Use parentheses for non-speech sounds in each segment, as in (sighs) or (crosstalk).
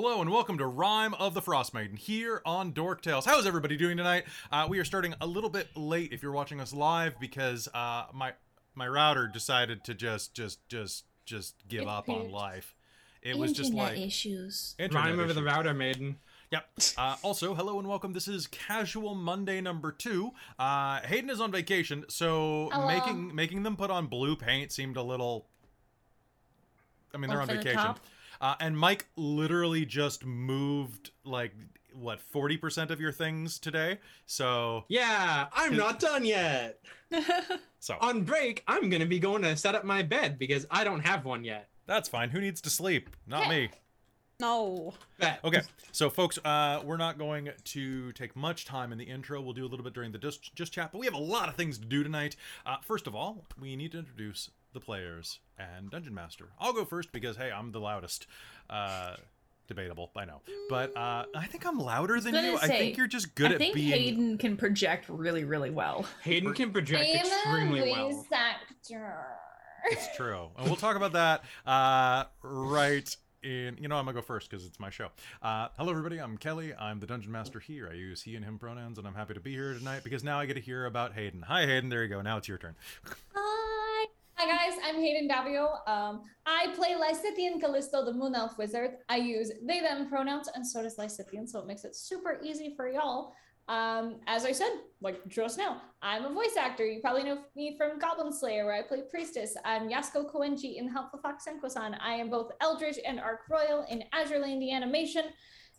Hello and welcome to Rime of the Frost Maiden here on Dork Tales. How's everybody doing tonight? Uh, we are starting a little bit late if you're watching us live because uh, my my router decided to just just just just give It up on life. It was just Internet like issues. internet Rhyme over the router maiden. Yep. Uh, also, hello and welcome. This is Casual Monday number two. Uh, Hayden is on vacation, so Hello. making making them put on blue paint seemed a little. I mean, they're on Over the vacation, top? Uh, and Mike literally just moved like what forty percent of your things today. So, Yeah, I'm not done yet. (laughs) so On break, I'm gonna be going to set up my bed because I don't have one yet. that's fine. Who needs to sleep? Not me. No. Bet. Okay, so folks, uh, we're not going to take much time in the intro. We'll do a little bit during the just, just chat, but we have a lot of things to do tonight. Uh, first of all, we need to introduce the players and Dungeon Master. I'll go first because hey, I'm the loudest. Uh, debatable, I know, but uh, I think I'm louder than gonna you. I think you're just good at being. I at think being. Hayden can project really, really well. Hayden can project extremely well. actor. It's true, and we'll talk about that uh, right in. You know, I'm gonna go first because it's my show. Uh, hello, everybody. I'm Kelly. I'm the dungeon master here. I use he and him pronouns, and I'm happy to be here tonight because now I get to hear about Hayden. Hi, Hayden. There you go. Now it's your turn. Hi. Guys, I'm Hayden Daviau. Um, I play Lysithian Callisto, the Moon Elf Wizard. I use they them pronouns, and so does Lysithian, so it makes it super easy for y'all. Um, as I said, like just now, I'm a voice actor. You probably know me from Goblin Slayer, where I play Priestess. I'm Yasko Koenji in Helpful Fox and Senkosan. I am both Eldritch and Ark Royal in Azur Lane the animation.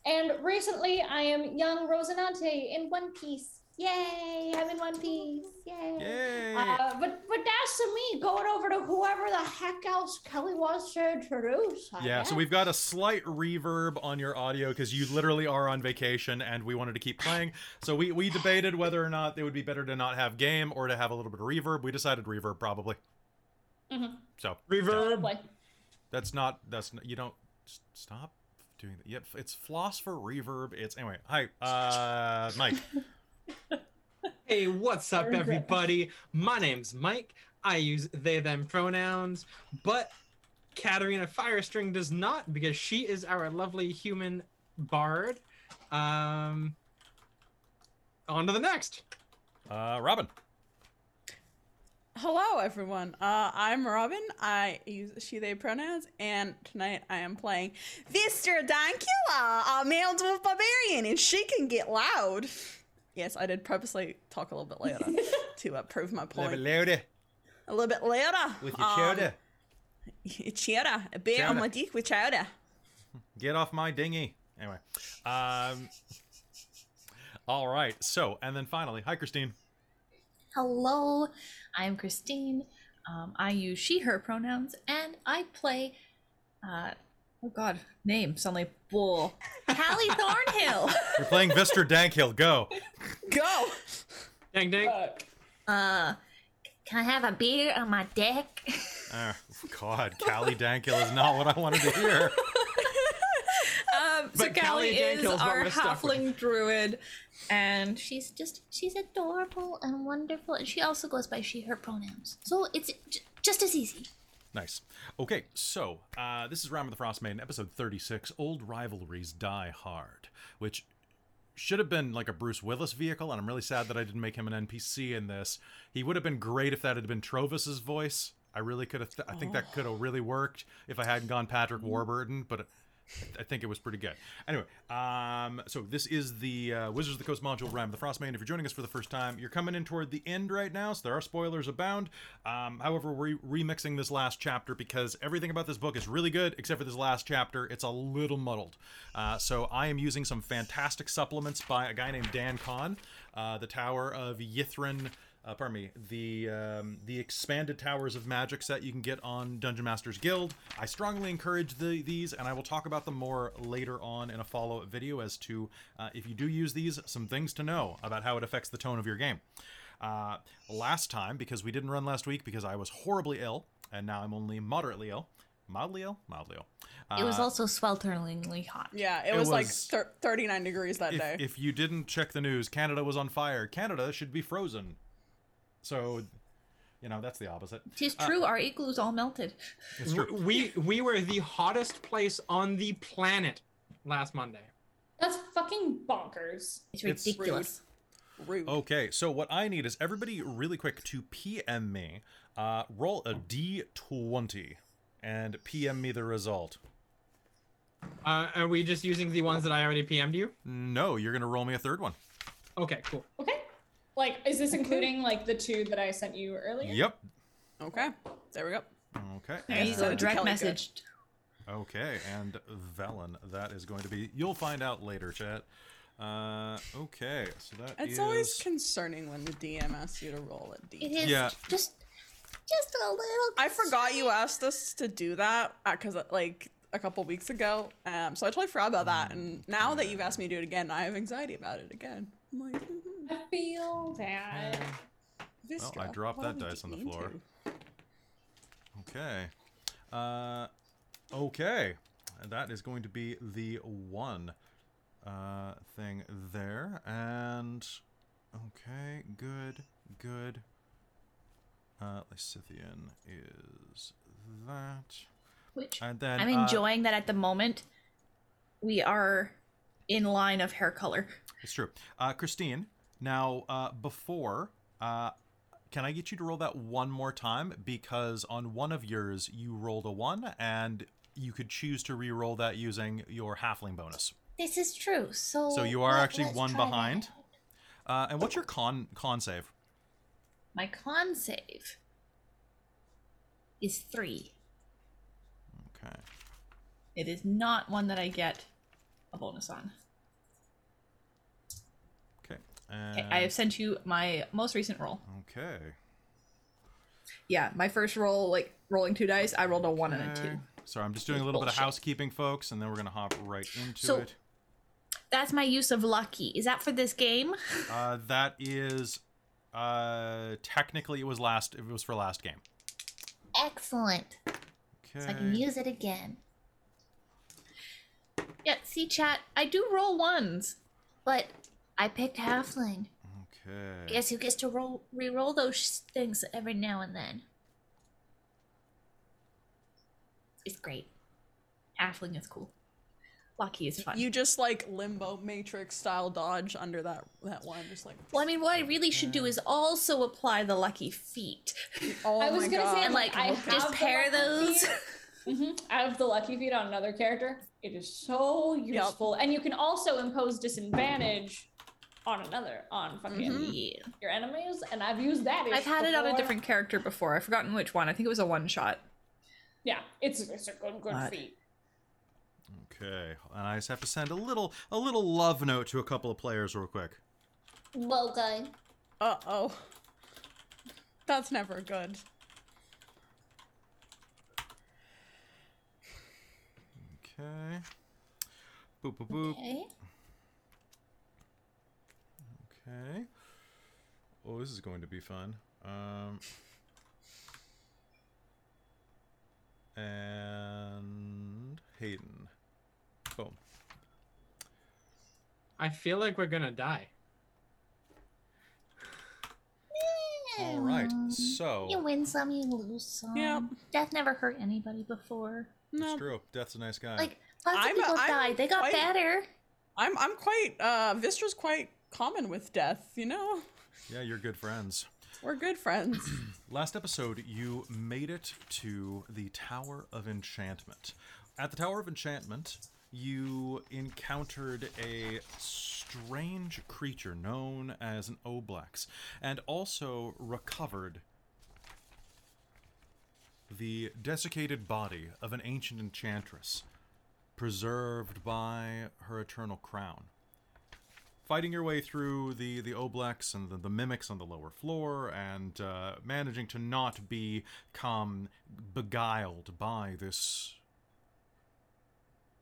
And recently, I am young Rosinante in One Piece. Yay! I'm in One Piece. Yay! Yay! Uh, but but that's to me going over to whoever the heck else Kelly wants to introduce. I yeah, so we've got a slight reverb on your audio because you literally are on vacation and we wanted to keep playing. So we, we debated whether or not it would be better to not have game or to have a little bit of reverb. We decided reverb probably. Mhm. So Reverb. Play. that's not that's not, you don't s- stop doing that. Yep, it's floss for reverb. It's anyway. Hi, uh, Mike. (laughs) Hey, what's up, everybody? My name's Mike. I use they them pronouns, but Katerina Firestring does not because she is our lovely human bard. Um, on to the next. Uh, Robin. Hello, everyone. Uh, I'm Robin. I use she, they pronouns, and tonight I am playing Vistra Dankula, a male dwarf barbarian, and she can get loud. Yes, I did purposely talk a little bit louder (laughs) to uh, prove my point. A little bit louder A little bit louder. with your Um, (laughs) Chowder. A bit on my dick with chowder. (laughs) Get off my dinghy. Anyway. Um All right. So, and then finally, hi Christine. Hello, I'm Christine. Um, I use she, her pronouns, and I play. Uh, oh God, name sound like bull. Callie (laughs) Thornhill. You're playing Vistor Dankhill. Go. Go! Dang, dang. Uh, can I have a beer on my deck? Oh, God, Callie Dankhill is not what I wanted to hear. (laughs) Um, so But Callie Callie is our we're with. halfling druid, and she's just she's adorable and wonderful, and she also goes by she her pronouns. So it's j- just as easy. Nice. Okay, so uh, this is Rime of the Frost Maiden, episode 36 Old Rivalries Die Hard, which should have been like a Bruce Willis vehicle, and I'm really sad that I didn't make him an NPC in this. He would have been great if that had been Trovus's voice. I really could have, I think that could have really worked if I hadn't gone Patrick Warburton, but I think it was pretty good. Anyway, um, so this is the uh, Wizards of the Coast module, Rime of the Frostmaiden. If you're joining us for the first time, you're coming in toward the end right now, so there are spoilers abound. Um, however, we're remixing this last chapter because everything about this book is really good, except for this last chapter. It's a little muddled. Uh, so I am using some fantastic supplements by a guy named Dan Kahn, uh, the Tower of Ythryn uh, pardon me, the um, the expanded Towers of Magic set you can get on Dungeon Masters Guild. I strongly encourage the, these, and I will talk about them more later on in a follow-up video as to uh, if you do use these, some things to know about how it affects the tone of your game. Uh, last time, because we didn't run last week because I was horribly ill, and now I'm only moderately ill. Mildly ill? Mildly ill. It was Uh, also swelteringly hot. Yeah, it, It was, like thir- 39 degrees that if, day. if you didn't check the news, Canada was on fire. Canada should be frozen. So, you know, that's the opposite. Tis true, our igloos all melted. It's true. We we were the hottest place on the planet last Monday. That's fucking bonkers. It's It's ridiculous. Rude. Okay, so what I need is everybody really quick to PM me, uh, roll a d20, and PM me the result. Uh, are we just using the ones that I already PM'd you? No, you're gonna roll me a third one. Okay, cool. Okay. Like, is this including like the two that I sent you earlier? Yep. Okay. There we go. Okay. There you And- go. Send it to Direct Kelly, message. Okay, and Vellynne, that is going to be. You'll find out later, chat. Uh, okay, so that It's is- always concerning when the DM asks you to roll a D. It is Yeah. just just a little. I forgot you asked us to do that because like a couple weeks ago. Um, so I totally forgot about that. And now that you've asked me to do it again, I have anxiety about it again. I'm like, I feel that. Vistra, dropped that dice on the floor. to? Okay. Uh, okay. That is going to be the one uh, thing there. And okay, good, good. Uh, Lysithian is that. Which And then I'm uh, enjoying that at the moment. We are in line of hair color. It's true. Uh, Christine, now uh, before, uh, can I get you to roll that one more time? Because on one of yours, you rolled a one, and you could choose to re-roll that using your halfling bonus. This is true. So So you are let- actually one behind. Uh, and what's your con con save? My con save is three. Okay. It is not one that I get a bonus on. Okay. Okay, And, I have sent you my most recent roll. Okay. Yeah, my first roll, like rolling two dice, I rolled a one and a two. Sorry, I'm just doing a little bit of housekeeping, folks, and then we're gonna hop right into So- it. That's my use of lucky. Is that for this game? Uh, that is, uh, technically it was last. It was for last game. Excellent. Okay. So I can use it again. Yeah, see, chat, I do roll ones, but I picked halfling. Okay. Guess who gets to roll re-roll those things every now and then? It's great. Halfling is cool. Lucky is fun. You just like limbo matrix style dodge under that that one, just like well, I mean, what I really should do is also apply the lucky feat. oh I was my gonna god. say, And, like, I just have the pair lucky those. feet. (laughs) Mhm. I have the lucky feat on another character. It is so useful, and you can also impose disadvantage on another on fucking Mm-hmm. Your enemies. And I've used that. I've ish had it on a different character before. I've forgotten which one. I think it was a one shot. Yeah, it's it's a good good What? feat. Okay, and I just have to send a little a little love note to a couple of players real quick. Well done. uh oh. That's never good. Okay. Boop boop boop. Okay. Okay. Oh, this is going to be fun. Um. And Hayden. Boom. I feel like we're gonna die. All right. So You win some, you lose some. Yep. Death never hurt anybody before. No, it's true. Death's a nice guy. Like lots I'm- of people I'm died. They got quite- better. I'm I'm quite uh Vistra's quite common with death, you know? yeah, you're good friends. We're good friends. (clears throat) Last episode, you made it to the Tower of Enchantment. At the Tower of Enchantment, you encountered a strange creature known as an Oblex, and also recovered the desiccated body of an ancient enchantress, preserved by her eternal crown fighting your way through the the oblex and the, the mimics on the lower floor and uh, managing to not become beguiled by this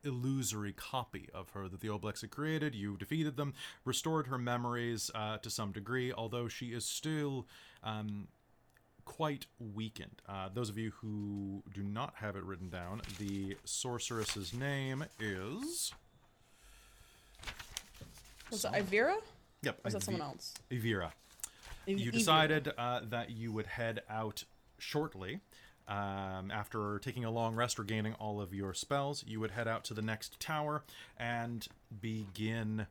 illusory copy of her that the oblex had created. You defeated them restored her memories uh, to some degree although she is still um, quite weakened. Uh, those of you who do not have it written down the sorceress's name is Was it Ivira? yep was that someone else? Evira Iv- you decided uh, that you would head out shortly Um, after taking a long rest, regaining all of your spells, you would head out to the next tower and begin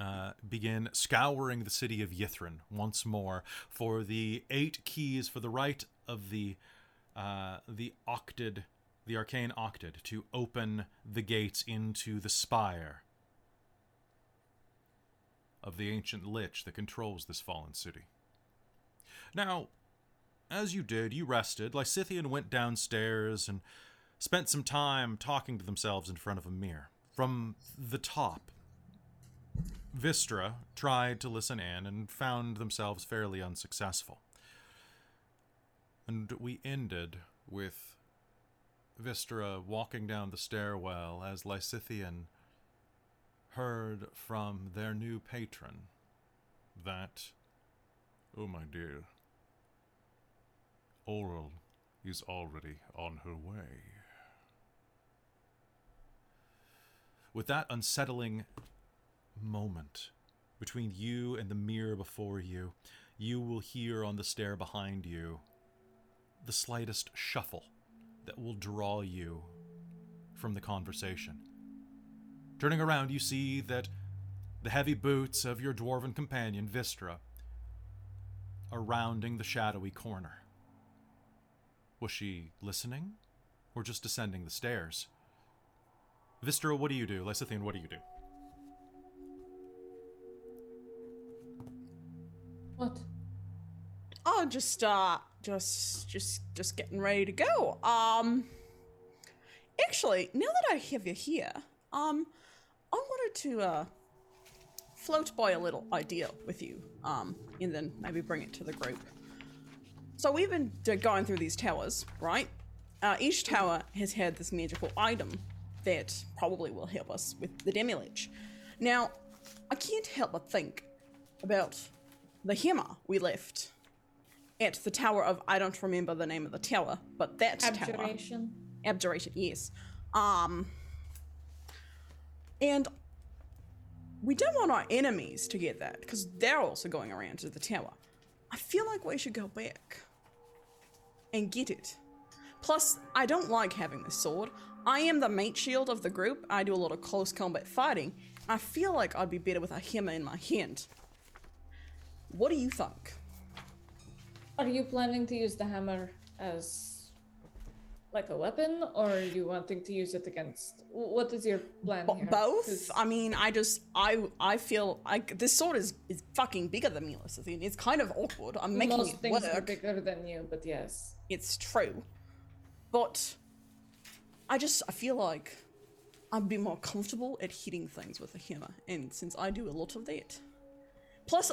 uh, begin scouring the city of Ythryn once more for the eight keys for the right of the uh, the octid, the arcane octid, to open the gates into the spire of the ancient lich that controls this fallen city. Now, as you did, you rested. Lysithian went downstairs and spent some time talking to themselves in front of a mirror. From the top, Vistra tried to listen in and found themselves fairly unsuccessful. And we ended with Vistra walking down the stairwell as Lysithian heard from their new patron that, oh my dear, Auril is already on her way. With that unsettling moment between you and the mirror before you, you will hear on the stair behind you the slightest shuffle that will draw you from the conversation. Turning around, you see that the heavy boots of your dwarven companion, Vistra, are rounding the shadowy corner. Was she listening? Or just descending the stairs? Vistra, what do you do? Lysithian, what do you do? What? Oh, just uh, just just just getting ready to go. Um, actually, now that I have you here, um, I wanted to uh float by a little idea with you, um, and then maybe bring it to the group. So we've been going through these towers, right? Uh, each tower has had this magical item that probably will help us with the Demilich. Now, I can't help but think about the hammer we left at the tower of I don't remember the name of the tower, but that tower. Abjuration. Abjuration, yes. Um and we don't want our enemies to get that, because they're also going around to the tower. I feel like we should go back and get it. Plus, I don't like having this sword. I am the mate shield of the group. I do a lot of close combat fighting. I feel like I'd be better with a hammer in my hand. What do you think? Are you planning to use the hammer as like a weapon, or are you wanting to use it against? wh- What is your plan here? both. I mean, I just, I, I feel like this sword is is fucking bigger than me, Lysithian. It's kind of awkward. I'm making most it things are bigger than you, but yes. It's true, but I just, I feel like I'd be more comfortable at hitting things with a hammer, and since I do a lot of that, plus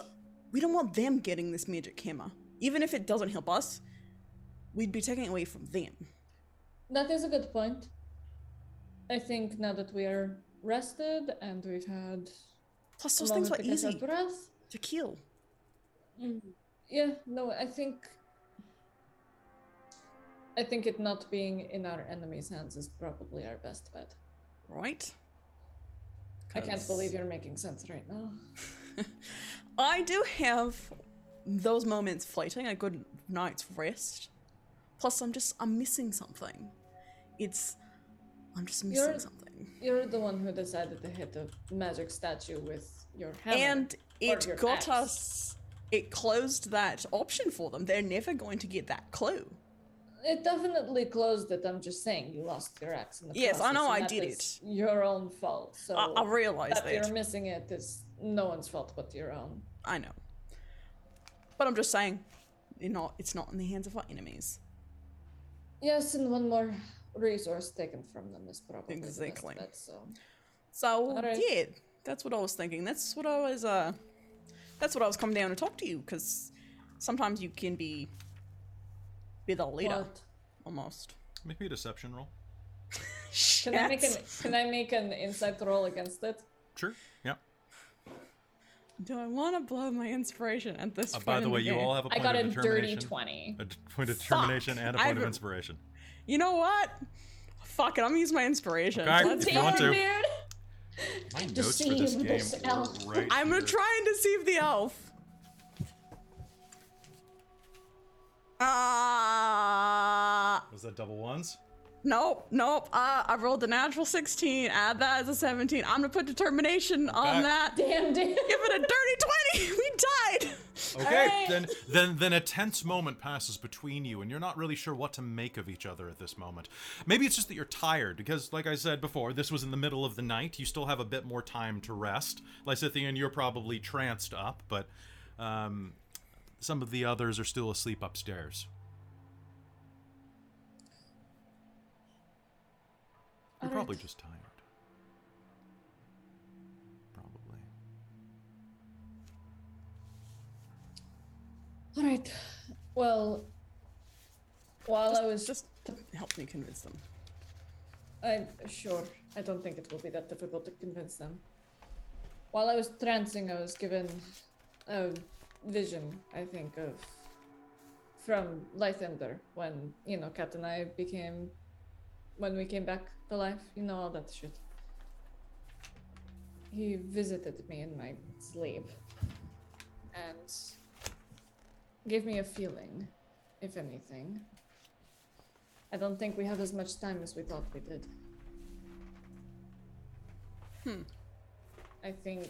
we don't want them getting this magic hammer. Even if it doesn't help us, we'd be taking it away from them. That is a good point. I think now that we are rested and we've had Plus, those things were to easy breath. to kill. Mm. Yeah, no, I think I think it not being in our enemy's hands is probably our best bet. right? I can't believe you're making sense right now. (laughs) I do have those moments fleeting, a good night's rest. Plus, I'm just, I'm missing something. It's, I'm just missing You're- something. You're the one who decided to hit the magic statue with your hammer. And it got axe. us, it closed that option for them. They're never going to get that clue. It definitely closed it. I'm just saying you lost your axe in the Yes, I know I did it. Your own fault. So I, I realize that that. you're missing it, is no one's fault but your own. I know. But I'm just saying, you're not, it's not in the hands of our enemies. Yes, and one more resource taken from them is probably Exactly. the best bet. So So Alright. yeah, that's what I was thinking. That's what I was uh that's what I was coming down to talk to you because sometimes you can be be the leader what? almost. Make me a deception roll. (laughs) Can I make an Can I make an insight roll against it? Sure. Yeah. Do I want to blow my inspiration at this Uh, point? by the in way, you game? all have a I point I got of a dirty twenty. A d- point of Fuck. determination and a point of I've- inspiration. You know what? Fuck it, I'm gonna use my inspiration. Okay. Let's If you go. want to. dude. My Deceive notes for this game this elf. right I'm gonna here. try and deceive the elf. Uh, Was that double ones? Nope, nope. Uh, I rolled a natural 16. Add that as a 17. I'm gonna put determination Okay. on that. Damn, damn. Give it a dirty 20. (laughs) We died. Okay, Alright. then then then a tense moment passes between you, and you're not really sure what to make of each other at this moment. Maybe it's just that you're tired, because like I said before, this was in the middle of the night. You still have a bit more time to rest. Lysithian, you're probably tranced up, but um, some of the others are still asleep upstairs. You're Alright. probably just tired. Probably. All right. Well, while I was Just help me convince them. I'm sure. I don't think it will be that difficult to convince them. While I was trancing, I was given a vision, I think, of from Lythander when, you know, Kat and I became when we came back to life, you know all that shit. He visited me in my sleep and gave me a feeling, if anything. I don't think we have as much time as we thought we did. Hmm. I think.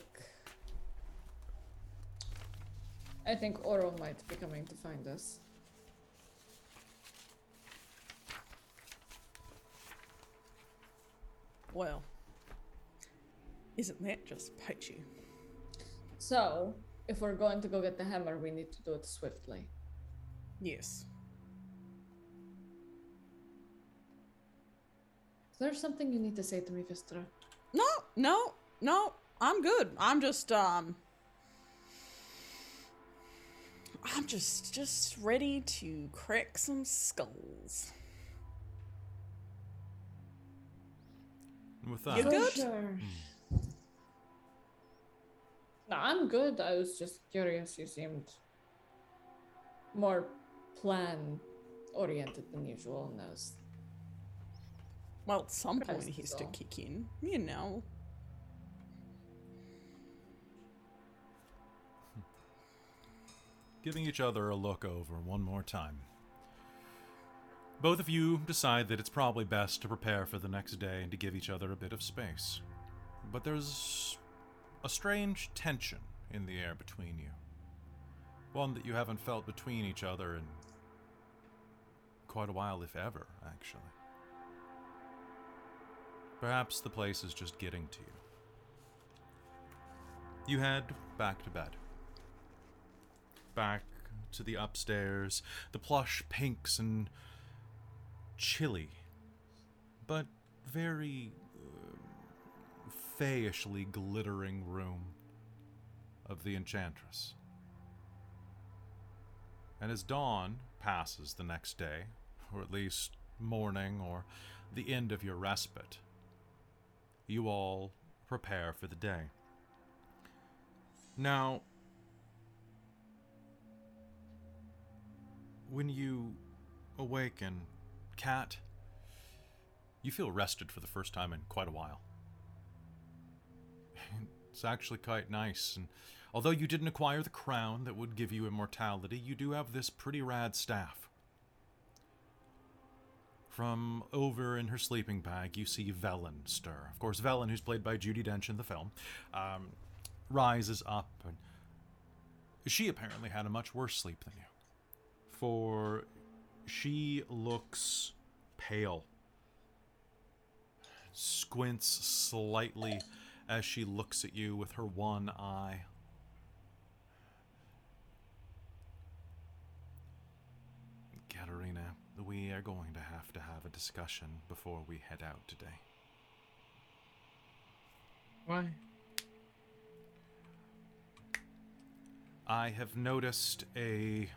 I think Oro might be coming to find us. Well, isn't that just Paichi? So, if we're going to go get the hammer, we need to do it swiftly. Yes. Is there something you need to say to me, Vistra? No, no, no. I'm good. I'm just um. I'm just just ready to crack some skulls. And with that, You good? Sure. Hmm. No, I'm good. I was just curious. You seemed more plan oriented than usual, and I was Well, at some point Christ he to kick in, you know. giving each other a look over one more time. Both of you decide that it's probably best to prepare for the next day and to give each other a bit of space. But there's a strange tension in the air between you. One that you haven't felt between each other in quite a while, if ever, actually. Perhaps the place is just getting to you. You head back to bed back to the upstairs, the plush pinks and chilly, but very uh, fayishly glittering room of the Enchantress. And as dawn passes the next day, or at least morning or the end of your respite, you all prepare for the day. Now, when you awaken, Cat, you feel rested for the first time in quite a while. It's actually quite nice, and although you didn't acquire the crown that would give you immortality, you do have this pretty rad staff. From over in her sleeping bag, you see Vellynne stir. Of course, Vellynne, who's played by Judi Dench in the film, um, rises up, and she apparently had a much worse sleep than you for she looks pale. Squints slightly as she looks at you with her one eye. Katerina, we are going to have to have a discussion before we head out today. Why? I have noticed a.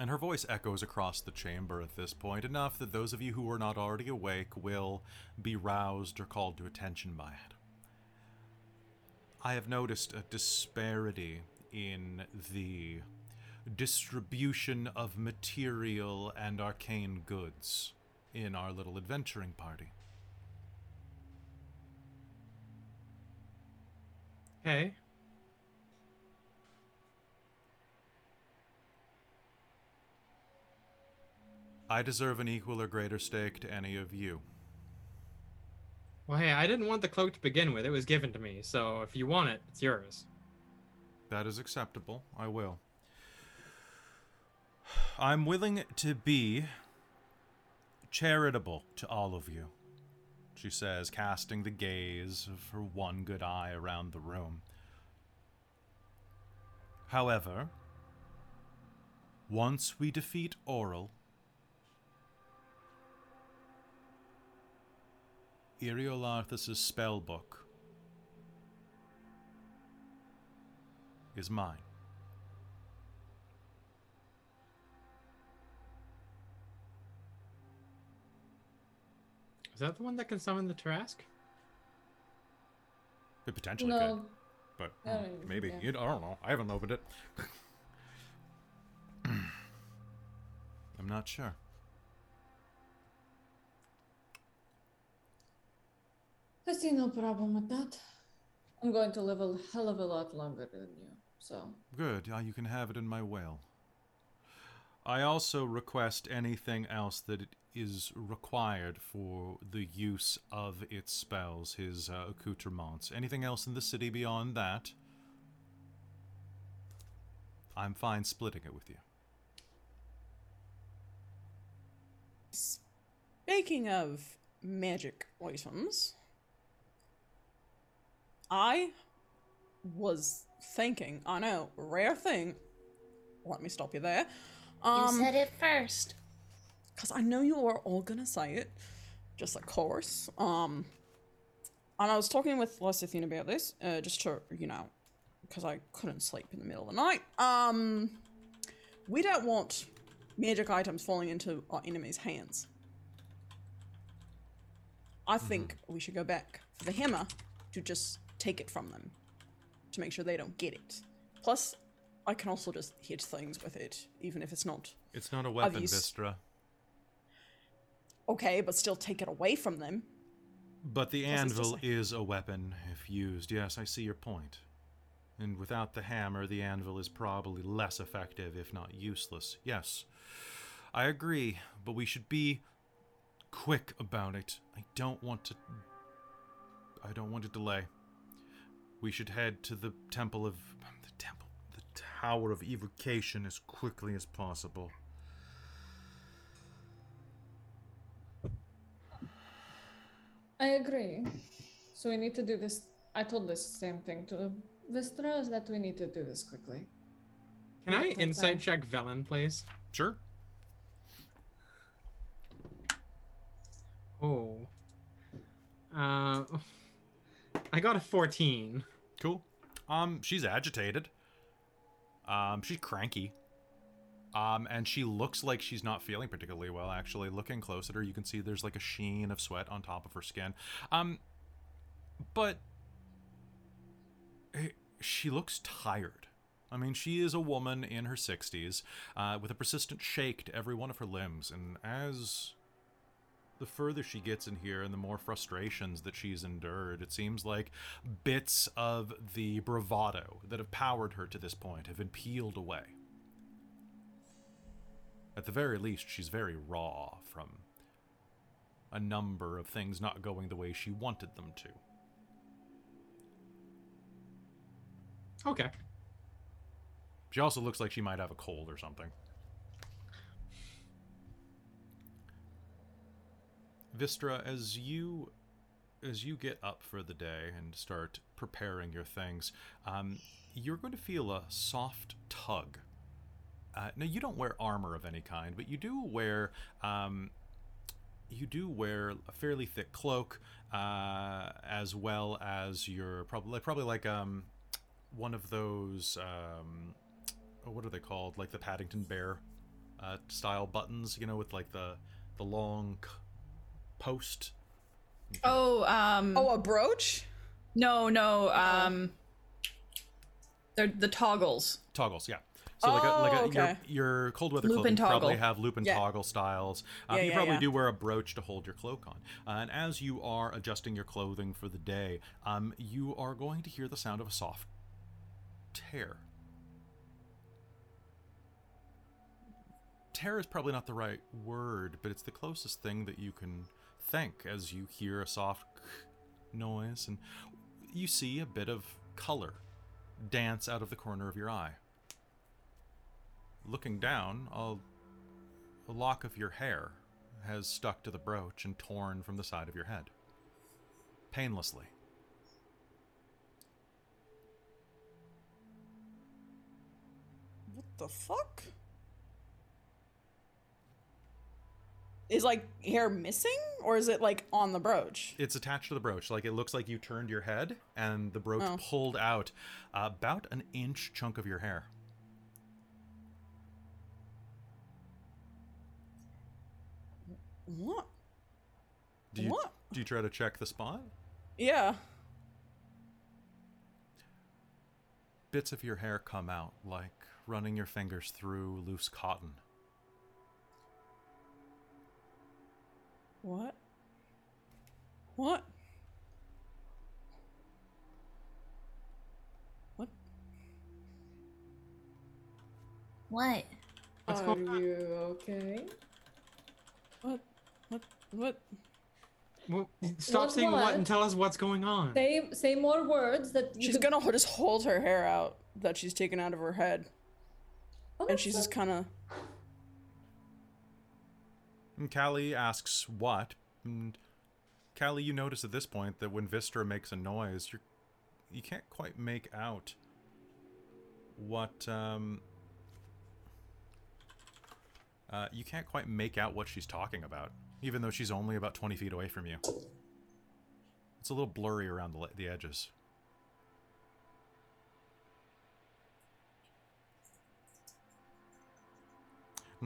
And her voice echoes across the chamber at this point, enough that those of you who are not already awake will be roused or called to attention by it. I have noticed a disparity in the distribution of material and arcane goods in our little adventuring party. Okay. I deserve an equal or greater stake to any of you. Well, hey, I didn't want the cloak to begin with. It was given to me, so if you want it, it's yours. That is acceptable. I will. I'm willing to be charitable to all of you, she says, casting the gaze of her one good eye around the room. However, once we defeat Auril, Iriolarthas' spell book is mine. Is that the one that can summon the Tarrasque? It potentially No, could, but I maybe. yeah. You- I don't know. I haven't opened it. (clears throat) I'm not sure. I see no problem with that. I'm going to live a hell of a lot longer than you, so Good. Uh, you can have it in my will. I also request anything else that is required for the use of its spells, his uh, accoutrements. Anything else in the city beyond that, I'm fine splitting it with you. Speaking of magic items, I was thinking, I know, rare thing. Let me stop you there. Um, you said it first. because I know you are all gonna say it, just of course. Um, and I was talking with Lysithian about this, uh, just to you know, because I couldn't sleep in the middle of the night. Um, we don't want magic items falling into our enemies' hands. I think we should go back for the hammer to just take it from them, to make sure they don't get it. Plus, I can also just hit things with it, even if it's not It's not a weapon, used- Vistra. okay, but still take it away from them. But the Plus anvil like- is a weapon if used. Yes, I see your point. And without the hammer, the anvil is probably less effective, if not useless. Yes, I agree, but we should be quick about it. I don't want to. I don't want to delay. We should head to the temple of. The temple. The Tower of Evocation as quickly as possible. I agree. So we need to do this. I told this same thing to Vistra is that we need to do this quickly. Can I That's insight check Vellynne, please? Sure. Oh. Uh, I got a 14. Cool. Um, she's agitated. Um, she's cranky. Um, and she looks like she's not feeling particularly well, actually. Looking close at her, you can see there's like a sheen of sweat on top of her skin. Um, but eh, she looks tired. I mean, she is a woman in her 60s uh, with a persistent shake to every one of her limbs. And as the further she gets in here and the more frustrations that she's endured, it seems like bits of the bravado that have powered her to this point have been peeled away. At the very least, she's very raw from a number of things not going the way she wanted them to. Okay. She also looks like she might have a cold or something. Vistra, as you as you get up for the day and start preparing your things, um, you're going to feel a soft tug. Uh, now you don't wear armor of any kind, but you do wear um, you do wear a fairly thick cloak, uh, as well as your probably probably like um, one of those um, what are they called? Like the Paddington Bear uh, style buttons, you know, with like the the long post. Oh, um, Oh, a brooch? no, no, um, they're the toggles. toggles, yeah. So like a, like a, Oh, okay. your, your cold weather Lupin clothing probably have loop and Yeah. toggle styles. Um, Yeah, you yeah, probably yeah. do wear a brooch to hold your cloak on. Uh, and as you are adjusting your clothing for the day, um, you are going to hear the sound of a soft tear. Tear is probably not the right word, but it's the closest thing that you can think as you hear a soft noise and you see a bit of color dance out of the corner of your eye. Looking down, a, a lock of your hair has stuck to the brooch and torn from the side of your head. Painlessly. What the fuck? Is like hair missing or is it like on the brooch? It's attached to the brooch. Like it looks like you turned your head and the brooch Oh. pulled out uh, about an inch chunk of your hair. What? Do you, What? Do you try to check the spot? Yeah. Bits of your hair come out, like running your fingers through loose cotton. What? What? What? What? What's Are going on? you okay? What? What? What? Well, stop What, saying what? what? and tell us what's going on. Say say more words that you She's could- gonna just hold her hair out that she's taken out of her head, Oh, and she's so- just kind of. And Callie asks what. And Callie, you notice at this point that when Vistra makes a noise, you're you can't quite make out what um uh, you can't quite make out what she's talking about, even though she's only about 20 feet away from you. It's a little blurry around the, the edges.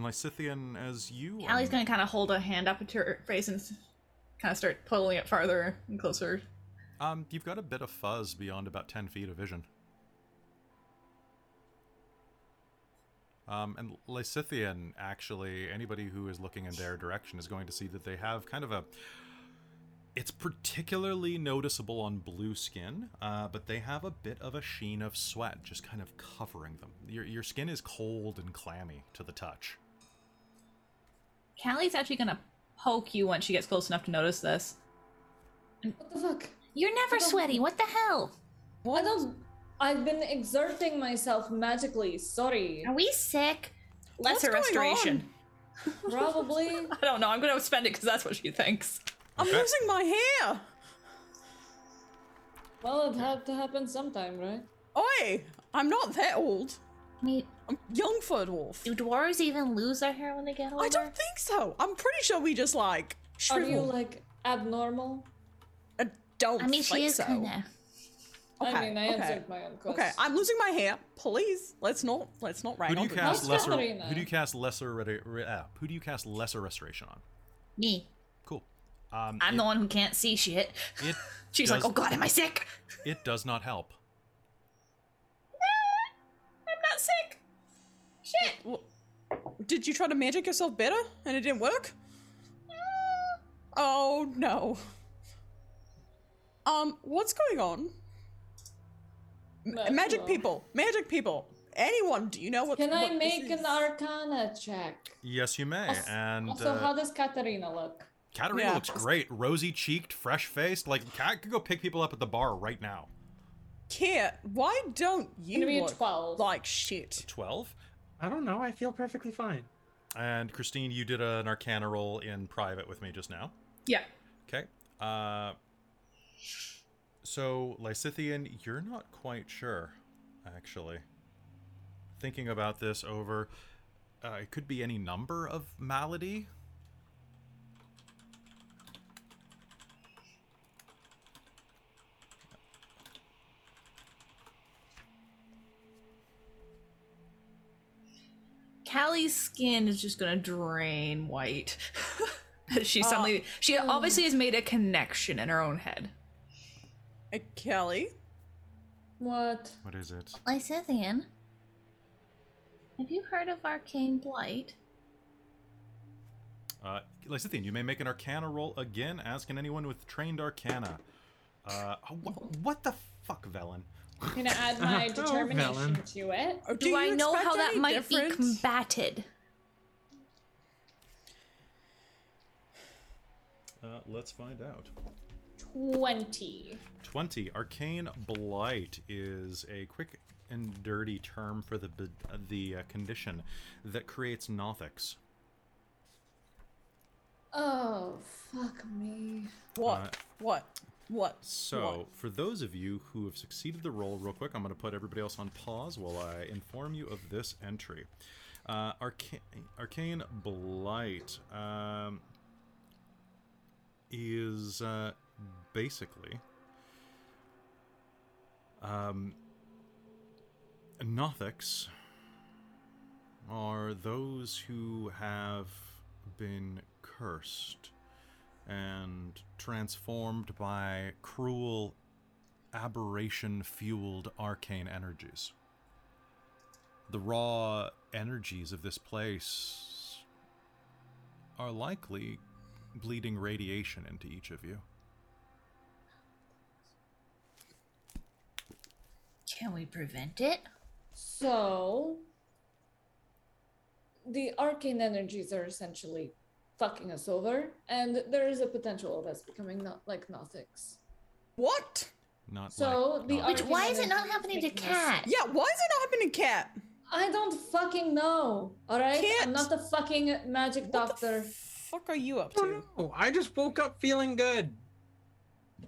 Lysithian, as you. Allie's um, gonna kind of hold a hand up to her face and kind of start pulling it farther and closer. Um, you've got a bit of fuzz beyond about 10 feet of vision. Um, and Lysithian, actually, anybody who is looking in their direction is going to see that they have kind of a. It's particularly noticeable on blue skin, uh, but they have a bit of a sheen of sweat just kind of covering them. Your, your skin is cold and clammy to the touch. Callie's actually gonna poke you once she gets close enough to notice this. What the fuck? You're never sweaty. What the hell? I don't. I've been exerting myself magically. Sorry. Are we sick? What's Lesser going restoration. (laughs) (laughs) Probably. I don't know. I'm gonna spend it because that's what she thinks. I'm Okay. losing my hair. Well, it had to happen sometime, right? Oi! I'm not that old. I mean, I'm young for a dwarf. do dwarves even lose their hair when they get older? I don't think so. I'm pretty sure we just like Are shrivel. you like abnormal? I don't I mean, think she is so. kind of. I Okay, mean, I okay. answered my own question. Okay, I'm losing my hair. Please, let's not let's not rain Who do you on cast How's lesser? Katerina? Who do you cast lesser? Re- re- uh, who do you cast lesser restoration on? Me. Cool. Um, I'm it, the one who can't see shit. It (laughs) She's does, like, oh god, am I sick? It does not help. I'm not sick. Shit. Well, Did you try to magic yourself better and it didn't work? Oh no. Um, what's going on? M- magic well. people, magic people. Anyone, do you know what? Can I what this make an Arcana check? Yes, you may. Also, and also, uh, how does Katerina look? Katerina Yeah. looks great, rosy cheeked, fresh faced. Like Kat could go pick people up at the bar right now. Kit, why don't you Gonna be look 12. like shit? Twelve. I don't know. I feel perfectly fine. And Christine, you did an Arcana roll in private with me just now. Yeah. Okay. Uh, so Lysithian, you're not quite sure, actually. Thinking about this over, uh, it could be any number of malady. Callie's skin is just gonna drain white. (laughs) she suddenly, she obviously has made a connection in her own head. Uh, Kelly, What? What is it? Lysithian, have you heard of Arcane Blight? Uh, Lysithian, you may make an Arcana roll again. As can anyone with trained Arcana. Uh, oh, wh- what the fuck, Vellynne? I'm gonna add (laughs) my oh, determination to it. Oh, do, Do I know how that might different? be combated? Uh, let's find out. 20. 20. Arcane Blight is a quick and dirty term for the the uh, condition that creates Nothics. Oh, fuck me. What? Uh, what? What? So, What? for those of you who have succeeded the roll, real quick, I'm going to put everybody else on pause while I inform you of this entry. Uh, Arcane, Arcane Blight um, is uh, basically um, Nothics are those who have been cursed and transformed by cruel, aberration fueled arcane energies. The raw energies of this place are likely bleeding radiation into each of you. Can we prevent it? So, the arcane energies are essentially fucking us over, and there is a potential of us becoming not like Nothics. What? Not So, like the not- Which why is it not happening to Cat? Yeah, why is it not happening to Cat? I don't fucking know. All right, Can't- I'm not the fucking magic What doctor. the fuck are you up Oh to? no! I just woke up feeling good.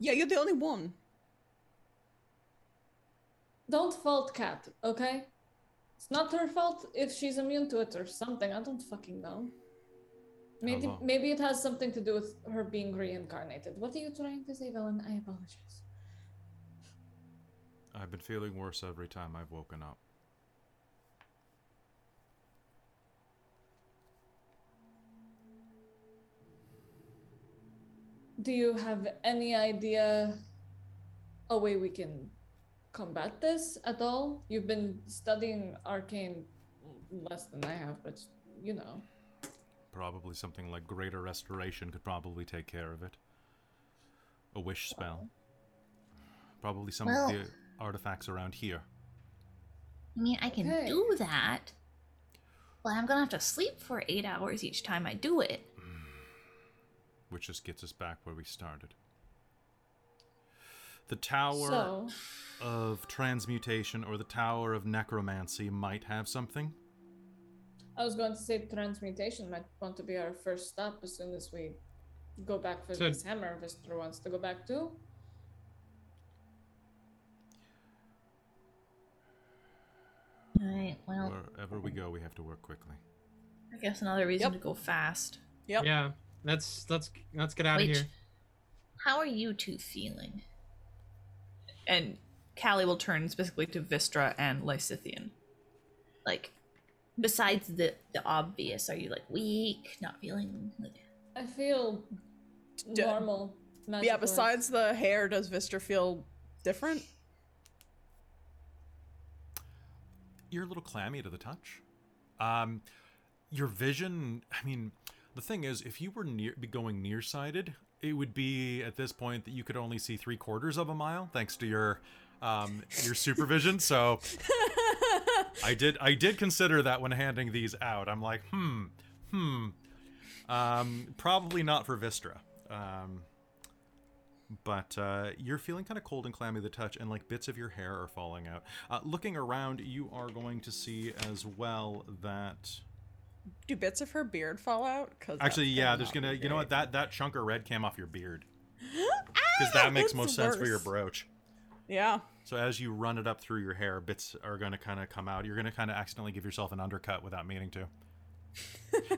Yeah, you're the only one. Don't fault Cat, okay? It's not her fault if she's immune to it or something. I don't fucking know. Maybe Hello. maybe it has something to do with her being reincarnated. What are you trying to say, Vellynne? I apologize. I've been feeling worse every time I've woken up. Do you have any idea a way we can combat this at all? You've been studying arcane less than I have, but you know. Probably something like Greater Restoration could probably take care of it. A wish spell. Oh. Probably some Well- of the artifacts around here. I mean, I can Okay. do that. Well, I'm gonna have to sleep for eight hours each time I do it. Mm. which just gets us back where we started. The Tower So of Transmutation or the Tower of Necromancy might have something. I was going to say transmutation might want to be our first stop as soon as we go back for So- this hammer Vistra wants to go back to. Alright, well, Wherever we go, we have to work quickly. I guess another reason Yep. to go fast. Yep. Yeah, let's let's let's get out Wait, of here. how are you two feeling? And Callie will turn specifically to Vistra and Lysithian. Like, besides the the obvious, are you like weak, not feeling like I feel D- normal. Yeah, besides the hair, does Vistra feel different? You're a little clammy to the touch. Um, your vision. I mean, the thing is, if you were near, be going nearsighted, it would be at this point that you could only see three quarters of a mile, thanks to your um, your supervision. So, (laughs) I did I did consider that when handing these out. I'm like, hmm, hmm. Um, probably not for Vistra. Um, but uh, you're feeling kind of cold and clammy to the touch, and like bits of your hair are falling out. Uh, looking around, you are going to see as well that Do bits of her beard fall out? Cause actually, yeah, there's gonna, you know what, that that chunk of red came off your beard (gasps) because that makes most the sense for your brooch. Yeah. So as you run it up through your hair, bits are going to kind of come out. You're going to kind of accidentally give yourself an undercut without meaning to.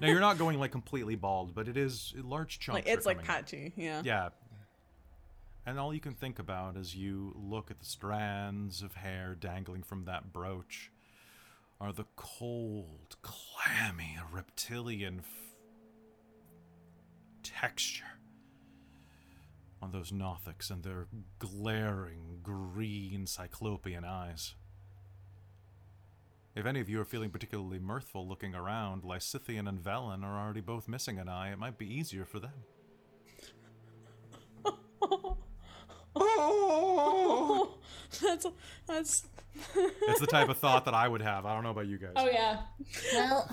now you're not going like completely bald, but it is a large chunks. Like it's like coming out. patchy. Yeah. Yeah. And all you can think about as you look at the strands of hair dangling from that brooch are the cold, clammy, reptilian f- texture on those Nothics and their glaring green cyclopean eyes. If any of you are feeling particularly mirthful looking around, Lysithian and Vellynne are already both missing an eye. It might be easier for them. Oh, (laughs) that's that's. (laughs) It's the type of thought that I would have. I don't know about you guys. Oh yeah. Well,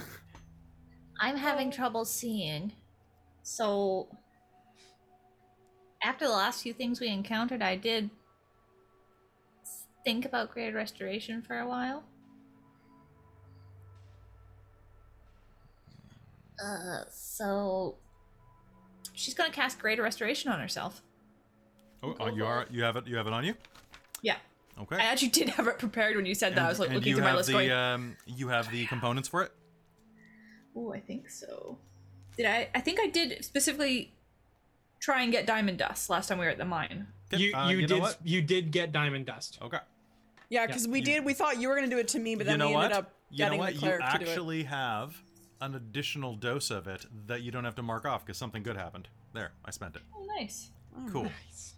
I'm having trouble seeing. So, after the last few things we encountered, I did think about Greater Restoration for a while. Uh, so she's gonna cast Greater Restoration on herself. Oh, uh, you are you have it you have it on you? Yeah, Okay. I actually did have it prepared when you said that. I was like looking through my list, the going, um you have the components for it? "Oh, I think so." Did I? I think I did specifically try and get diamond dust last time we were at the mine. You uh, you, know did what? you did get diamond dust. Okay. Yeah, because we you- did. We thought you were gonna do it to me, but then you know we what? ended up you know getting what? the You cleric to do it. actually have an additional dose of it that you don't have to mark off because something good happened. There, I spent it. Oh, nice. Cool. Nice.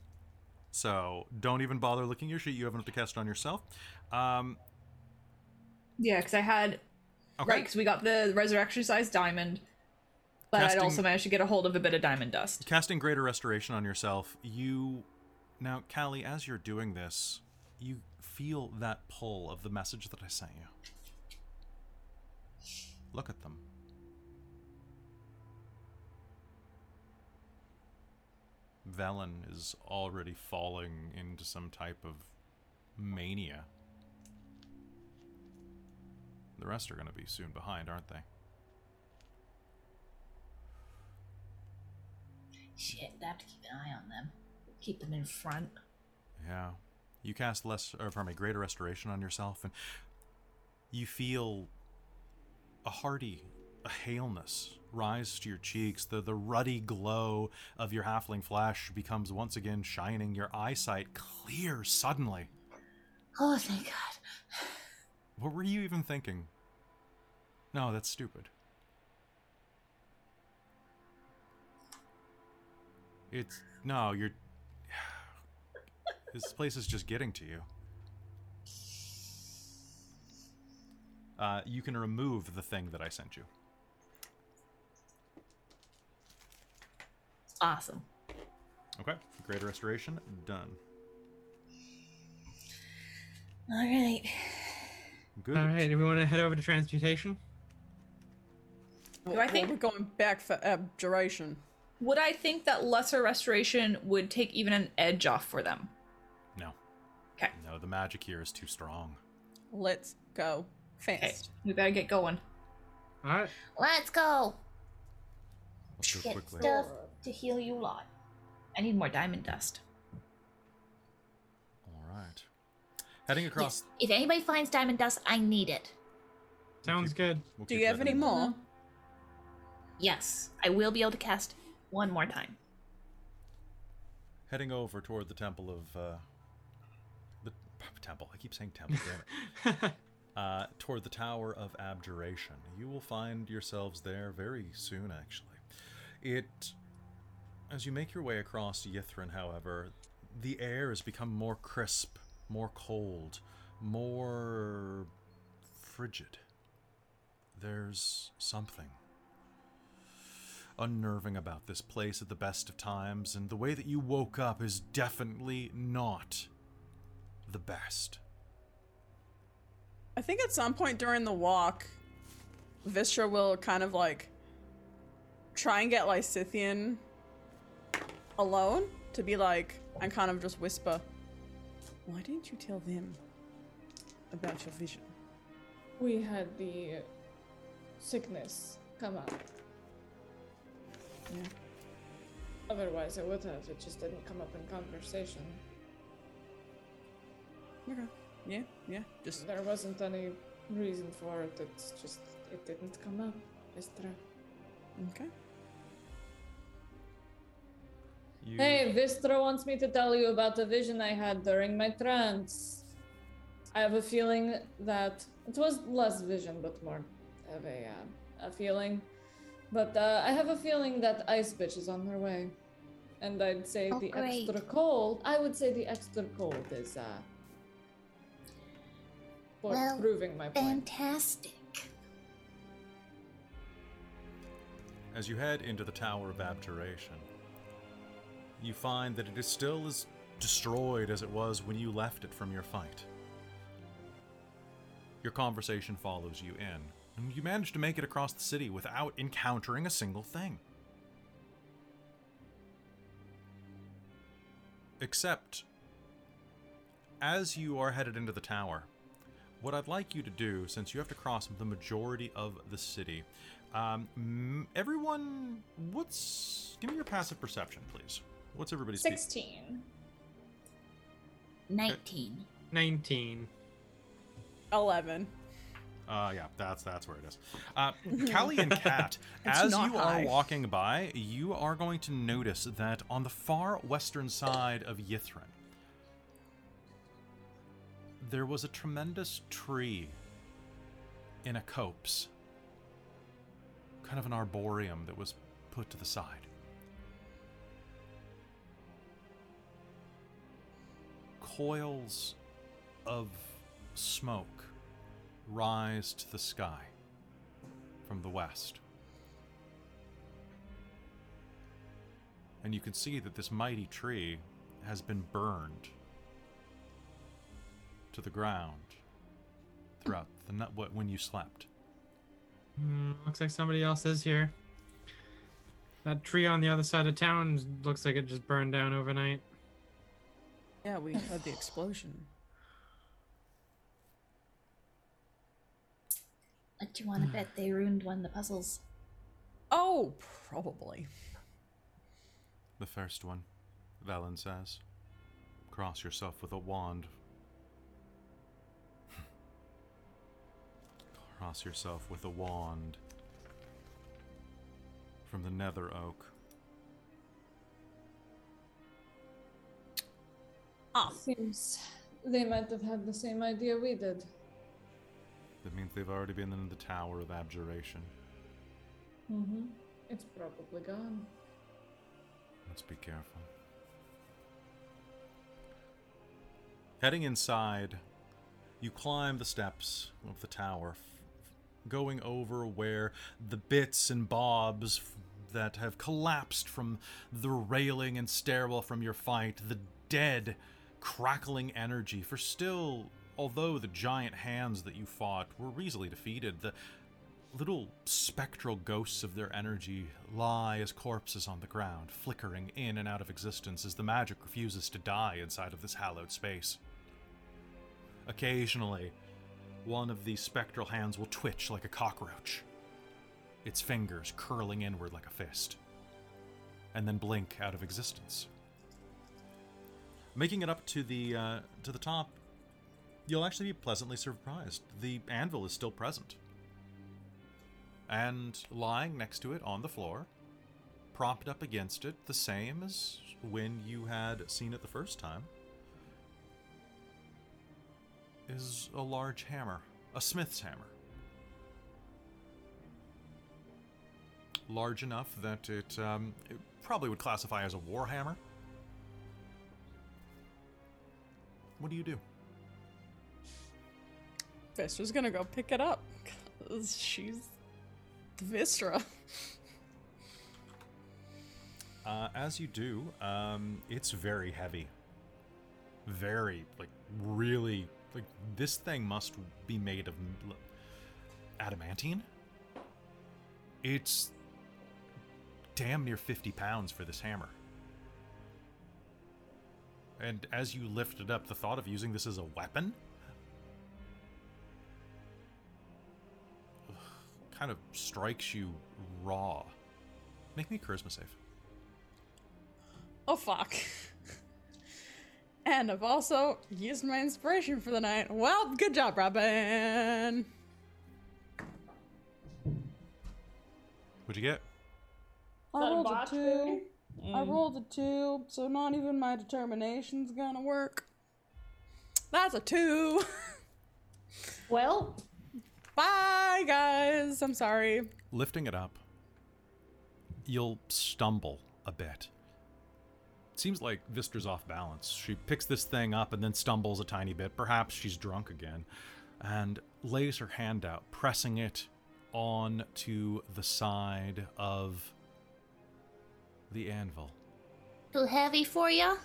So don't even bother looking at your sheet. You have enough to cast it on yourself. Um, Yeah, because I had okay. right because we got the resurrection size diamond, but I'd also managed to get a hold of a bit of diamond dust. Casting Greater Restoration on yourself, you. Now, Callie, as you're doing this, you feel that pull of the message that I sent you. Look at them. Vellynne is already falling into some type of mania. The rest are going to be soon behind, aren't they? Shit, I have to keep an eye on them. Keep them in front. Yeah. You cast less, or pardon me, greater restoration on yourself, and you feel a hearty, a haleness rise to your cheeks. The the ruddy glow of your halfling flesh becomes once again shining. Your eyesight clears suddenly. Oh, thank God. (sighs) What were you even thinking? No, that's stupid. It's no, you're. (sighs) This place is just getting to you. Uh, you can remove the thing that I sent you. Awesome. Okay, greater restoration done. All right. Good. All right, do we want to head over to transmutation? Do I think- we're going back for abjuration? Would I think that lesser restoration would take even an edge off for them? No, Okay. no, the magic here is too strong. Let's go Okay. fast. We better get going. All right. Let's go. Let's go Get quickly. stuff to heal you lot. I need more diamond dust. All right. Heading across. If anybody finds diamond dust, I need it. Sounds good. we'll Do you have any more? Yes, I will be able to cast one more time. heading over toward the temple of uh, the temple. I keep saying temple. Damn it. (laughs) Uh, toward the tower of abjuration. You will find yourselves there very soon. Actually, it as you make your way across Ythryn, however, the air has become more crisp, more cold, more frigid. There's something unnerving about this place at the best of times, and the way that you woke up is definitely not the best. I think at some point during the walk, Vistra will kind of like try and get Lysithian alone to be like, and kind of just whisper, Why didn't you tell them about your vision? We had the sickness come up. Yeah. Otherwise, I would have. It just didn't come up in conversation. Okay. Yeah, yeah. Just There wasn't any reason for it. It's just it didn't come up. Vistra. okay. You, Hey, Vistra wants me to tell you about the vision I had during my trance. I have a feeling that it was less vision, but more of a uh, a feeling. But uh, I have a feeling that Ice Bitch is on her way, and I'd say Oh, the great. extra cold. I would say the extra cold is uh, for Well, proving my point. Fantastic. as you head into the tower of abjuration, you find that it is still as destroyed as it was when you left it from your fight. Your conversation follows you in, and you manage to make it across the city without encountering a single thing. Except, as you are headed into the tower, what I'd like you to do, since you have to cross the majority of the city, um, everyone, what's. Give me your passive perception, please. What's everybody's speed? 16. 19. 19. 11. Uh, yeah, that's that's where it is. Uh, Callie and Kat, (laughs) as you high. are walking by, you are going to notice that on the far western side of Ythryn, there was a tremendous tree in a copse, kind of an arboreum that was put to the side. Coils of smoke rise to the sky from the west. And you can see that this mighty tree has been burned to the ground throughout the night when you slept. Hmm, looks like somebody else is here. That tree on the other side of town looks like it just burned down overnight. Yeah, we had the explosion. What do you want to bet they ruined one of the puzzles? Oh, probably. The first one, Vellynne says. Cross yourself with a wand. (laughs) Cross yourself with a wand from the Nether Oak. Ah, Seems they might have had the same idea we did. That means they've already been in the Tower of Abjuration. Mm-hmm. It's probably gone. Let's be careful. Heading inside, you climb the steps of the tower, f- going over where the bits and bobs that have collapsed from the railing and stairwell from your fight, the dead, crackling energy. For still, although the giant hands that you fought were easily defeated, the Little spectral ghosts of their energy lie as corpses on the ground, flickering in and out of existence as the magic refuses to die inside of this hallowed space. Occasionally, one of these spectral hands will twitch like a cockroach, its fingers curling inward like a fist, and then blink out of existence. Making it up to the uh, to the top, you'll actually be pleasantly surprised. The anvil is still present. And lying next to it on the floor, propped up against it, the same as when you had seen it the first time, is a large hammer, a smith's hammer. Large enough that it, um, it probably would classify as a war hammer. What do you do? Vistra's gonna go pick it up. Cause she's Vistra. Uh, as you do, um, it's very heavy. Very, like, really, like, this thing must be made of adamantine. It's damn near 50 pounds for this hammer. And as you lift it up, the thought of using this as a weapon kind of strikes you raw. Make me a charisma save. Oh fuck. (laughs) And I've also used my inspiration for the night. Well, good job, Robin. What'd you get? I rolled a two. baby? I mm. rolled a two, so not even my determination's gonna work. That's a two. (laughs) Well, Bye, guys. I'm sorry. Lifting it up, you'll stumble a bit. Seems like Vistra's off balance. She picks this thing up and then stumbles a tiny bit. Perhaps she's drunk again. And lays her hand out, pressing it on to the side of the anvil. Too heavy for ya?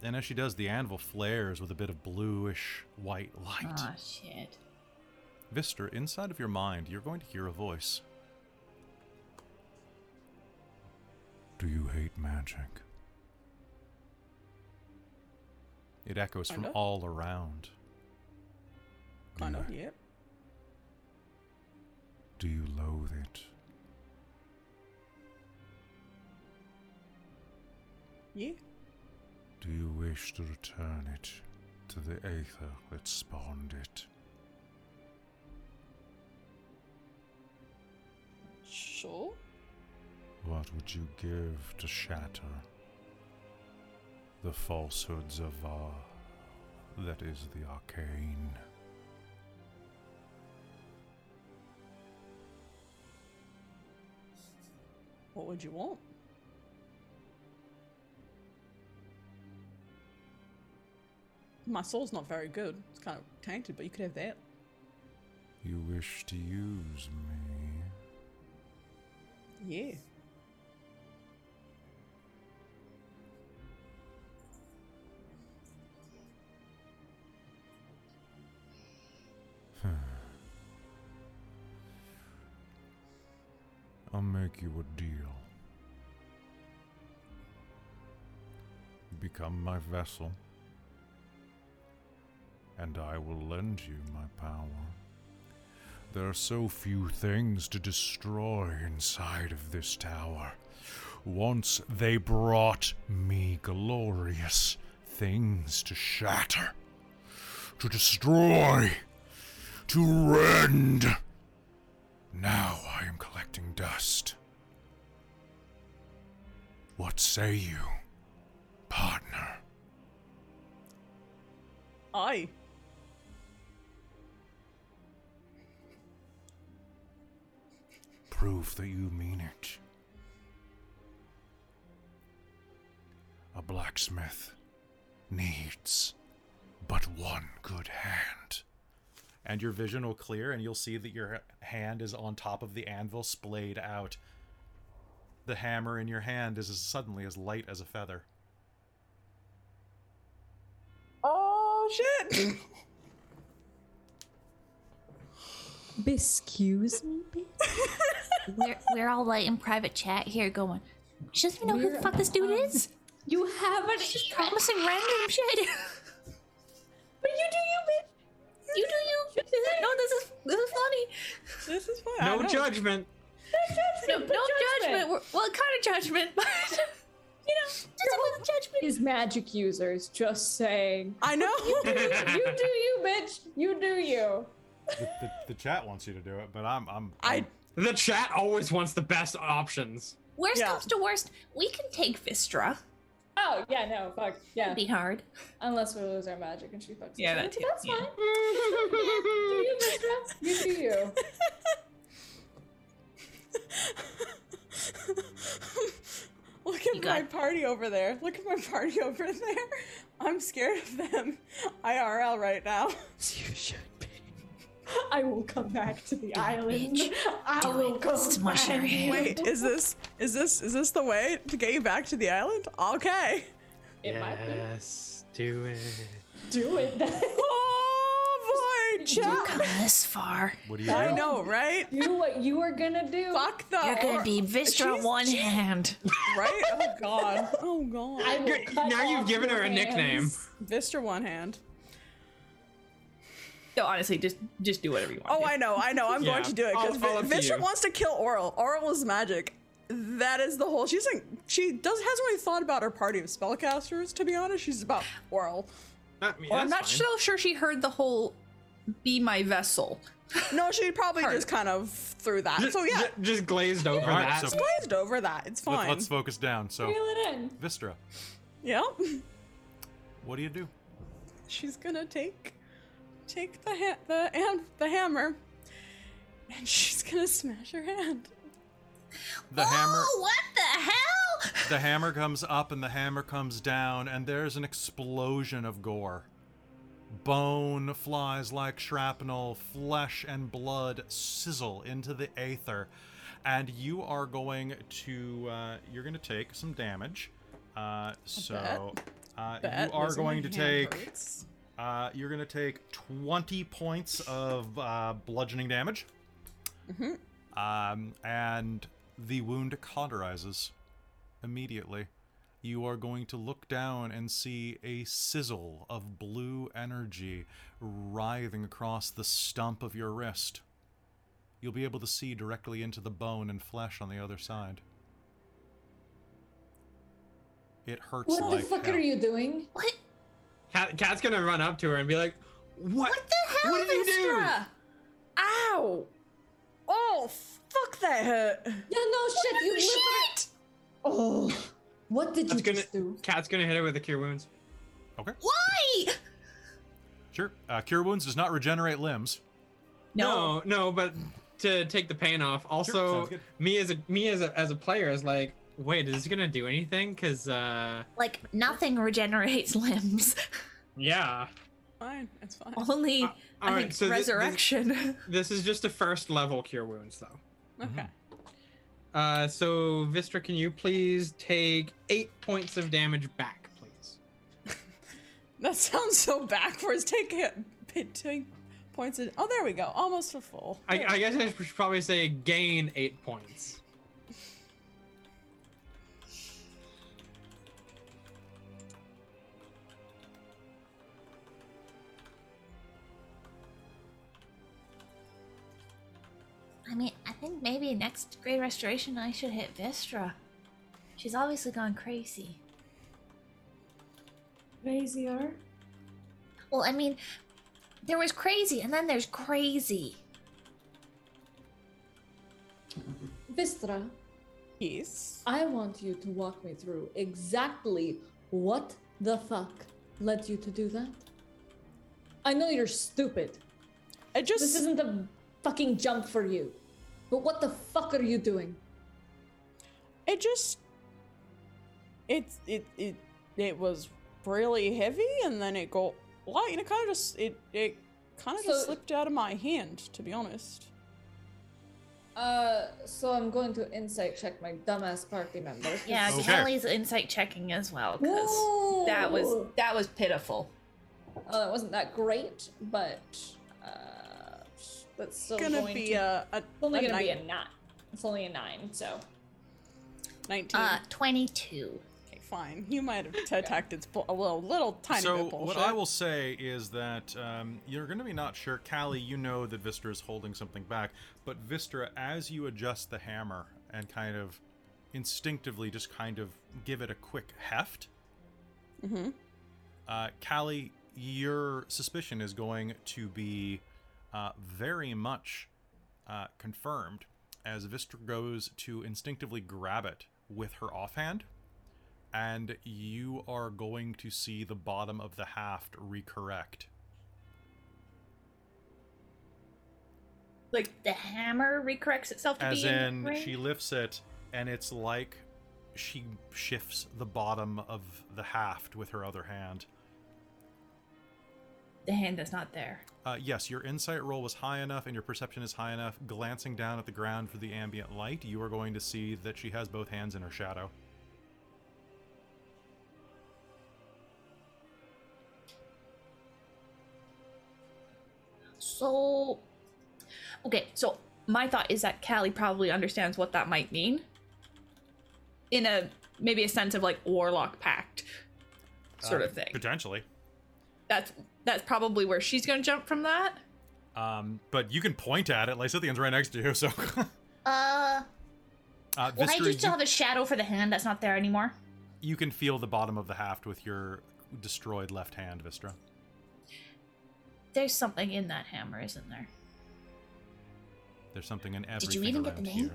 And as she does, the anvil flares with a bit of bluish white light. Aw, shit. Vistra, inside of your mind, you're going to hear a voice. Do you hate magic? It echoes from Kinda. all around. Kind do, of, you, yeah. do you loathe it? Yeah. Do you wish to return it to the aether that spawned it? Sure. What would you give to shatter the falsehoods of our that is the arcane? What would you want? My soul's not very good. It's kind of tainted, but you could have that. You wish to use me? Yeah. Hmm. I'll make you a deal. Become my vessel, and I will lend you my power. There are so few things to destroy inside of this tower. Once they brought me glorious things to shatter, to destroy, to rend. Now I am collecting dust. What say you, partner? Aye. Prove that you mean it. A blacksmith needs but one good hand. And your vision will clear, and you'll see that your hand is on top of the anvil, splayed out. The hammer in your hand is as suddenly as light as a feather. Oh shit! (coughs) Excuse me, We're, we're all like in private chat here going, she doesn't even know who the fuck this dude is. You haven't. She's promising random shit. But you do you, bitch. you do you. No, this is this is funny. this is fine. I No judgment. No, no judgment. We're- Well, kind of judgment, but (laughs) you know, just a little judgment. Is magic users just saying? I know. you do you, bitch. You do you. The, the, the chat wants you to do it, but I'm I'm I The chat always wants the best options. Worst Yeah. comes to worst, we can take Vistra. Oh yeah, no, fuck yeah. It'd be hard. Unless we lose our magic and she fucks. Yeah, that too, That's yeah. fine. do you, Vistra? You do you. (laughs) Look at You my got- party over there. Look at my party (laughs) over there. I'm scared of them. IRL right now. (laughs) You should be. (laughs) I will come back to the island. bitch. I Do will it. come Smush back. her hand. Wait, is this is this is this the way to get you back to the island? Okay. It might be. yes, do it. Do it then. (laughs) Oh boy, You chat. come this far. What do you do? I know, right? Do what you are gonna do. Fuck the You're gonna be Vistra she's- one hand. right? Oh god. Oh god. I will Good- cut now you've given your her a nickname. hands. Vistra one hand. No, honestly, just just do whatever you want. Oh, I know, I know. I'm Yeah, going to do it because all up Vistra wants to kill Auril. Auril is magic. That is the whole. She's like she does hasn't really thought about her party of spellcasters. To be honest, she's about Auril. I mean, Well, I'm not fine. so sure she heard the whole "be my vessel." No, she probably Part. just kind of threw that. Just, So yeah, ju- just glazed over Alright, that. so- glazed over that. It's fine. Let, us focus down. So, Reel it in. Vistra, Yep. what do you do? she's gonna take take the ha- the and the hammer, and (laughs) she's gonna smash her hand. The hammer. Oh, what the hell? The hammer comes up and the hammer comes down, and there's an explosion of gore. Bone flies like shrapnel, flesh and blood sizzle into the aether, and you are going to uh, you're going to take some damage. Uh, so uh, Bet you are losing going to take hurts. Uh, you're going to take 20 points of uh, bludgeoning damage. Um, and the wound cauterizes immediately. you are going to look down and see a sizzle of blue energy writhing across the stump of your wrist. You'll be able to see directly into the bone and flesh on the other side. It hurts What like the fuck hell. are you doing? What? Cat, Cat's gonna run up to her and be like, "What? What the hell, What did you do?" Ow! Oh, fuck that hurt. Yeah, no shit. You literally. Shit! Oh, what did you gonna. just do? Cat's gonna hit her with a cure wounds. Okay, Why? sure. Uh, Cure Wounds does not regenerate limbs. No, no, but to take the pain off. Also, sounds good. me as a me as a as a player is like, wait, is this gonna do anything? Cause uh, Like nothing regenerates limbs. yeah. Fine, it's fine. Only Uh, I alright, think so thi- this- resurrection. (laughs) This is just a first level cure wounds though. Okay. Uh, so Vistra, can you please take eight points of damage back, please? (laughs) That sounds so backwards. Take it. Take points. In, oh, there we go. Almost a full. I, I guess I should probably say gain eight points. I mean, I think maybe next Great Restoration I should hit Vistra. She's obviously gone crazy. Crazier. Well, I mean, there was crazy, and then there's crazy. Vistra, Yes. I want you to walk me through exactly what the fuck led you to do that. I know you're stupid. I just. This isn't a fucking jump for you. But what the fuck are you doing? It just. It it it it was really heavy, and then it got light, and it kind of just it it kind of just slipped out of my hand, to be honest. Uh, so I'm going to insight check my dumbass party member. 'cause- (laughs) Yeah, Okay. Kelly's insight checking as well because that was that was pitiful. Uh, it wasn't that great, but uh, that's still Gonna going be to, a, a, it's only a gonna be a nine- nine. It's only a nine, so nineteen. Uh, twenty-two. okay, fine. You might have detected bu- a little little tiny so bit bullshit. what I will say is that um, you're going to be not sure. Callie, you know that Vistra is holding something back, but Vistra, as you adjust the hammer and kind of instinctively just kind of give it a quick heft, Mm-hmm. uh, Callie, your suspicion is going to be uh, very much uh, confirmed as Vistra goes to instinctively grab it with her offhand, and you are going to see the bottom of the haft recorrect. Like the hammer recorrects itself to As be in, range? she lifts it, and it's like she shifts the bottom of the haft with her other hand. The hand that's not there. Uh, yes, your insight roll was high enough and your perception is high enough. Glancing down at the ground for the ambient light, you are going to see that she has both hands in her shadow. So, okay, so my thought is that Callie probably understands what that might mean. In a maybe a sense of like warlock pact sort Uh, of thing. Potentially. That's that's probably where she's gonna jump from that. Um, but you can point at it. Lysithian's right next to you, so. (laughs) Uh, uh, well, I do still you, have a shadow for the hand that's not there anymore. you can feel the bottom of the haft with your destroyed left hand, Vistra. There's something in that hammer, isn't there? There's something in everything Did you even get the name?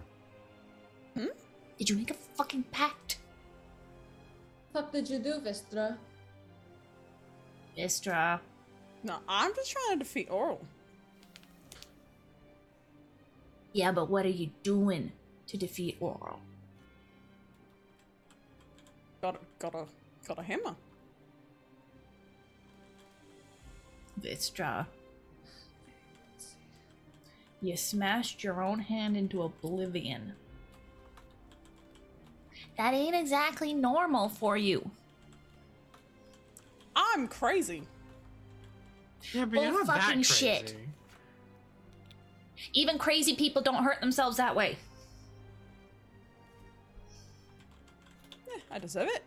here. Did you make a fucking pact, fuck did you do, Vistra? Vistra? No, I'm just trying to defeat Auril. Yeah, but what are you doing to defeat Auril? Got a got a got a hammer. Vistra. You smashed your own hand into oblivion. That ain't exactly normal for you. I'm crazy. Yeah, but Oh, you're not that fucking crazy. shit. Even crazy people don't hurt themselves that way. Eh, I deserve it.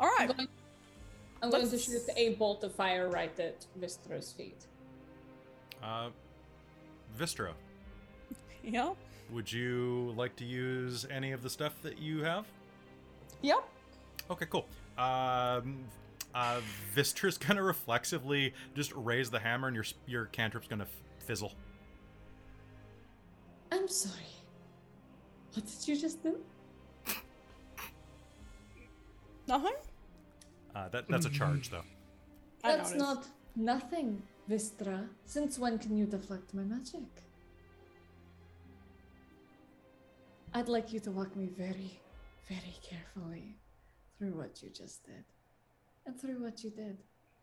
All right. I'm going, I'm going to shoot a bolt of fire right at Vistra's feet. Uh, Vistra, (laughs) Yep. would you like to use any of the stuff that you have? Yep. Okay, cool. Um, uh, Vistra's (laughs) gonna reflexively just raise the hammer, and your your cantrip's gonna f- fizzle. I'm sorry. What did you just do? Nothing. Uh, that that's a charge, though. That's not nothing, Vistra. Since when can you deflect my magic? I'd like you to walk me very, very carefully through what you just did. And through what you did.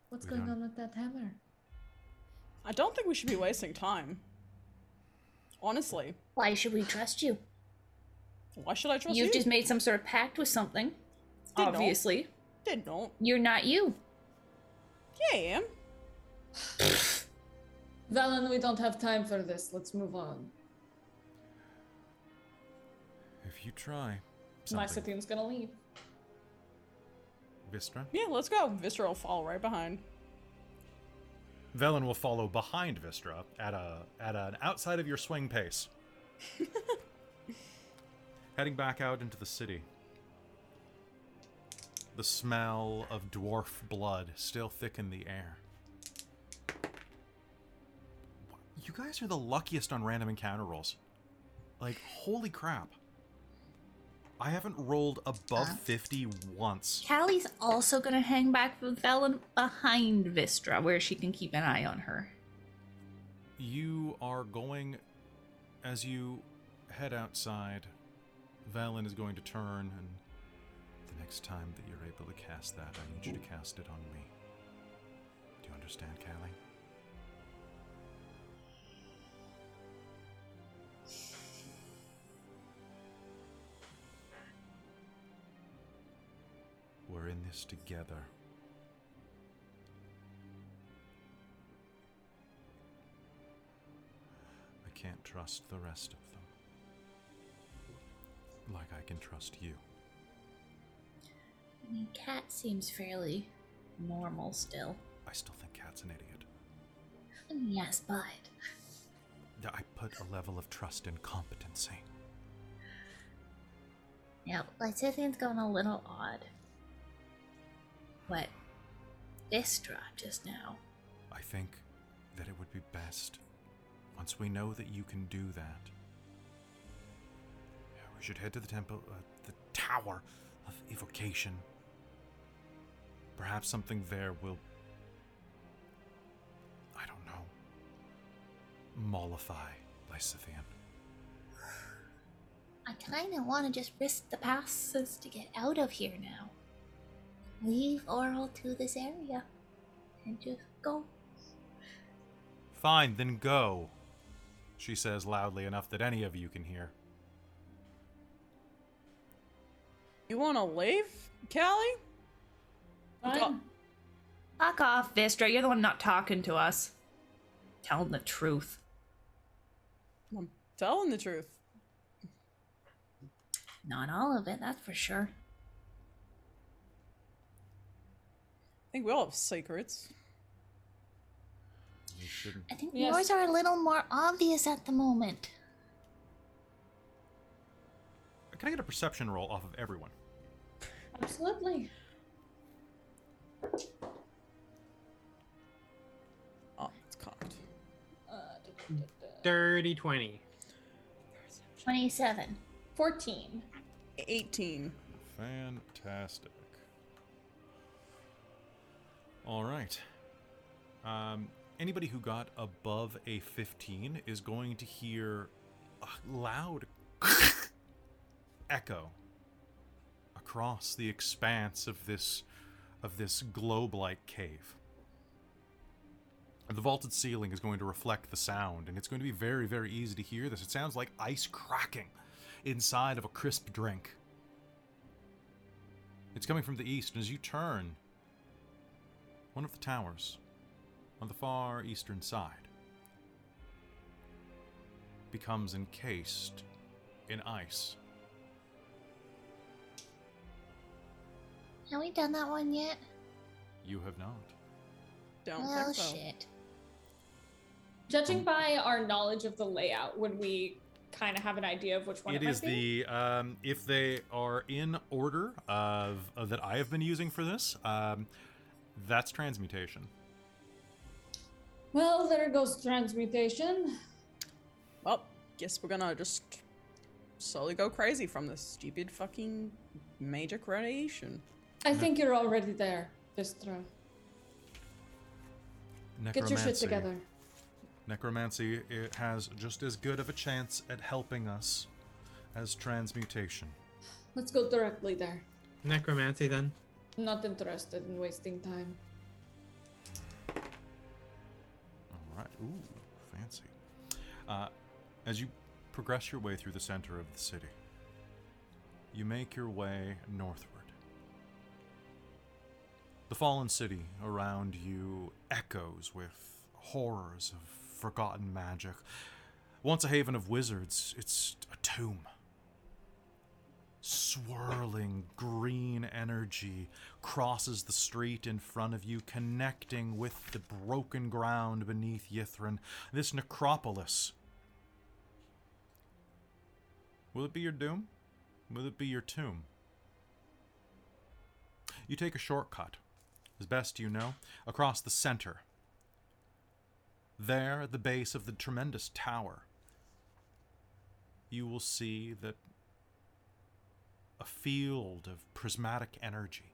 What's We going don't- on with that hammer? I don't think we should be wasting time. Honestly, Why should we trust you? why should I trust you? You've just made some sort of pact with something. Did not. Obviously. did not. You're not you. Yeah, I am. (sighs) Vellynne, we don't have time for this. Let's move on. If you try My something, Scythian's gonna leave. Vistra, Yeah, let's go. Vistra will fall right behind. Vellynne will follow behind Vistra at a at an outside of your swing pace, (laughs) heading back out into the city. The smell of dwarf blood still thick in the air. You guys are the luckiest on random encounter rolls. Like, holy crap. I haven't rolled above Uh. 50 once. Callie's also gonna hang back with Vellynne behind Vistra, where she can keep an eye on her. You are going, as you head outside, Vellynne is going to turn, and the next time that you're able to cast that, I need you to cast it on me. Do you understand, Callie? We're in this together. I can't trust the rest of them. Like I can trust you. I mean, Cat seems fairly normal still. I still think Cat's an idiot. Yes, but I put a level of trust in competency. yeah, Lysithian's gone a little odd. What? Vistra just now. I think that it would be best, once we know that you can do that, yeah, we should head to the temple, uh, the Tower of Evocation. Perhaps something there will. I don't know. Mollify Lysithian. I kind of want to just risk the passes to get out of here now. Leave Auril to this area and just go. Fine, then go, she says loudly enough that any of you can hear. You want to leave, Callie? Fine. Fuck off, Vistra. You're the one not talking to us. Telling the truth. I'm telling the truth. Not all of it, that's for sure. Think we all have secrets. You shouldn't. I think Yes. yours are a little more obvious at the moment. Can I get a perception roll off of everyone? Absolutely. Oh, it's cocked. Uh, da- da- da- da. Dirty 20. 27. 14. 18. Fantastic. All right. Um, anybody who got above a 15 is going to hear a loud (laughs) echo across the expanse of this of this globe-like cave. The vaulted ceiling is going to reflect the sound, and it's going to be very, very easy to hear this. It sounds like ice cracking inside of a crisp drink. It's coming from the east, and as you turn, one of the towers on the far eastern side becomes encased in ice. Have we done that one yet? You have not. Don't well, think so. shit. Judging by our knowledge of the layout, would we kind of have an idea of which one it, It might be? the um, if they are in order of, of that I have been using for this. Um, that's transmutation. Well, there goes transmutation. Well, guess we're gonna just slowly go crazy from this stupid fucking magic radiation. I think you're already there, Vistra. Get your shit Necromancy. together. Necromancy it has just as good of a chance at helping us as transmutation. Let's go directly there. Necromancy then. Not interested in wasting time. All right. Ooh, fancy. Uh, as you progress your way through the center of the city, you make your way northward. The fallen city around you echoes with horrors of forgotten magic. Once a haven of wizards, it's a tomb. Swirling green energy crosses the street in front of you, connecting with the broken ground beneath Ythryn. This necropolis. Will it be your doom? Will it be your tomb? You take a shortcut, as best you know, across the center. There, at the base of the tremendous tower, you will see that a field of prismatic energy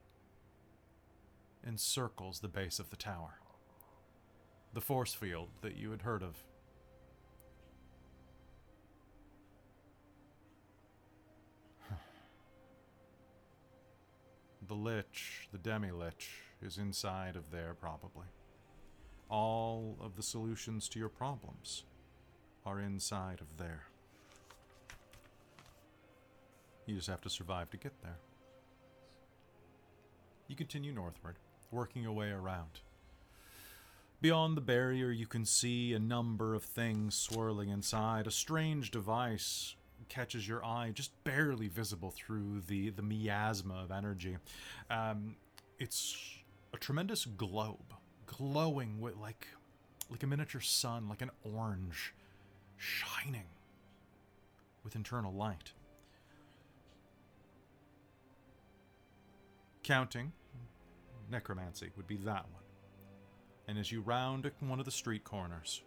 encircles the base of the tower. The force field that you had heard of. (sighs) The Lich, the Demi Lich, is inside of there, probably. All of the solutions to your problems are inside of there. You just have to survive to get there. You continue northward, working your way around. Beyond the barrier, you can see a number of things swirling inside. A strange device catches your eye, just barely visible through the, the miasma of energy. Um, it's a tremendous globe, glowing with like like a miniature sun, like an orange, shining with internal light. Counting, necromancy would be that one. And as you round one of the street corners,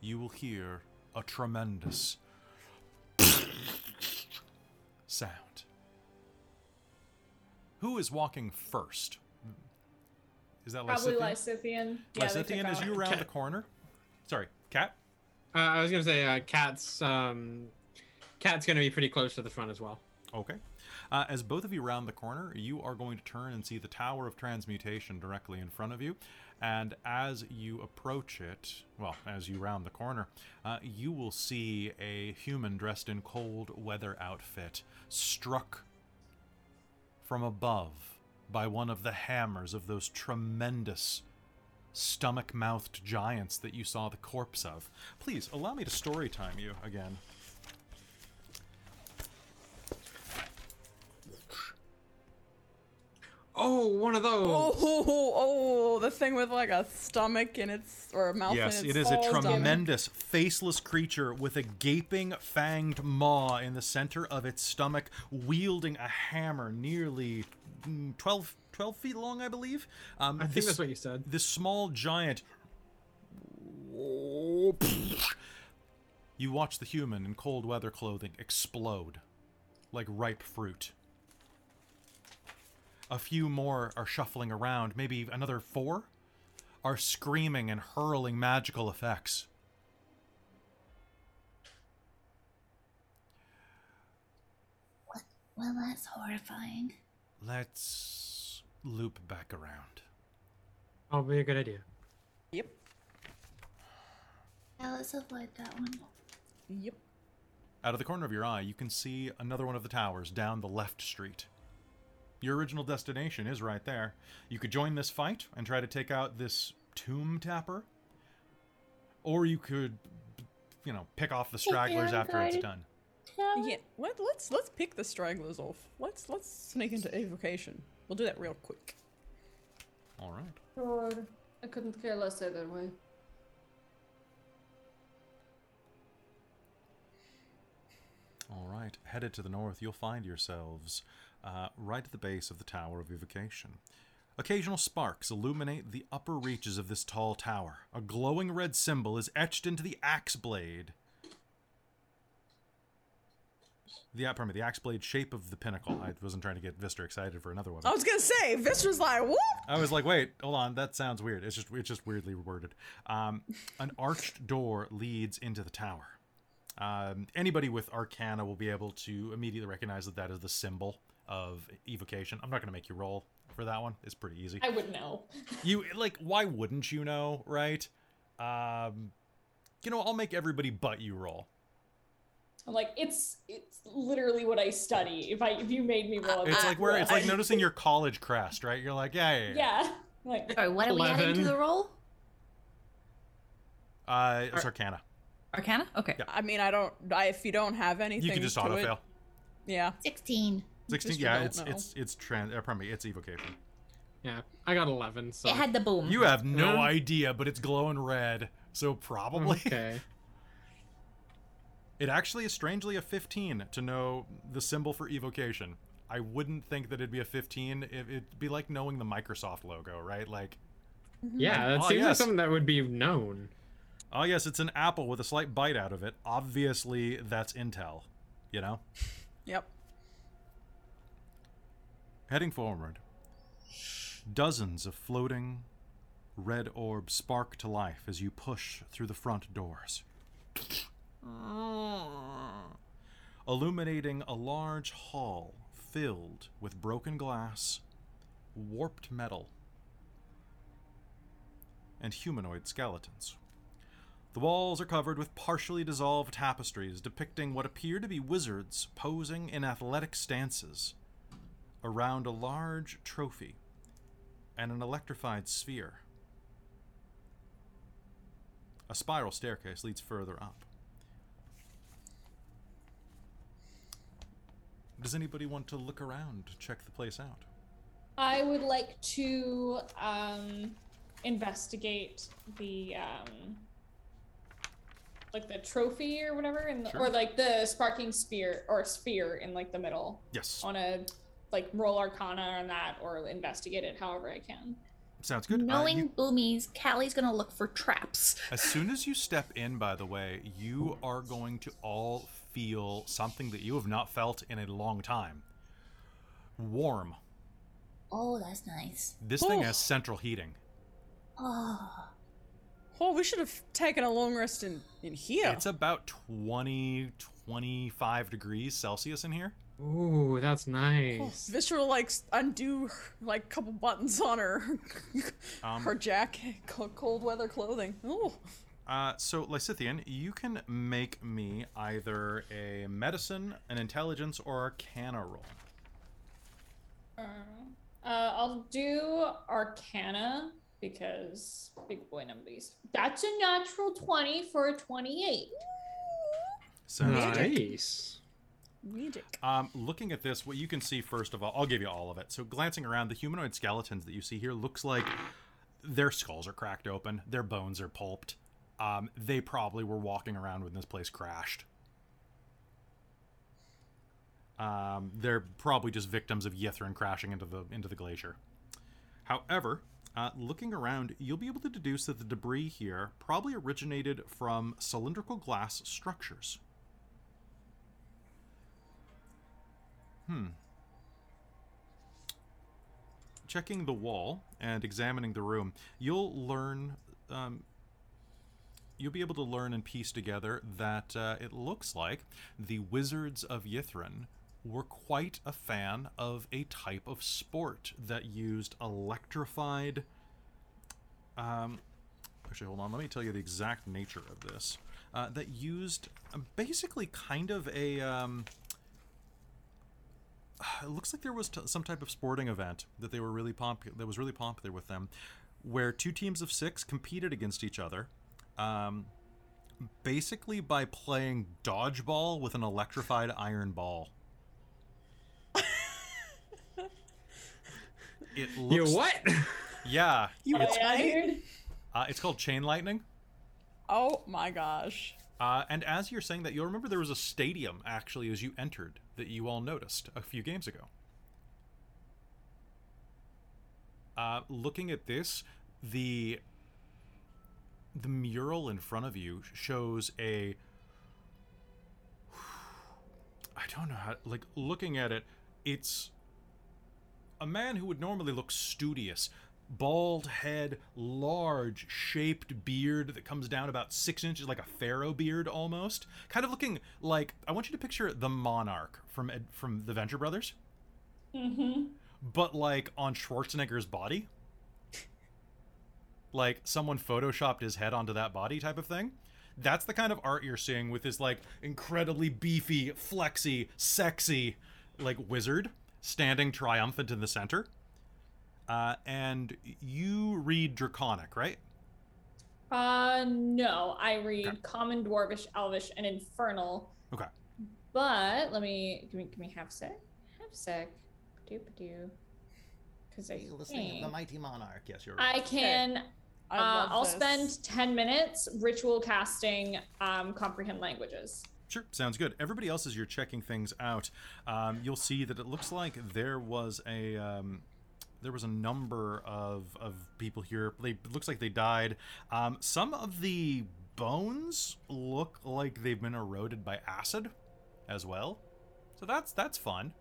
you will hear a tremendous sound. Who is walking first? Is that Probably Lysithian? Lysithian. Yeah, Lysithian, as you round Cat. the corner. Sorry, cat. Uh, I was gonna say uh, cat's um, cat's gonna be pretty close to the front as well. Okay. Uh, as both of you round the corner, you are going to turn and see the Tower of Transmutation directly in front of you. And as you approach it, well, as you round the corner, uh, you will see a human dressed in cold weather outfit struck from above by one of the hammers of those tremendous stomach mouthed giants that you saw the corpse of. Please allow me to story time you again. Oh, one of those. Oh, oh, oh, the thing with like a stomach in its or a mouth Yes, in its it is a balls, damn it. tremendous, faceless creature with a gaping, fanged maw in the center of its stomach, wielding a hammer nearly mm, 12, 12 feet long, I believe. Um, I think this, that's what you said. This small giant. You watch the human in cold weather clothing explode like ripe fruit. A few more are shuffling around, maybe another four are screaming and hurling magical effects. Well, that's horrifying. Let's loop back around. That'll be a good idea. Yep. Yeah, let's avoid that one. Yep. Out of the corner of your eye, you can see another one of the towers down the left street. Your original destination is right there. You could join this fight and try to take out this tomb tapper, or you could, you know, pick off the stragglers after it's done. Yeah. What? Let's let's pick the stragglers off. Let's let's sneak into evocation. We'll do that real quick. All right. Lord, I couldn't care less either way. All right. Headed to the north, you'll find yourselves uh, right at the base of the Tower of Evocation. Occasional sparks illuminate the upper reaches of this tall tower. A glowing red symbol is etched into the axe blade. The, uh, pardon me, the axe blade shape of the pinnacle. I wasn't trying to get Vistra excited for another one. I was gonna say, Vistra's like, whoop! I was like, wait, hold on, that sounds weird. It's just it's just weirdly worded. Um, an arched door leads into the tower. Um, anybody with Arcana will be able to immediately recognize that that is the symbol of evocation. I'm not going to make you roll for that one. It's pretty easy. I would know. (laughs) You like, why wouldn't you know, right? Um, you know, I'll make everybody but you roll. I'm like, it's it's literally what I study. If I if you made me roll, It's like where it's like noticing your college crest, right? You're like, yeah, yeah, yeah. Yeah. Like Sorry, what are we adding to the roll? Uh, it's Arcana. Arcana? Okay. Yeah. I mean, I don't. I, if you don't have anything, You can just auto it, fail. Yeah. 16. 16 Just yeah don't it's know. it's it's trans uh, pardon me it's evocation Yeah, I got 11. So It had the boom. you have no Yeah. idea but it's glowing red so probably okay. (laughs) it actually is strangely a 15 to know the symbol for evocation i wouldn't think that it'd be a 15 it, it'd be like knowing the microsoft logo right like mm-hmm. Yeah, that Oh, seems like yes. something that would be known. oh yes it's an apple with a slight bite out of it obviously that's intel you know (laughs) Yep. Heading forward, dozens of floating red orbs spark to life as you push through the front doors. Illuminating a large hall filled with broken glass, warped metal, and humanoid skeletons. The walls are covered with partially dissolved tapestries depicting what appear to be wizards posing in athletic stances around a large trophy and an electrified sphere. A spiral staircase leads further up. Does anybody want to look around, check the place out? I would like to um investigate the um like the trophy or whatever in the, Sure. or like the sparking spear or sphere in like the middle. Yes. On a like roll arcana on that or investigate it however I can. Sounds good. Uh, Knowing you- boomies, Callie's gonna look for traps. as soon as you step in, by the way, you are going to all feel something that you have not felt in a long time. Warm. Oh, that's nice. This thing Oh. has central heating. Oh, Oh, we should have taken a long rest in in here. It's about 20, 25 degrees Celsius in here. Ooh, that's Oh, nice. (laughs) Visceral like s- undo like a couple buttons on her (laughs) Um, her jacket, (laughs) cold weather clothing. Ooh. Uh, so, Lysithian, you can make me either a medicine, an intelligence, or arcana roll. Uh, uh, I'll do Arcana because big boy numbers. That's a natural 20 for a 28. Sounds good. Nice. Magic. Um, looking at this, what you can see first of all, I'll give you all of it. So, glancing around, the humanoid skeletons that you see here looks like their skulls are cracked open, their bones are pulped. Um, they probably were walking around when this place crashed. Um, they're probably just victims of Ythryn crashing into the into the glacier. However, uh, looking around, you'll be able to deduce that the debris here probably originated from cylindrical glass structures. Hmm. Checking the wall and examining the room, you'll learn. Um, you'll be able to learn and piece together that uh, it looks like the Wizards of Ythryn were quite a fan of a type of sport that used electrified. Um, actually, hold on. Let me tell you the exact nature of this. Uh, that used basically kind of a. Um, (sighs) it looks like there was t- some type of sporting event that they were really pop- that was really popular with them, where two teams of six competed against each other, um, basically by playing dodgeball with an electrified iron ball. it (laughs) looks. You what? (laughs) Yeah, You it's, uh, it's called chain lightning. Oh my gosh. Uh, and as you're saying that, you'll remember there was a stadium actually as you entered that you all noticed a few games ago. Uh, looking at this, the the mural in front of you shows a. I don't know how. Like looking at it, it's a man who would normally look studious. Bald head, large shaped beard that comes down about six inches, like a pharaoh beard almost. Kind of looking like I want you to picture the monarch from Ed- from the Venture Brothers, Mm-hmm. but like on Schwarzenegger's body. Like someone photoshopped his head onto that body type of thing. That's the kind of art you're seeing with this like incredibly beefy, flexy, sexy, like wizard standing triumphant in the center. Uh, and you read Draconic, right? Uh, no, I read Okay. Common, Dwarvish, Elvish, and Infernal. Okay. But let me give me give me half a sec. Half a sec. Doop doo. Because I think mighty monarch. Yes, you're Right. I can. I uh, love I'll this. spend ten minutes ritual casting um, comprehend languages. Sure, sounds good. Everybody else, as you're checking things out, um, you'll see that it looks like there was a um, there was a number of of people here. They it looks like they died. Um, some of the bones look like they've been eroded by acid, as well. So that's that's fun.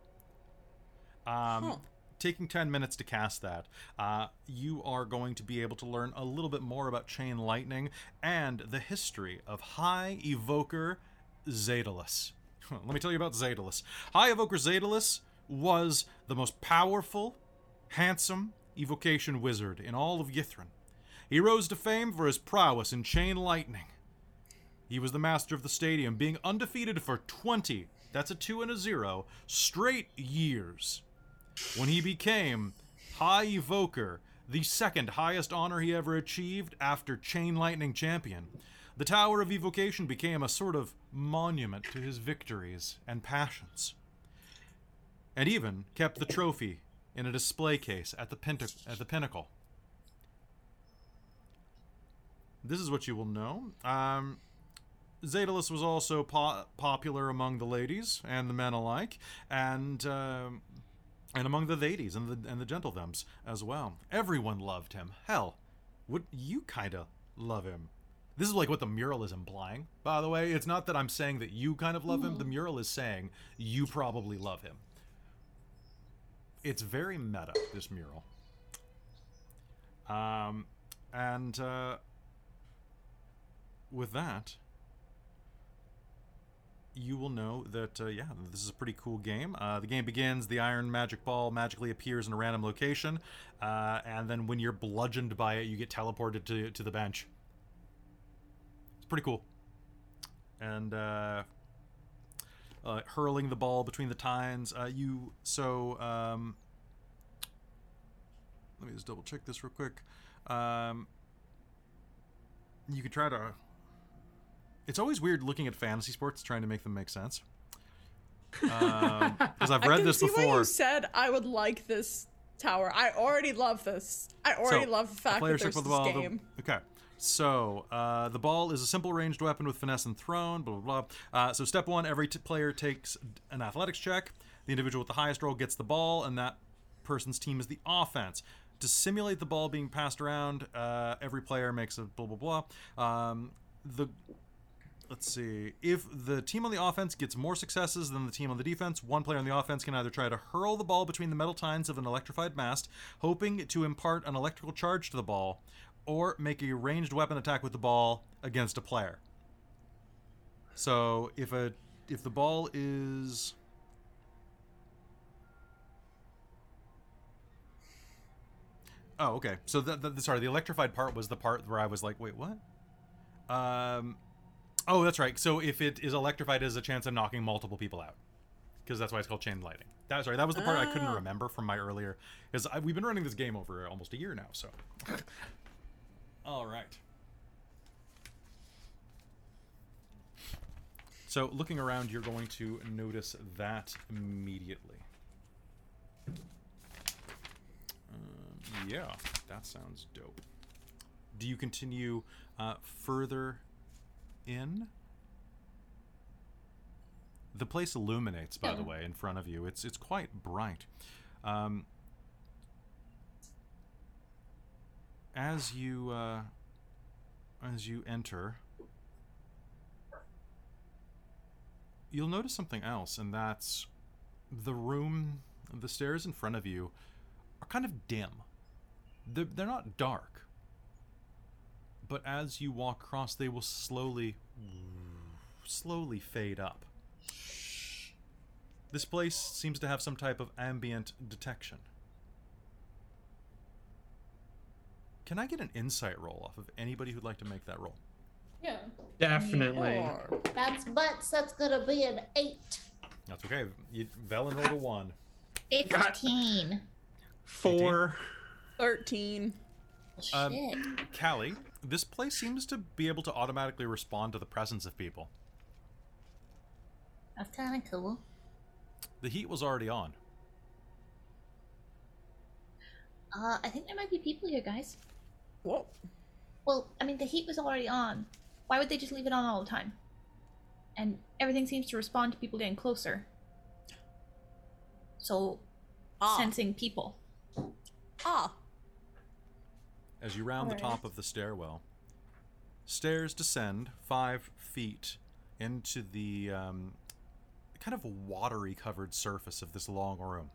Um, Huh. Taking 10 minutes to cast that, uh, you are going to be able to learn a little bit more about Chain Lightning and the history of High Evoker Zadalus. (laughs) Let me tell you about Zadalus. High Evoker Zadalus was the most powerful, handsome evocation wizard in all of Ythryn. He rose to fame for his prowess in Chain Lightning. He was the master of the stadium, being undefeated for 20, that's a 2 and a 0, straight years. When he became High Evoker, the second highest honor he ever achieved after Chain Lightning Champion, the Tower of Evocation became a sort of monument to his victories and passions. And even kept the trophy in a display case at the, at the pinnacle. This is what you will know. Um, Zadalus was also po- popular among the ladies and the men alike, and um, and among the ladies and the and the gentlethems as well. Everyone loved him. Hell, would you kind of love him? This is like what the mural is implying. By the way, it's not that I'm saying that you kind of love him. The mural is saying you probably love him. It's very meta. This mural. Um, and uh, with that, you will know that uh, yeah, this is a pretty cool game. Uh, the game begins. The iron magic ball magically appears in a random location, uh, and then when you're bludgeoned by it, you get teleported to to the bench. It's pretty cool. And uh, hurling the ball between the tines. Uh, you so um, let me just double check this real quick. Um, you could try to it's always weird looking at fantasy sports trying to make them make sense. (laughs) Because I've I read can this before. you said I would like this tower. I already love this. I already So, love the fact that there's check this for the ball. game. The, okay. So, uh, the ball is a simple ranged weapon with finesse and thrown, blah, blah, blah. Uh, so, step one every t- player takes an athletics check. The individual with the highest roll gets the ball, and that person's team is the offense. To simulate the ball being passed around, uh, every player makes a blah, blah, blah. Um, the let's see. If the team on the offense gets more successes than the team on the defense, one player on the offense can either try to hurl the ball between the metal tines of an electrified mast, hoping to impart an electrical charge to the ball, or make a ranged weapon attack with the ball against a player. So if a if the ball is Oh, okay. So the, the sorry, the electrified part was the part where I was like, "Wait, what?" Um Oh, that's right. So if it is electrified, there's a chance of knocking multiple people out, because that's why it's called chain lighting. That sorry, that was the part I couldn't Ah. remember from my earlier, because we've been running this game over almost a year now. So, (laughs) all right. So looking around, you're going to notice that immediately. Yeah, that sounds dope. Do you continue uh, further in? The place illuminates, by the way, in front of you. It's it's quite bright. Um, as you uh, as you enter, you'll notice something else, and that's the room, the stairs in front of you are kind of dim. They're, they're not dark, but as you walk across, they will slowly, slowly fade up. This place seems to have some type of ambient detection. Can I get an insight roll off of anybody who'd like to make that roll? Yeah. Definitely. Sure. That's butts. That's gonna be an eight. That's okay. You, Vellynne rolled a one. Fifteen. Four. 13. Um, Shit. Callie, this place seems to be able to automatically respond to the presence of people. That's kind of cool. The heat was already on. Uh, I think there might be people here, guys. Whoa. Well, I mean, the heat was already on. Why would they just leave it on all the time? And everything seems to respond to people getting closer. So, Ah. sensing people. Ah. As you round the Alright. top of the stairwell, stairs descend five feet into the um, kind of watery covered surface of this long room.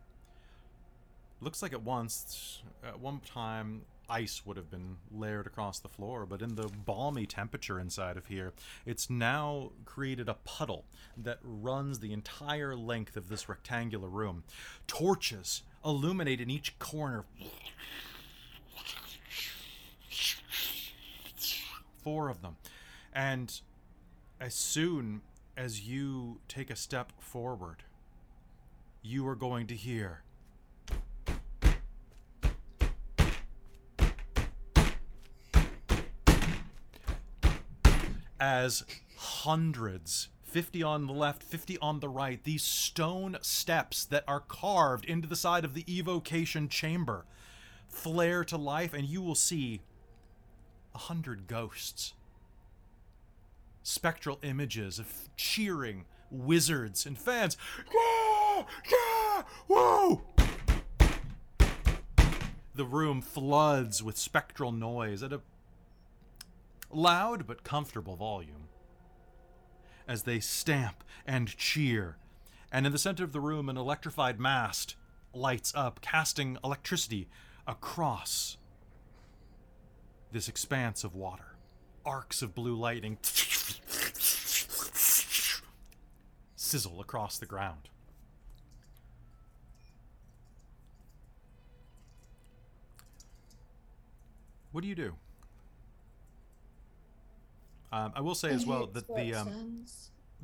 Looks like at once, at one time, ice would have been layered across the floor, but in the balmy temperature inside of here, it's now created a puddle that runs the entire length of this rectangular room. Torches illuminate in each corner four of them. And as soon as you take a step forward, you are going to hear. As hundreds, 50 on the left, 50 on the right, these stone steps that are carved into the side of the evocation chamber flare to life, and you will see a hundred ghosts. Spectral images of cheering wizards and fans. Yeah! Whoa! The room floods with spectral noise at a loud but comfortable volume as they stamp and cheer. And in the center of the room, an electrified mast lights up, casting electricity across this expanse of water. Arcs of blue lightning sizzle across the ground. What do you do? Um, I will say as well that the um,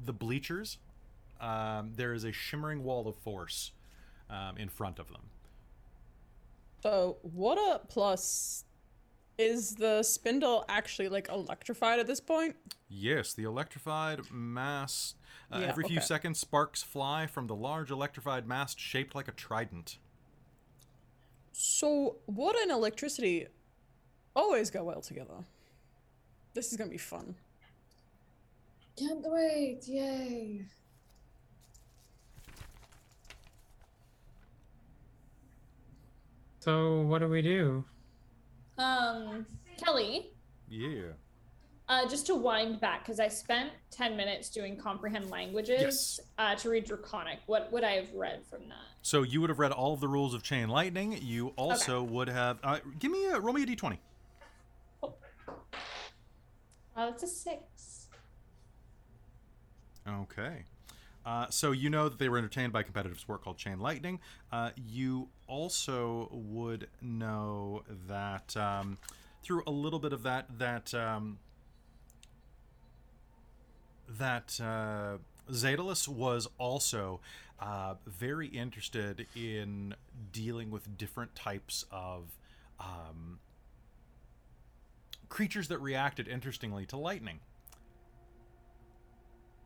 the bleachers, um, there is a shimmering wall of force um, in front of them. So, water plus. Is the spindle actually like electrified at this point? Yes, the electrified mast. Uh, Yeah, every few seconds, sparks fly from the large electrified mast shaped like a trident. So, water and electricity always go well together. This is gonna be fun. Can't wait! Yay! So what do we do? Um, Kelly, Yeah. uh, just to wind back, because I spent 10 minutes doing comprehend languages Yes. uh, to read Draconic. What would I have read from that? So you would have read all of the rules of chain lightning. You also would have. Uh, give me a roll me a d20. Oh, it's a six. Okay. Uh, so you know that they were entertained by competitive sport called Chain Lightning. Uh, you also would know that um, through a little bit of that that um, that uh, Zadalus was also uh, very interested in dealing with different types of um, creatures that reacted interestingly to lightning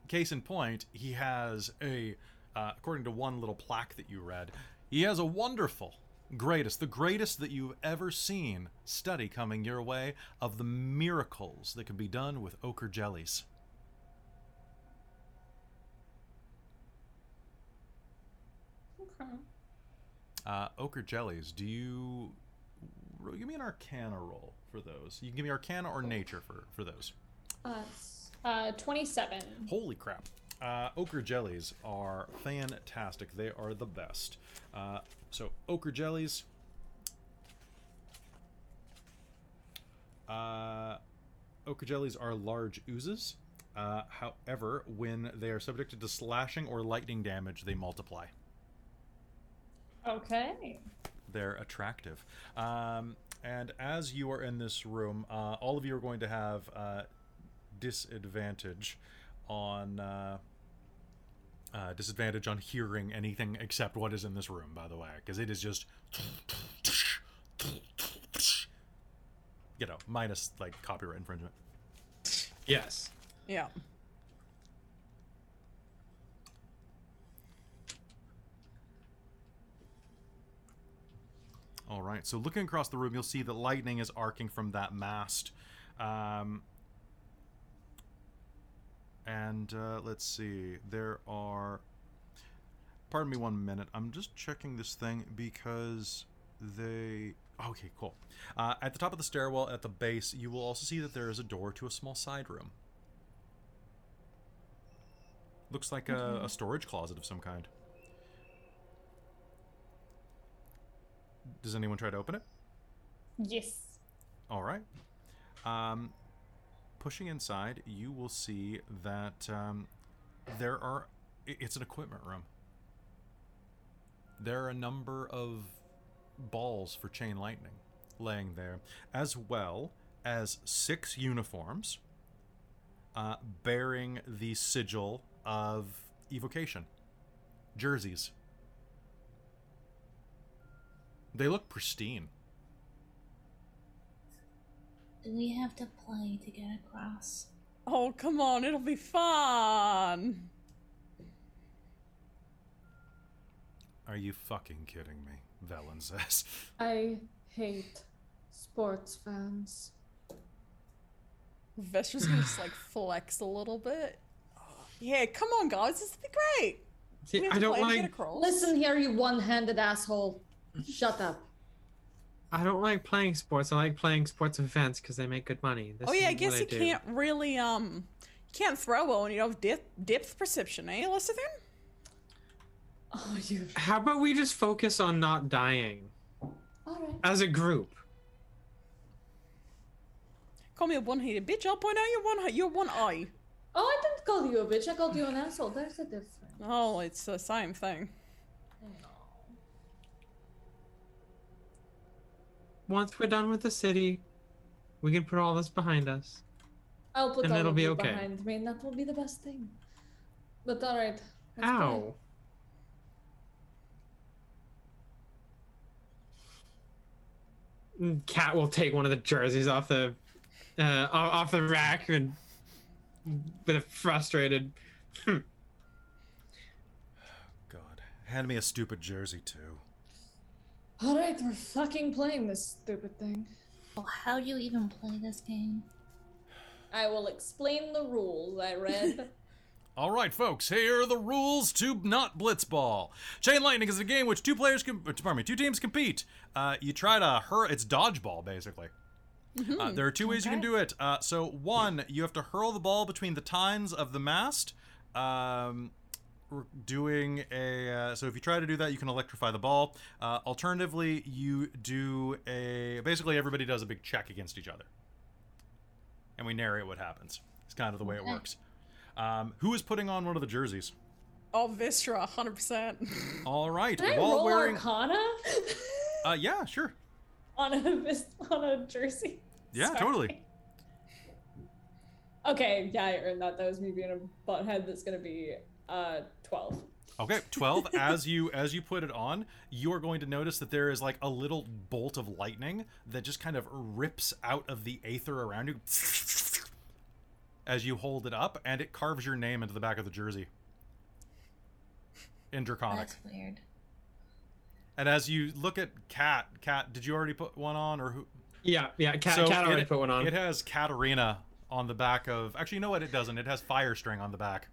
case in point, he has a, uh, according to one little plaque that you read, he has a wonderful greatest, the greatest that you've ever seen study coming your way of the miracles that can be done with ochre jellies. Okay. Uh, ochre jellies, do you. Give me an arcana roll for those. You can give me arcana or nature for, for those. Uh, uh, 27. Holy crap. Uh, ochre jellies are fantastic. They are the best. Uh, so, ochre jellies. Uh, ochre jellies are large oozes. Uh, however, when they are subjected to slashing or lightning damage, they multiply. Okay. They're attractive. Um, and as you are in this room, uh, all of you are going to have uh, disadvantage on uh, uh, disadvantage on hearing anything except what is in this room. By the way, because it is just you know minus like copyright infringement. Yes. Yeah. All right. So looking across the room, you'll see that lightning is arcing from that mast. Um, and uh, let's see. There are. Pardon me one minute. I'm just checking this thing because they. Okay, cool. Uh, at the top of the stairwell, at the base, you will also see that there is a door to a small side room. Looks like a, a storage closet of some kind. Does anyone try to open it? Yes. All right. Um, pushing inside, you will see that um, there are. It's an equipment room. There are a number of balls for chain lightning laying there, as well as six uniforms uh, bearing the sigil of evocation jerseys. They look pristine. Do we have to play to get across? Oh, come on, it'll be fun. Are you fucking kidding me? Vellynne says. (laughs) I hate sports fans. Vistra's gonna just like flex a little bit. Yeah, come on, guys, this will be great. See, I don't play to like. Listen here, you one-handed asshole. Shut up. I don't like playing sports. I like playing sports events because they make good money. This Oh yeah, I guess you do. can't really um, you can't throw well when you don't have depth, depth perception, eh, Elizabeth? Oh, (laughs) you. How about we just focus on not dying All right. as a group? Call me a one-headed bitch. I'll point out your one your one eye. Oh, I didn't call you a bitch. I called you an asshole. There's a difference. Oh, it's the same thing. Once we're done with the city, we can put all this behind us. I'll put And all it'll of be okay. behind me, and that will be the best thing. But all right. let's play. Ow. Mm, Cat will take one of the jerseys off the uh, off the rack and with a frustrated. "Hmm, God, hand me a stupid jersey too. All right, we're fucking playing this stupid thing. Well, how do you even play this game? I will explain the rules I read. (laughs) All right, folks, here are the rules to not blitzball. Chain lightning is a game which two players can, uh, pardon me, two teams compete. Uh, you try to hurl. It's dodgeball, basically. Uh, there are two ways you can do it. Uh, so one, you have to hurl the ball between the tines of the mast. Um, we're doing a uh, so if you try to do that, you can electrify the ball. Uh, alternatively, you do a basically everybody does a big check against each other, and we narrate what happens. It's kind of the way it works. Um, who is putting on one of the jerseys? Oh, Vistra, hundred percent. All right, Can I while roll wearing. Arcana Uh, yeah, sure. on a vis- on a jersey? Yeah, Sorry. totally. Okay, yeah, I earned that. That was me being a butthead. That's gonna be uh twelve. Okay, (laughs) twelve. as you as you put it on, you are going to notice that there is like a little bolt of lightning that just kind of rips out of the aether around you (laughs) as you hold it up, and it carves your name into the back of the jersey in Draconic. That's weird. And as you look at Cat, Cat, did you already put one on or who? Yeah, yeah. Cat, So cat already it, put one on. It has Katerina on the back of. Actually, you know what? It doesn't. It has Firestring on the back.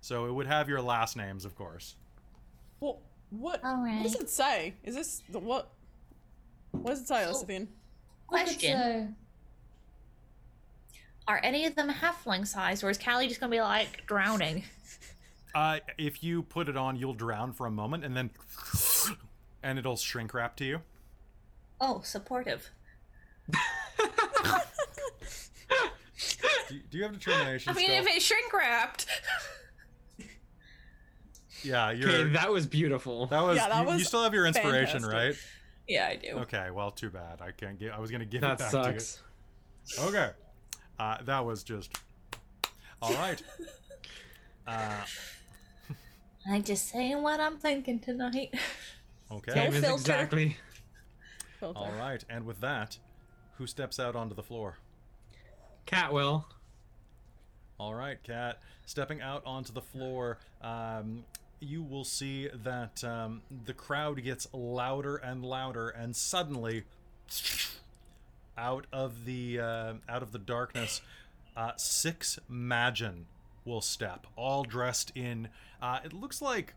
So it would have your last names, of course. Well, what? All What does it say? Is this the what? What does it say, Elizabeth? Question: Are any of them halfling sized, or is Callie just gonna be like drowning? Uh, if you put it on, you'll drown for a moment, and then, and it'll shrink wrap to you. Oh, supportive. (laughs) Do, do you have determination? I mean, still? if it's shrink wrapped. (laughs) yeah, you're. okay, that was beautiful. that was. Yeah, that you, you still have your inspiration, fantastic. right? yeah, I do. Okay. Well, too bad. I can't get. I was gonna give that it back sucks. to you. Okay. Uh, that was just. All right. Uh, I'm just saying what I'm thinking tonight. okay. Same filter. exactly. Filter. All right. And with that, who steps out onto the floor? Cat will. All right, Cat. Stepping out onto the floor, um, you will see that um, the crowd gets louder and louder, and suddenly, out of the uh, out of the darkness, uh, six Magen will step, all dressed in. Uh, it looks like,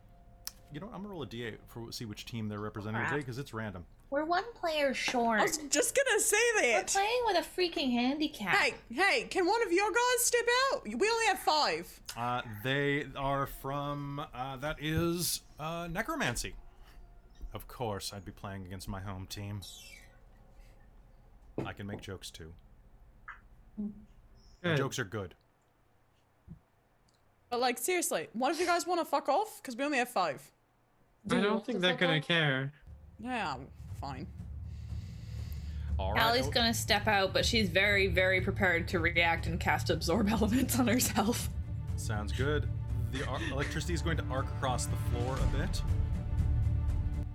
you know, I'm gonna roll a d8 for see which team they're representing today because it's random. We're one player short. I was just gonna say this. We're playing with a freaking handicap. Hey, hey, can one of your guys step out? We only have five. Uh, they are from. Uh, that is uh, necromancy. Of course, I'd be playing against my home team. I can make jokes too. Good. jokes are good. But like, seriously, one of you guys want to fuck off? Because we only have five. I Do you don't think they're gonna off? care. Yeah, fine. All right. Allie's oh, gonna step out, but she's very, very prepared to react and cast absorb (laughs) elements on herself. Sounds good. The ar- electricity is going to arc across the floor a bit.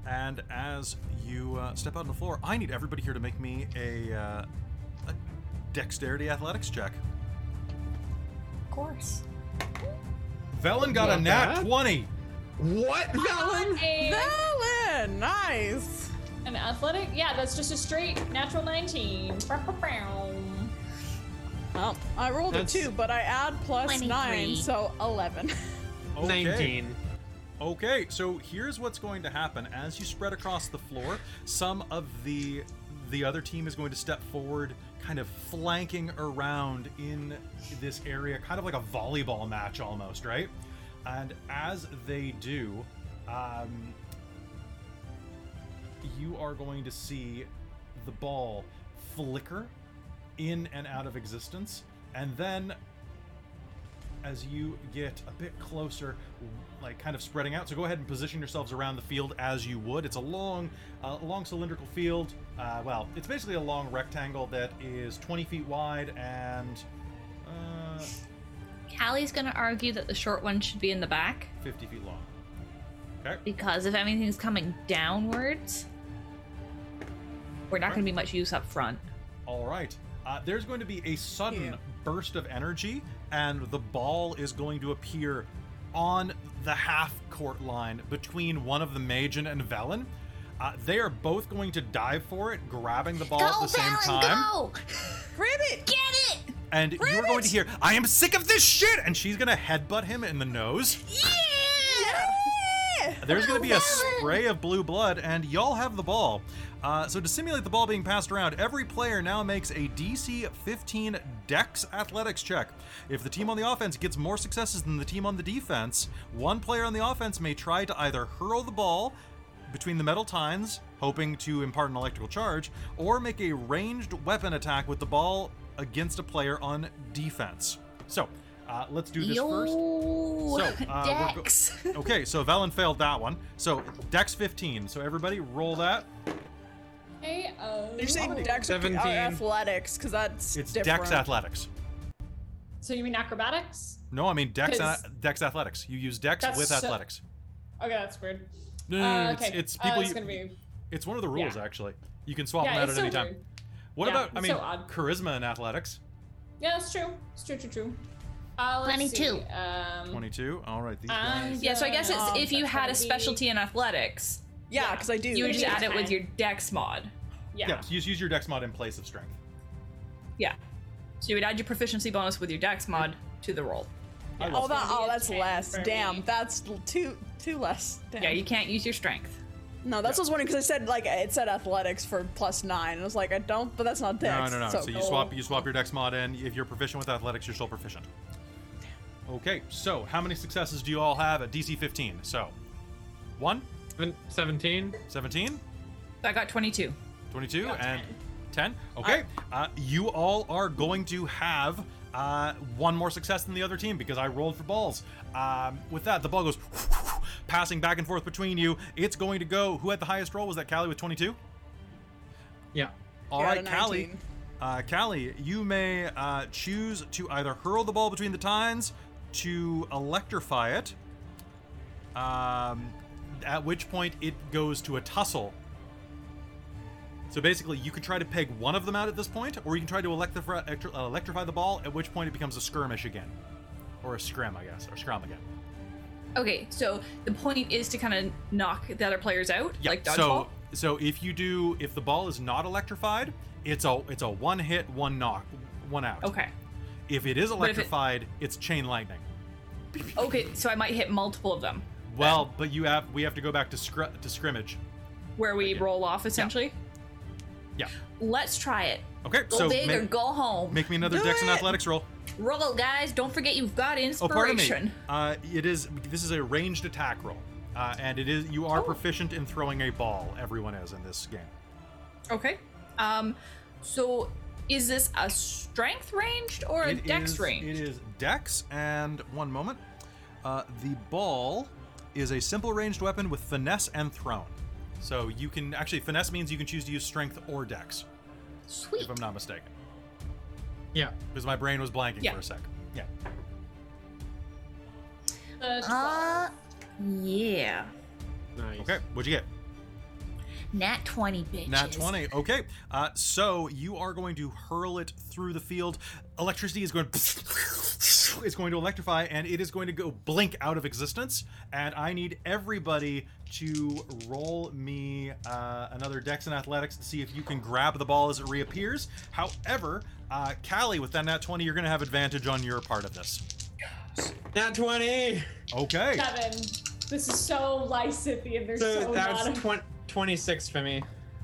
And as you uh, step out on the floor, I need everybody here to make me a, uh, a dexterity athletics check. Of course. Vellynne got a nat bad. 20. What, Vellynne? A- Vellynne, nice. An athletic? Yeah, that's just a straight natural 19. Well, I rolled That's- a two, but I add plus nine, so eleven. (laughs) Okay. 19. Okay, so here's what's going to happen. As you spread across the floor, some of the the other team is going to step forward, kind of flanking around in this area, kind of like a volleyball match almost, right? And as they do, um, you are going to see the ball flicker in and out of existence, and then as you get a bit closer, like kind of spreading out. So go ahead and position yourselves around the field as you would. It's a long, uh, long cylindrical field. Uh, well, it's basically a long rectangle that is 20 feet wide and uh, Callie's gonna argue that the short one should be in the back 50 feet long. Okay. because if anything's coming downwards, we're not gonna be much use up front. All right. Uh, there's going to be a sudden Yeah. burst of energy, and the ball is going to appear on the half court line between one of the Magen and Vellynne. Uh, they are both going to dive for it, grabbing the ball at the same time. go! Grab it. Get it! And you're going to hear, I am sick of this shit! And she's going to headbutt him in the nose. Yeah! There's going to be a spray of blue blood, and y'all have the ball. Uh, so to simulate the ball being passed around, every player now makes a DC 15 Dex Athletics check. If the team on the offense gets more successes than the team on the defense, one player on the offense may try to either hurl the ball between the metal tines, hoping to impart an electrical charge, or make a ranged weapon attack with the ball against a player on defense. So, uh, let's do this first. Yo! So, uh, we're go- Dex. (laughs) Okay, so Vellynne failed that one. So Dex 15. So everybody roll that. Hey, uh, You're saying Dex or uh, 17. athletics? Because that's It's different. Dex Athletics. so you mean acrobatics? No, I mean Dex Because- Dex Athletics. You use Dex That's with so- Athletics. Okay, that's weird. No, no, no, no, Uh, it's, okay, it's uh, people. it's you, gonna be. It's one of the rules yeah. actually. You can swap Yeah, them out it's at any time. weird. What Yeah, about? I it's mean, so odd. charisma and athletics. Yeah, that's true. It's true, true, true. Uh, let's 22. See. Um, 22. All right, these I'm guys. Yeah, so I guess it's Um, if you that's had gonna a be- specialty in athletics, Yeah, Yeah. because I do. You would just add it with your dex mod. Yeah. Yeah, so use, use your dex mod in place of strength. Yeah. So you would add your proficiency bonus with your dex mod to the roll. I Oh, that, oh, that's less. Damn, me. that's l- two two less. Damn. Yeah, you can't use your strength. No, that's what I was wondering because I said like it said athletics for plus nine, and I was like, I don't, but that's not dex. No, no, no. So, you swap you swap your dex mod in. If you're proficient with athletics, you're still proficient. Okay, so how many successes do you all have at DC 15? So, 1, Seven- 17. 17, I got 22. 22, Got and 10. Okay, uh, you all are going to have uh, one more success than the other team because I rolled for balls. Um, with that, the ball goes (laughs) passing back and forth between you. It's going to go. Who had the highest roll? Was that Callie with 22? Yeah. All right, Yeah, right, Callie. Uh, Callie, you may uh, choose to either hurl the ball between the tines, to electrify it, um, at which point it goes to a tussle. So basically, you can try to peg one of them out at this point, or you can try to electrify, electri- uh, electrify the ball, at which point it becomes a skirmish again. Or a scrim, I guess, or scrum again. Okay, so the point is to kind of knock the other players out, Yeah. like dodgeball. so so if you do if the ball is not electrified, it's a it's a one hit, one knock, one out. okay. If it is if it- electrified, it's chain lightning. Okay, so I might hit multiple of them. Well, but you have we have to go back to scr- to scrimmage. Where we Okay. roll off essentially. Yeah. Let's try it. Okay, Go so big or go home. make me another Do Dex and athletics roll. roll, guys. Don't forget you've got inspiration. Oh, pardon me. Uh, it is this is a ranged attack roll, uh, and it is you are Oh. proficient in throwing a ball. Everyone is in this game. Okay. Um, so is this a strength ranged or a It dex is- range? It is Dex, and one moment. Uh, the ball is a simple ranged weapon with finesse and thrown. So you can actually finesse means you can choose to use strength or Dex, Sweet. if I'm not mistaken. Yeah. Because my brain was blanking Yeah. for a sec. Yeah. The Uh, yeah. Nice. Okay. What'd you get? Nat 20, bitches. Nat 20. Okay. Uh, so you are going to hurl it through the field. Electricity is going it's going to electrify and it is going to go blink out of existence. And I need everybody to roll me uh, another Dex and Athletics to see if you can grab the ball as it reappears. However, uh, Callie, with that Nat 20, you're going to have advantage on your part of this. Nat 20. Okay. Seven. This is so Lysithian. There's So so, that's not a- 20, 26 for me.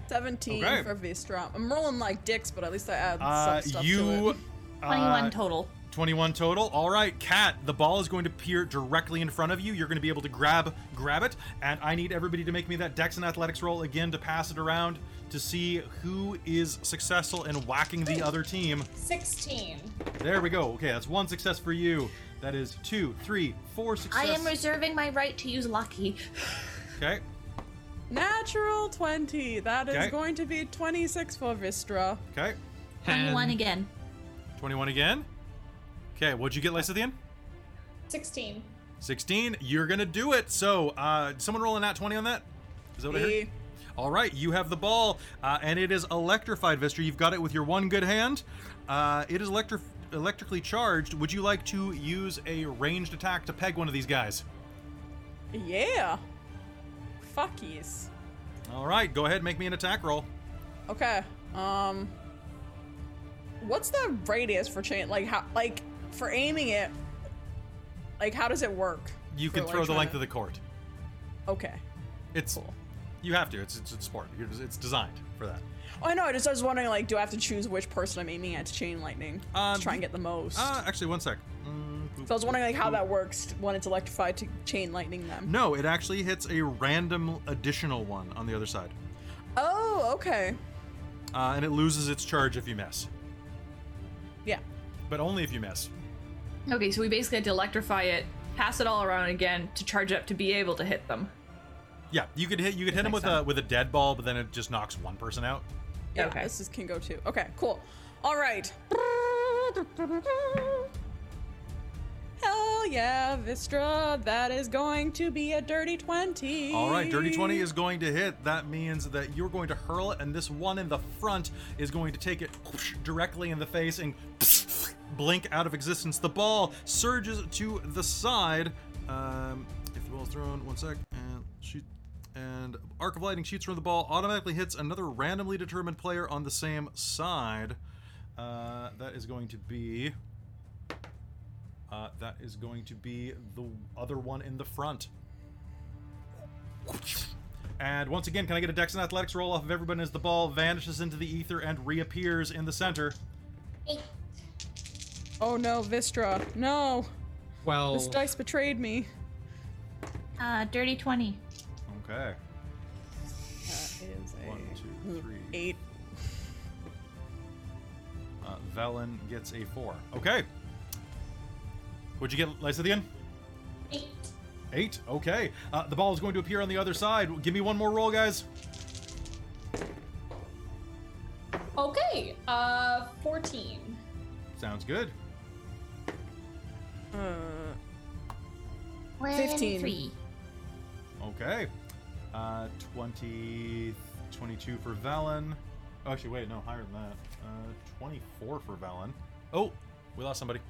17 Okay. for Vistra. I'm rolling like dicks, but at least I add Uh, some stuff to you. It. 21 uh, total. 21 total. All right, Cat, the ball is going to appear directly in front of you. You're going to be able to grab grab it, and I need everybody to make me that Dex and Athletics roll again to pass it around to see who is successful in whacking the other team. 16. There we go. Okay, that's one success for you. That is two, three, four success. I am reserving my right to use lucky. okay. Natural 20. That is Okay. going to be 26 for Vistra. Okay. 21 And again. 21 again. Okay, what'd you get, Lysithian? 16. 16. You're gonna do it. So, uh, someone roll a nat 20 on that. Is that what I heard? Me. All right, you have the ball, uh, and it is electrified, Vistra. You've got it with your one good hand. Uh, it is electri- electrically charged. Would you like to use a ranged attack to peg one of these guys? Yeah. Fuck yes. All right, go ahead, make me an attack roll. Okay. Um. What's the radius for chain? Like how? Like for aiming it. Like how does it work? You for, can like, throw the length of the court. Okay. It's Cool. you have to. It's it's a sport. It's, it's designed for that. Oh, I know. I just I was wondering, like, do I have to choose which person I'm aiming at to chain lightning Um, to try and get the most? Uh, actually, one sec. Mm, so I was wondering, like, how that works when it's electrified to chain lightning them. No, it actually hits a random additional one on the other side, Oh, okay. uh, and it loses its charge if you miss, Yeah. but only if you miss. Okay, so we basically had to electrify it, pass it all around again to charge up to be able to hit them. Yeah, you could hit you could hit him Next with a with a dead ball, but then it just knocks one person out. Yeah, Okay. This is can go too. Okay, cool. All right. (laughs) Hell yeah, Vistra. That is going to be a dirty 20. All right, dirty 20 is going to hit. That means that you're going to hurl it, and this one in the front is going to take it directly in the face and blink out of existence. The ball surges to the side. Um, if the ball is thrown, one sec, and and Arc of Lightning shoots from the ball, automatically hits another randomly determined player on the same side. Uh, that is going to be. Uh, that is going to be the other one in the front. And once again, can I get a Dex and Athletics roll off of everyone as the ball vanishes into the ether and reappears in the center? Eight. Oh no, Vistra. No. Well, This dice betrayed me. Uh, dirty 20. Okay. That is a One, two, three. eight. Uh, Vellynne gets a four. Okay. What'd you get, Lysithian? Eight. Eight. Okay. Uh, the ball is going to appear on the other side. Give me one more roll, guys. Okay. Uh, 14. Sounds good. Uh, 15. 23. Okay. Uh, 20, 22 for Vellynne. Oh, actually, wait, no, higher than that. Uh, 24 for Vellynne. Oh, we lost somebody.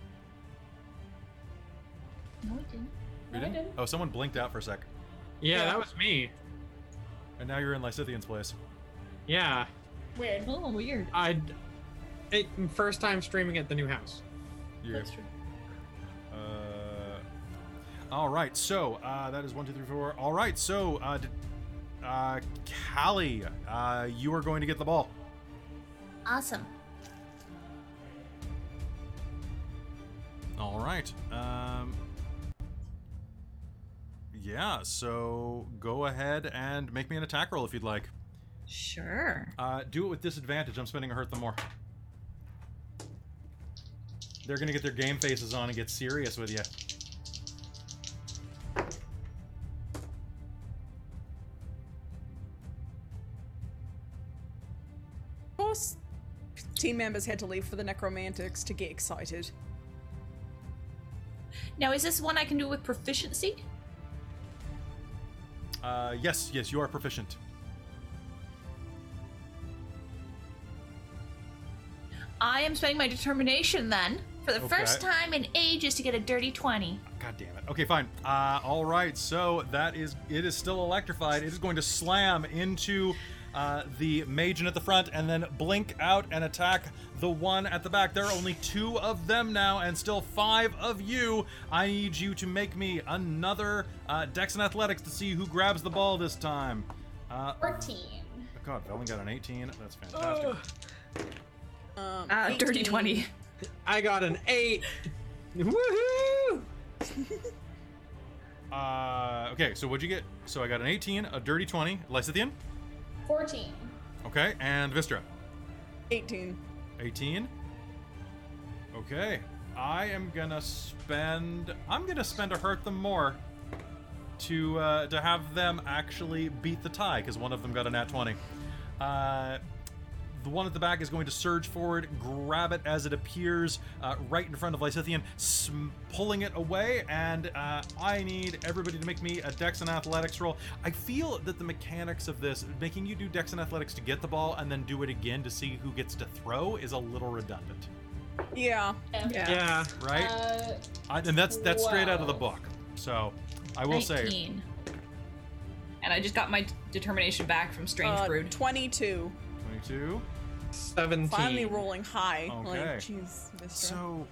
No, we didn't. We No, didn't? didn't. Oh, someone blinked out for a sec. yeah, Yeah. that was me. And now you're in Lysithian's place. Yeah, Weird. Oh, weird. I. It, first time streaming at the new house. You're, That's true. Uh, all right, so uh, that is one, two, three, four. All right, so uh, d- uh, Callie, uh, you are going to get the ball. Awesome. All right. Um, yeah, so go ahead and make me an attack roll if you'd like. Sure. Uh, do it with disadvantage. I'm spending a hurt them more. They're gonna get their game faces on and get serious with you. of course, team members had to leave for the necromantics to get excited. Now, is this one I can do with proficiency? Uh, yes, yes, you are proficient. I am spending my determination then for the first time in ages to get a dirty 20. God damn it. Okay, fine. Uh, all right. So that is it. Is still electrified. It is going to slam into uh, the Magen at the front and then blink out and attack the one at the back. There are only two of them now, and still five of you. I need you to make me another uh, Dex and Athletics to see who grabs the ball this time. Uh, 14. God, Vellynne got an 18. That's fantastic. Um, Uh, dirty 20. I got an eight. Woohoo! (laughs) Uh, okay, so what'd you get? So I got an 18, a dirty 20, Lysithian. 14. Okay, and Vistra. 18. 18. Okay. I am gonna spend. I'm gonna spend a hurt them more to uh, to have them actually beat the tie because one of them got a nat 20. Uh, the one at the back is going to surge forward, grab it as it appears uh, right in front of Lysithian, sm- pulling it away. And uh, I need everybody to make me a Dex and Athletics roll. I feel that the mechanics of this, making you do Dex and Athletics to get the ball and then do it again to see who gets to throw, is a little redundant. Yeah. Yeah. yeah. Right. Uh, I, and that's that's whoa. straight out of the book. So I will 19. say. And I just got my determination back from Strange uh, Brood. Twenty-two. Twenty-two. 17. Finally rolling high. Okay. Like, jeez, Mr. So.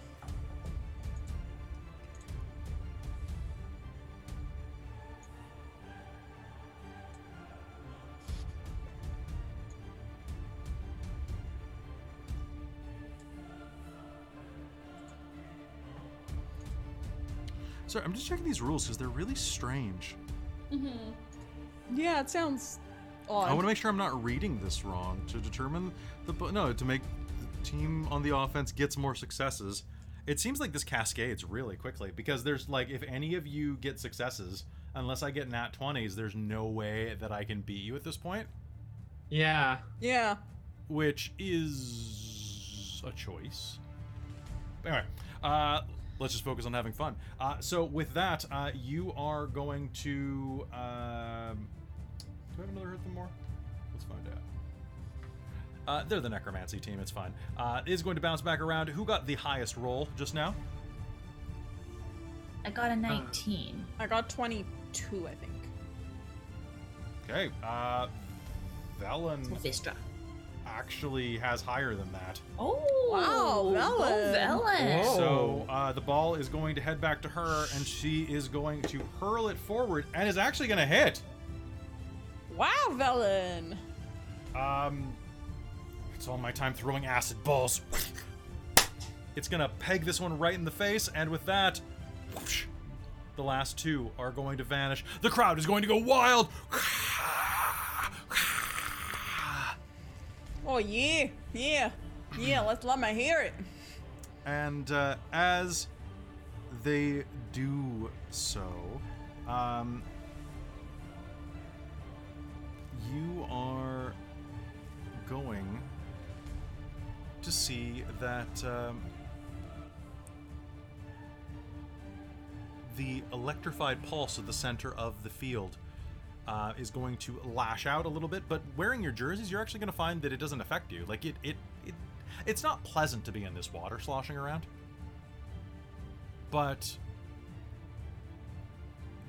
Sorry, I'm just checking these rules because they're really strange. Mm-hmm. Yeah, it sounds odd. I want to make sure I'm not reading this wrong to determine the no to make the team on the offense gets more successes. It seems like this cascades really quickly because there's like if any of you get successes, unless I get nat 20s, there's no way that I can beat you at this point, Yeah. yeah. which is a choice. Anyway, uh, let's just focus on having fun. Uh, so with that, uh, you are going to. Um, do I have another hurt them more? Let's find out. Uh, they're the necromancy team. It's fine. Uh, is going to bounce back around. Who got the highest roll just now? I got a 19. I got 22, I think. Okay. Uh, Vellynne Vistra. actually has higher than that. Oh, Wow, Go Vellynne. Vellynne. So uh, the ball is going to head back to her, and she is going to hurl it forward, and is actually going to hit. Wow, Vellynne. Um, it's all my time throwing acid balls. It's gonna peg this one right in the face, and with that, whoosh, the last two are going to vanish. The crowd is going to go wild. Oh yeah, yeah, yeah. Let's let me hear it. And uh, as they do so, um, you are going to see that um, the electrified pulse at the center of the field uh, is going to lash out a little bit. But wearing your jerseys, you're actually going to find that it doesn't affect you. Like it, it, it, it's not pleasant to be in this water sloshing around. But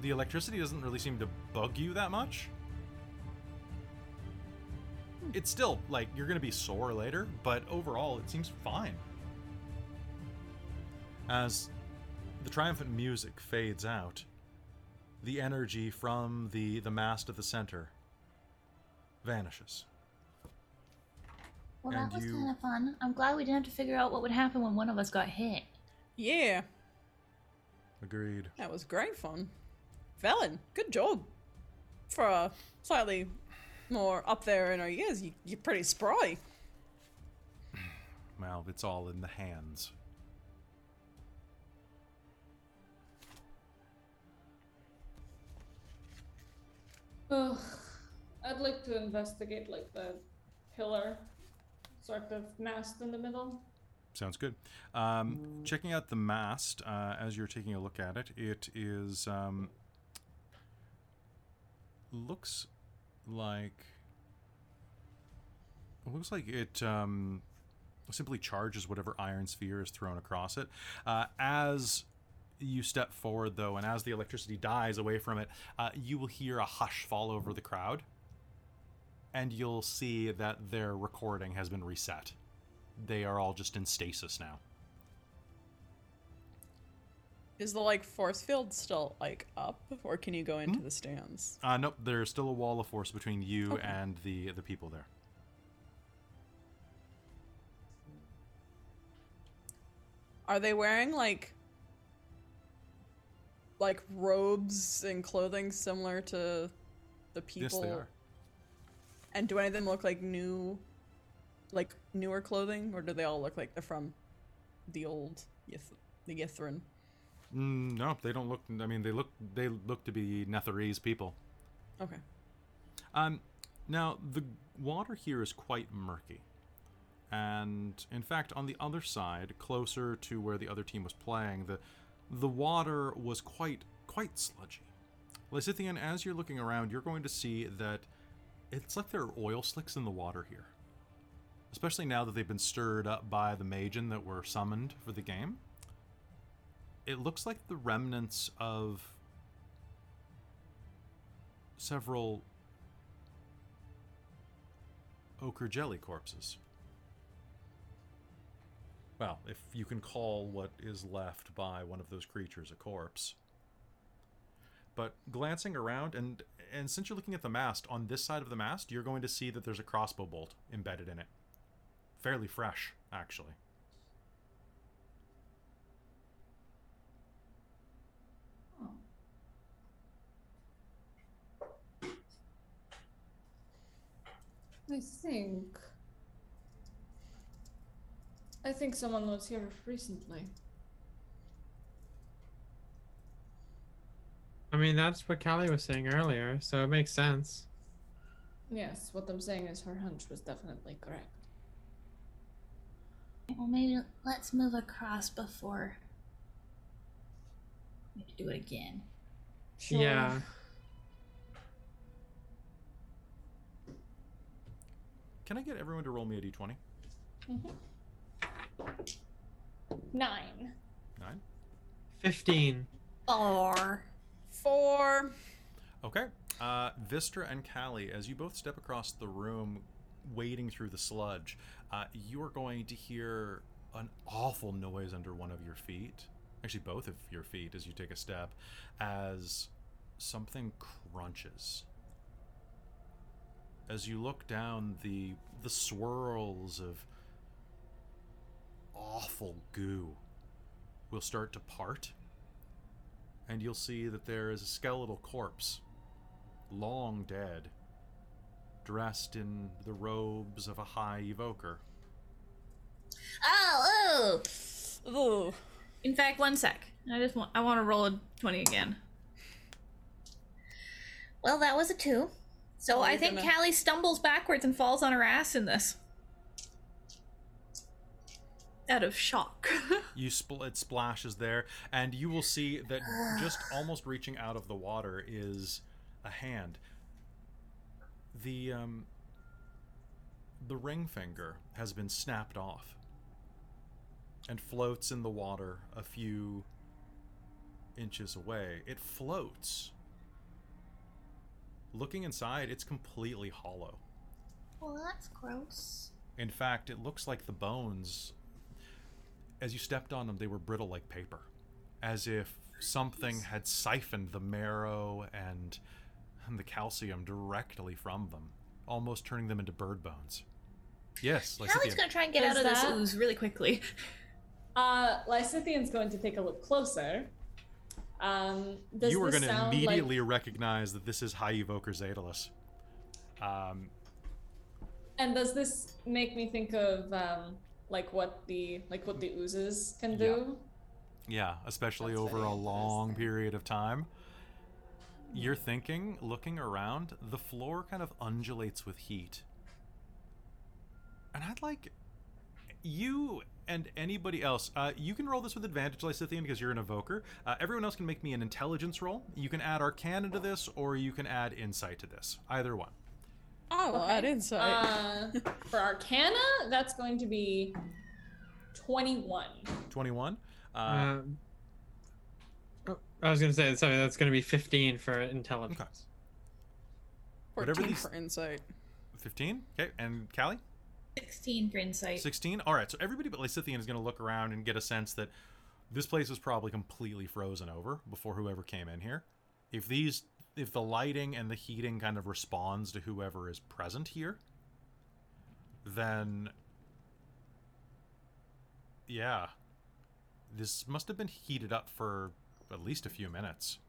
the electricity doesn't really seem to bug you that much. It's still like you're going to be sore later, but overall it seems fine. As the triumphant music fades out, the energy from the, the mast at the center vanishes. Well, that was you- kind of fun. I'm glad we didn't have to figure out what would happen when one of us got hit. Yeah, Agreed. that was great fun. Vellynne, good job. For a slightly more up there in our years, you, you're pretty spry. (sighs) Well, it's all in the hands. Ugh. I'd like to investigate like the pillar sort of mast in the middle. Sounds good. Um, checking out the mast uh, as you're taking a look at it, it is um, looks like it looks like it um, simply charges whatever iron sphere is thrown across it. Uh, as you step forward, though, and as the electricity dies away from it, uh, you will hear a hush fall over the crowd, and you'll see that their recording has been reset they are all just in stasis now. Is the like force field still like up, or can you go into the stands? Uh, nope, there's still a wall of force between you Okay. and the the people there. Are they wearing like like robes and clothing similar to the people? Yes, they are. And do any of them look like new, like newer clothing, or do they all look like they're from the old Yith- the Ythryn? Mm, no, they don't look. I mean, they look they look to be Netherese people. Okay. Um, now the water here is quite murky, and in fact, on the other side, closer to where the other team was playing, the the water was quite quite sludgy. Lysithian, as you're looking around, you're going to see that it's like there are oil slicks in the water here, especially now that they've been stirred up by the Magen that were summoned for the game. It looks like the remnants of several ochre jelly corpses. Well, if you can call what is left by one of those creatures a corpse. But glancing around, and and since you're looking at the mast, on this side of the mast, you're going to see that there's a crossbow bolt embedded in it. Fairly fresh, actually. I think. I think someone was here recently. I mean, that's what Callie was saying earlier, so it makes sense. Yes, what I'm saying is her hunch was definitely correct. Well, maybe let's move across before we do it again. Sure. Yeah. Can I get everyone to roll me a d20? Nine. Nine. 15. Or Four. Okay. Uh, Vistra and Callie, as you both step across the room, wading through the sludge, uh, you are going to hear an awful noise under one of your feet. Actually, both of your feet as you take a step, as something crunches. As you look down, the the swirls of awful goo will start to part, and you'll see that there is a skeletal corpse, long dead, dressed in the robes of a high evoker. Oh, oh. Ooh. In fact, one sec. I just want I want to roll a twenty again. Well, that was a two. So I think gonna- Callie stumbles backwards and falls on her ass in this. Out of shock. (laughs) You spl- it splashes there, and you will see that just (sighs) almost reaching out of the water is a hand. The um, the ring finger has been snapped off and floats in the water a few inches away. It floats. Looking inside, it's completely hollow. well, that's gross. In fact, it looks like the bones, as you stepped on them, they were brittle like paper. As if something had siphoned the marrow and, and the calcium directly from them, almost turning them into bird bones. Yes, Callie's Lysithea. gonna try and get Is out of this that- ooze really quickly. (laughs) Uh, Lysithian's going to take a look closer. Um, does you are going to immediately like, recognize that this is High Evoker Zedalus. Um, and does this make me think of um, like what the like what the oozes can do? Yeah, especially That's over a long period of time. You're thinking, looking around, the floor kind of undulates with heat. And I'd like you and anybody else, uh, you can roll this with advantage, Lysithian, because you're an evoker. Uh, everyone else can make me an intelligence roll. You can add Arcana to this, or you can add Insight to this. Either one. Oh, Okay. add insight. Uh, for Arcana, that's going to be twenty-one. 21. Uh, Um, oh, I was gonna say sorry. That's gonna be 15 for intelligence. whatever 14 these- for insight. 15. Okay, and Callie? Sixteen for insight. 16 all right so everybody but lysithian is going to look around and get a sense that this place was probably completely frozen over before whoever came in here. If these if the lighting and the heating kind of responds to whoever is present here then yeah. This must have been heated up for at least a few minutes.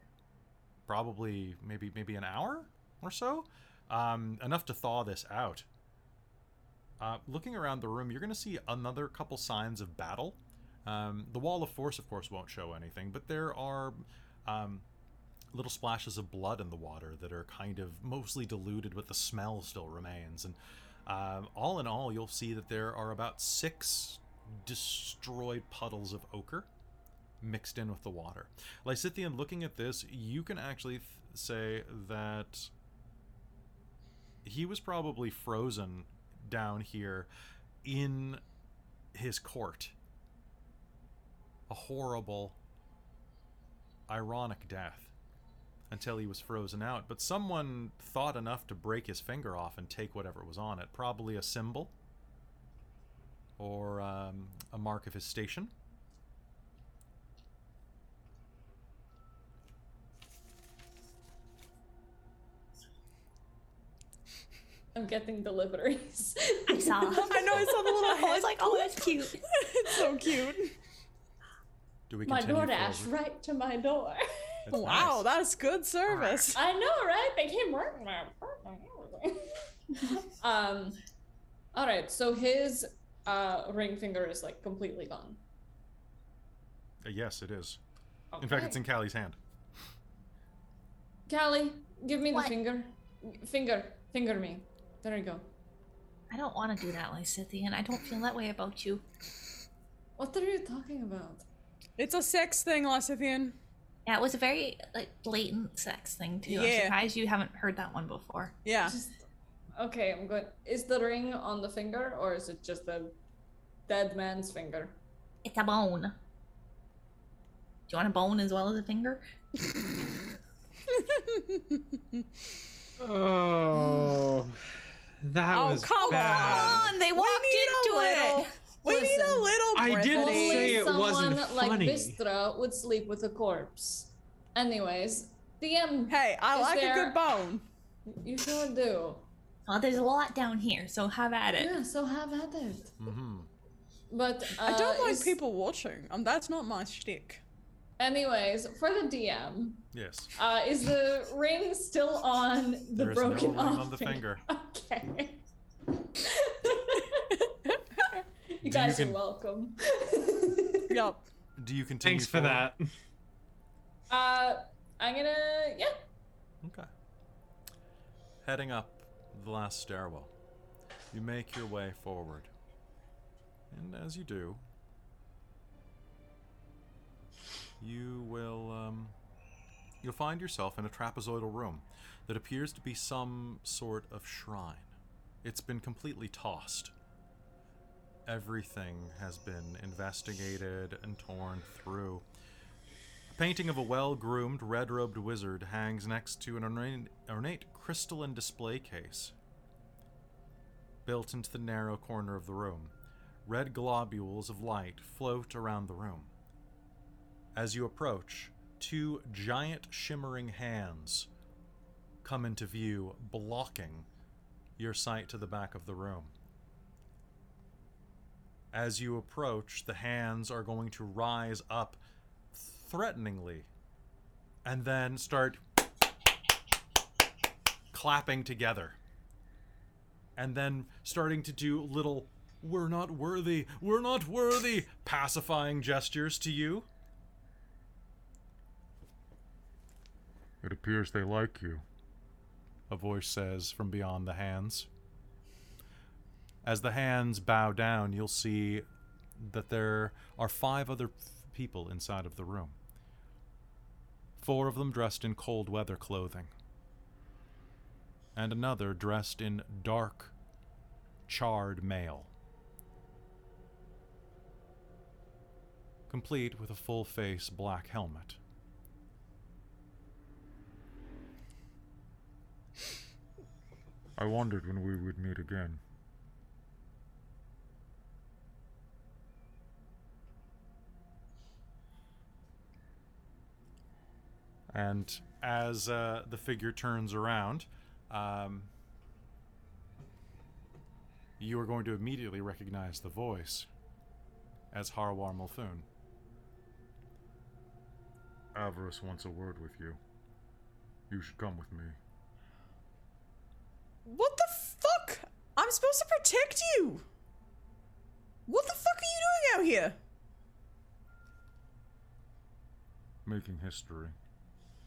Probably maybe maybe an hour or so? Um, enough to thaw this out uh, looking around the room, you're going to see another couple signs of battle. Um, the wall of force, of course, won't show anything, but there are um, little splashes of blood in the water that are kind of mostly diluted, but the smell still remains. And um, all in all, you'll see that there are about six destroyed puddles of ochre mixed in with the water. Lysithian, looking at this, you can actually th- say that he was probably frozen down here in his court. A horrible, ironic death until he was frozen out. But someone thought enough to break his finger off and take whatever was on it. Probably a symbol or um, a mark of his station. I'm getting deliveries. I saw. (laughs) I know, I saw the little head. (laughs) I head. was like, oh, that's cute. (laughs) it's so cute. Do we my continue DoorDash forward? right to my door. That's Wow, nice. that's good service. I know, right? They came working my apartment. um, all right. So his uh ring finger is like completely gone. Uh, yes, it is. In fact, it's in Callie's hand. Callie, give me What? the finger. Finger, finger me. There you go. I don't want to do that, Lysithian. I don't feel that way about you. What are you talking about? It's a sex thing, Lysithian. Yeah, it was a very like blatant sex thing too. I'm Yeah. surprised you haven't heard that one before. Yeah. Just okay. I'm good. Is the ring on the finger, or is it just a dead man's finger? It's a bone. Do you want a bone as well as a finger? Oh, that Oh, was come bad. on, they walked need a into little. it. We need a Listen, little. I didn't say Only it someone wasn't like funny. Vistra would sleep with a corpse. Anyways, DM, Hey, I Is like a good bone. you sure do. Well, there's a lot down here, so have at it. Yeah, so have at it. Mm-hmm. But uh, I don't like is- people watching. Um, that's not my shtick. Anyways, for the DM, Yes. uh, is the ring still on the There is broken no ring off on the finger. (laughs) Okay. you (laughs) you guys can- are welcome. (laughs) yep. Do you continue? Thanks for forward? that. Uh, I'm gonna yeah. Okay. Heading up the last stairwell, you make your way forward. And as you do, you will um, you'll find yourself in a trapezoidal room that appears to be some sort of shrine. It's been completely tossed. Everything has been investigated and torn through. A painting of a well groomed, red robed wizard hangs next to an ornate, ornate crystalline display case. Built into the narrow corner of the room, red globules of light float around the room. As you approach, two giant shimmering hands come into view, blocking your sight to the back of the room. As you approach, the hands are going to rise up threateningly and then start clapping together and then starting to do little we're not worthy we're not worthy pacifying gestures to you it appears they like you. A voice says from beyond the hands. As the hands bow down you'll see that there are five other people inside of the room. Four of them dressed in cold weather clothing, and another dressed in dark, charred mail, complete with a full face black helmet. I wondered when we would meet again. And as uh, the figure turns around, um, you are going to immediately recognize the voice as Harwar Multhun. Avarice wants a word with you. You should come with me. What the fuck? I'm supposed to protect you. What the fuck are you doing out here? Making history.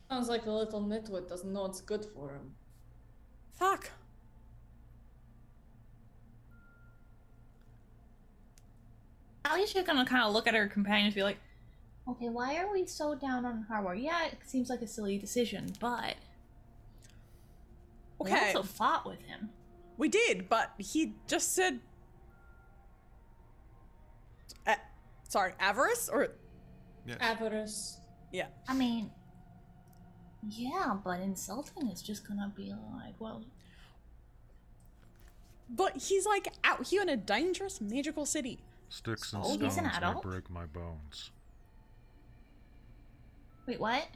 Sounds like a little nitwit doesn't know what's good for him. Fuck. Alicia's gonna kind of look at her companions and be like, okay, why are we so down on Harwar? Yeah, it seems like a silly decision, but we Okay, also fought with him. we did, but he just said. Uh, sorry, avarice or Yes. Avarice. yeah. I mean, yeah, but insulting is just gonna be like, well, But he's like out here in a dangerous magical city. Sticks and Oh, he's an stones may adult? break my bones. wait, what?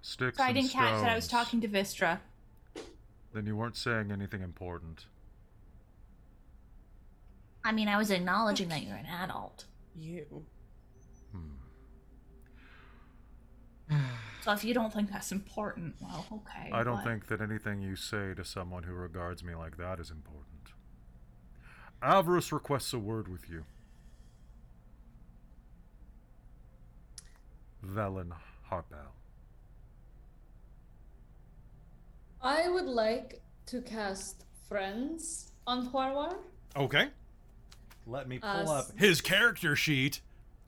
Sticks So I didn't catch that I was talking to Vistra. Then you weren't saying anything important. I mean, I was acknowledging that you're an adult. You. Hmm. So if you don't think that's important, well, okay. I don't but- think that anything you say to someone who regards me like that is important. Avarice requests a word with you. Vellynne Harpell. I would like to cast Friends on Huarwar. Okay. Let me pull Uh, up his character sheet.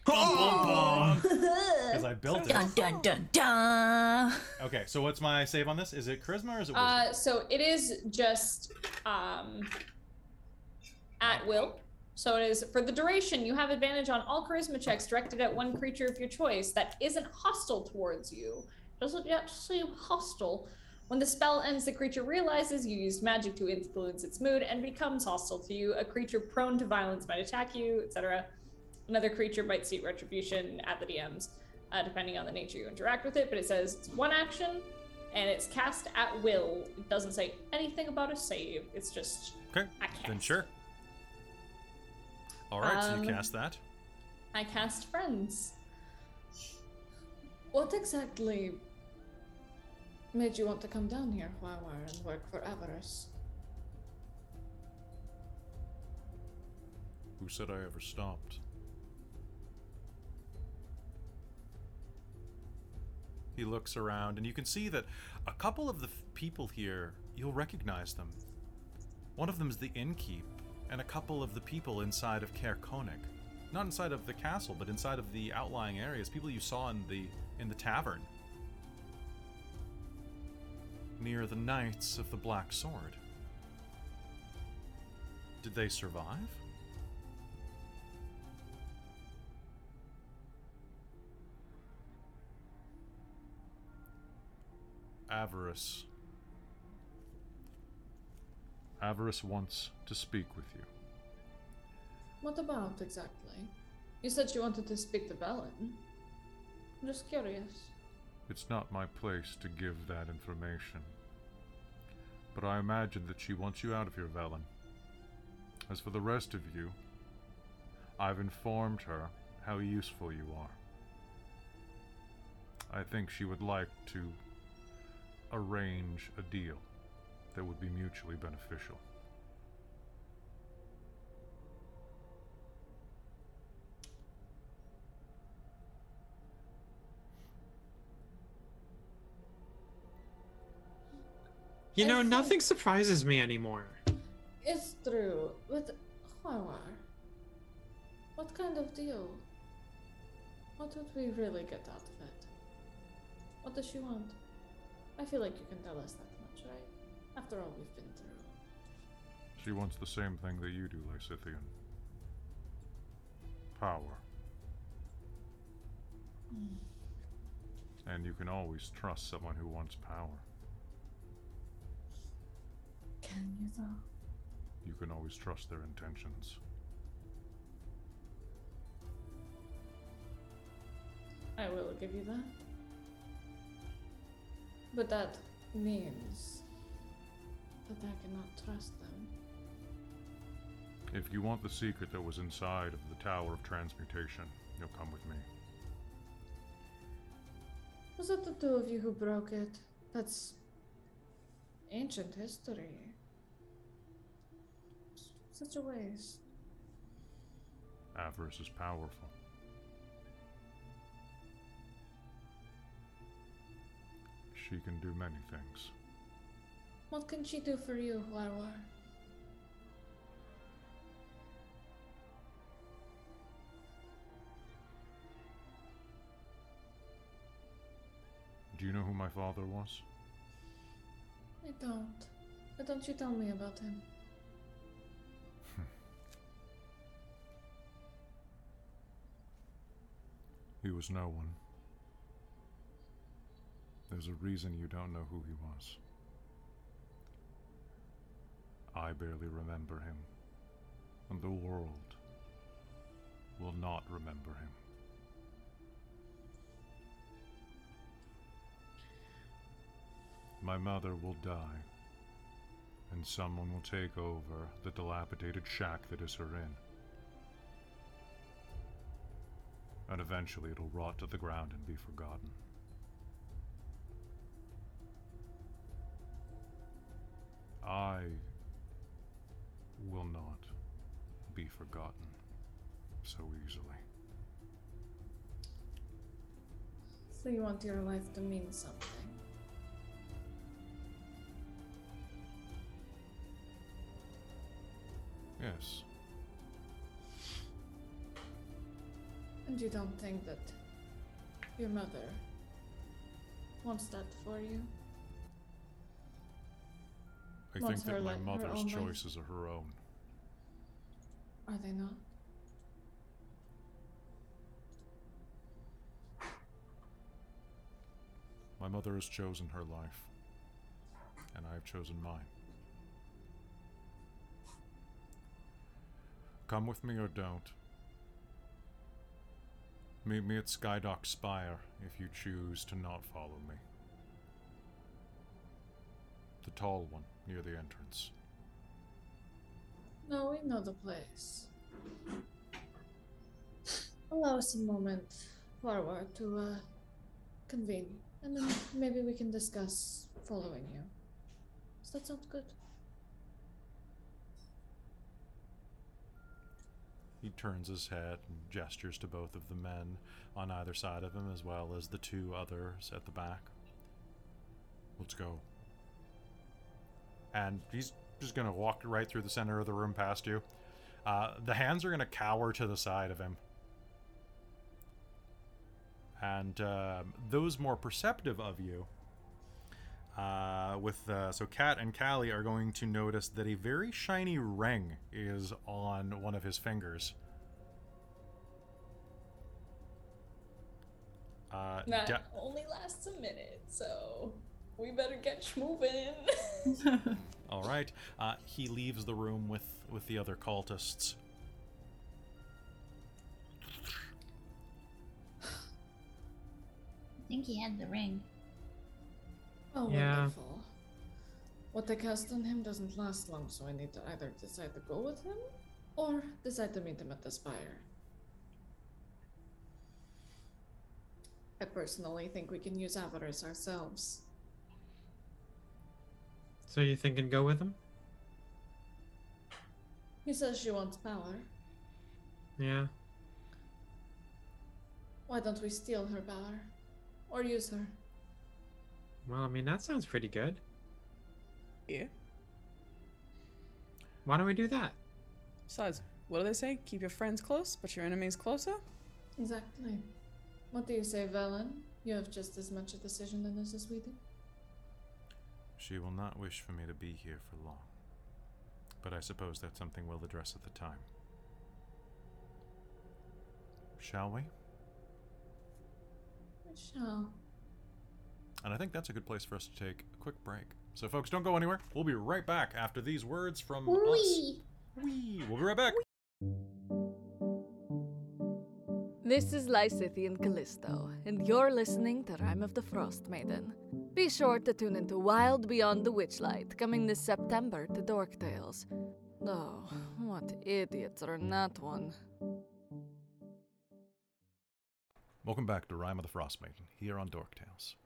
Because (laughs) I built it. Dun dun dun dun. Okay, so what's my save on this? Is it charisma or is it wisdom? Uh, so it is just um, at will. So it is for the duration. You have advantage on all charisma checks directed at one creature of your choice that isn't hostile towards you. doesn't yet seem hostile. When the spell ends, the creature realizes you used magic to influence its mood and becomes hostile to you. A creature prone to violence might attack you, etc. Another creature might seek retribution at the DMs, uh, depending on the nature you interact with it. But it says it's one action, and it's cast at will. It doesn't say anything about a save. It's just Okay, then sure. All right, so you Um, cast that. I cast friends. What exactly made you want to come down here, Huawar, and work for Avarice? Who said I ever stopped? He looks around, and you can see that a couple of the f- people here, you'll recognize them. One of them is the innkeep, and a couple of the people inside of Caer Konig. Not inside of the castle, but inside of the outlying areas. People you saw in the in the tavern. Near the Knights of the Black Sword. Did they survive? Avarice. Avarice wants to speak with you. What about exactly? You said you wanted to speak to Vellynne. I'm just curious. It's not my place to give that information. But I imagine that she wants you out of here, Vellynne. As for the rest of you, I've informed her how useful you are. I think she would like to arrange a deal that would be mutually beneficial. You know, I think- nothing surprises me anymore. It's true, but Huawar, what kind of deal? What would we really get out of it? What does she want? I feel like you can tell us that much, right? After all we've been through. She wants the same thing that you do, Lysithian. Power. Hmm. And you can always trust someone who wants power. Can you though? You can always trust their intentions. I will give you that. But that means that I cannot trust them. If you want the secret that was inside of the Tower of Transmutation, you'll come with me. Was it the two of you who broke it? That's ancient history. Such a waste. Avarice is powerful. She can do many things. What can she do for you, Warwar? Do you know who my father was? I don't. Why don't you tell me about him? He was no one. There's a reason you don't know who he was. I barely remember him, and the world will not remember him. My mother will die, and someone will take over the dilapidated shack that is her inn. And eventually it'll rot to the ground and be forgotten. I will not be forgotten so easily. So you want your life to mean something? Yes, And you don't think that your mother wants that for you? I Wants think that my mother's life. choices are her own. Are they not? My mother has chosen her life, and I have chosen mine. Come with me or don't. Meet me at Skydock Spire if you choose to not follow me. The tall one near the entrance. No, we know the place. Allow us a moment, Larwar, to uh, convene, and then maybe we can discuss following you. Does that sound good? He turns his head and gestures to both of the men on either side of him, as well as the two others at the back. Let's go. And he's just gonna walk right through the center of the room past you. Uh, the hands are gonna cower to the side of him. And um those more perceptive of you, uh, with uh, so Kat and Callie are going to notice that a very shiny ring is on one of his fingers. Uh, That da- only lasts a minute, so we better get moving. (laughs) all right. Uh, he leaves the room with with the other cultists. I think he had the ring. Oh, Yeah. wonderful. What they cast on him doesn't last long, so I need to either decide to go with him or decide to meet him at the spire. I personally think we can use Avarice ourselves. So you thinking go with him? He says she wants power. Yeah. Why don't we steal her power? Or use her? Well, I mean that sounds pretty good. Yeah. Why don't we do that? Besides, what do they say? Keep your friends close, but your enemies closer? Exactly. What do you say, Vellynne? You have just as much a decision in this as we do. She will not wish for me to be here for long. But I suppose that's something we'll address at the time. Shall we? We shall. And I think that's a good place for us to take a quick break. So, folks, don't go anywhere. We'll be right back after these words from us. Wee. We'll be right back. This is Lysithian Callisto, and you're listening to Rime of the Frost Maiden. Be sure to tune into Wild Beyond the Witchlight, coming this September to Dork Tales. Oh, what idiots are not one. Welcome back to Rime of the Frost Maiden here on Dork Tales.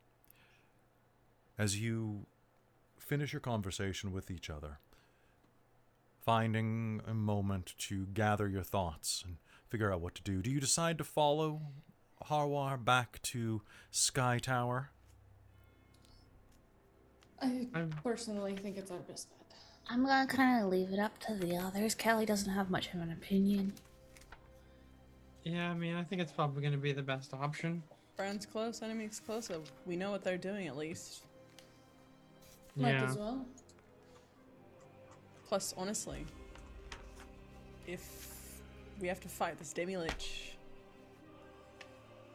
As you finish your conversation with each other, finding a moment to gather your thoughts and figure out what to do, do you decide to follow Harwar back to Sky Tower? I personally think it's our best bet. I'm gonna kind of leave it up to the others. Kelly doesn't have much of an opinion. Yeah, I mean I think it's probably gonna be the best option. Friends close, enemies closer. We know what they're doing at least. Might yeah. as well. Plus, honestly, if we have to fight this demi lich,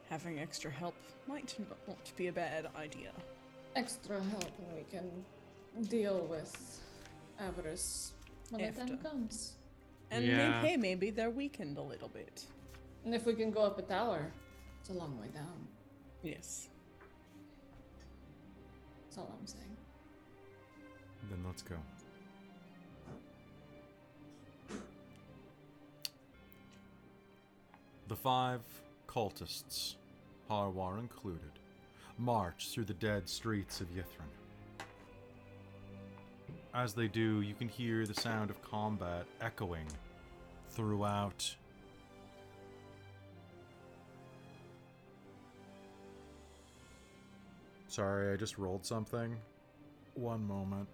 having extra help might not be a bad idea. Extra help and we can deal with Avarice when the time comes. And Yeah. maybe, hey, maybe they're weakened a little bit. And if we can go up a tower, it's a long way down. Yes. That's all I'm saying. Then let's go. The five cultists, Harwar included, march through the dead streets of Ythryn. As they do, you can hear the sound of combat echoing throughout. Sorry, I just rolled something. One moment.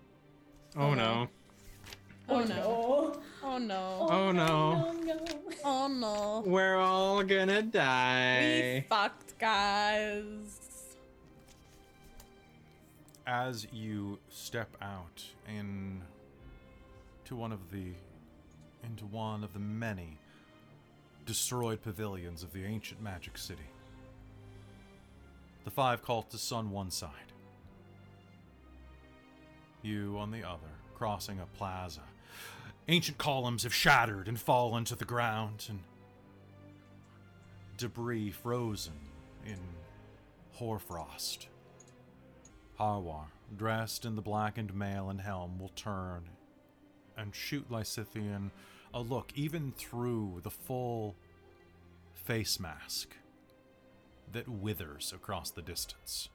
Oh no. Oh no. Oh no. Oh, no. no, no. Oh no. We're all gonna die. We die. fucked, guys. as you step out in to one of the into one of the many destroyed pavilions of the ancient magic city The five cultists on one side. You on the other, crossing a plaza. Ancient columns have shattered and fallen to the ground, and debris frozen in hoarfrost. Harwar, dressed in the blackened mail and helm, will turn and shoot Lysithian a look, even through the full face mask that withers across the distance.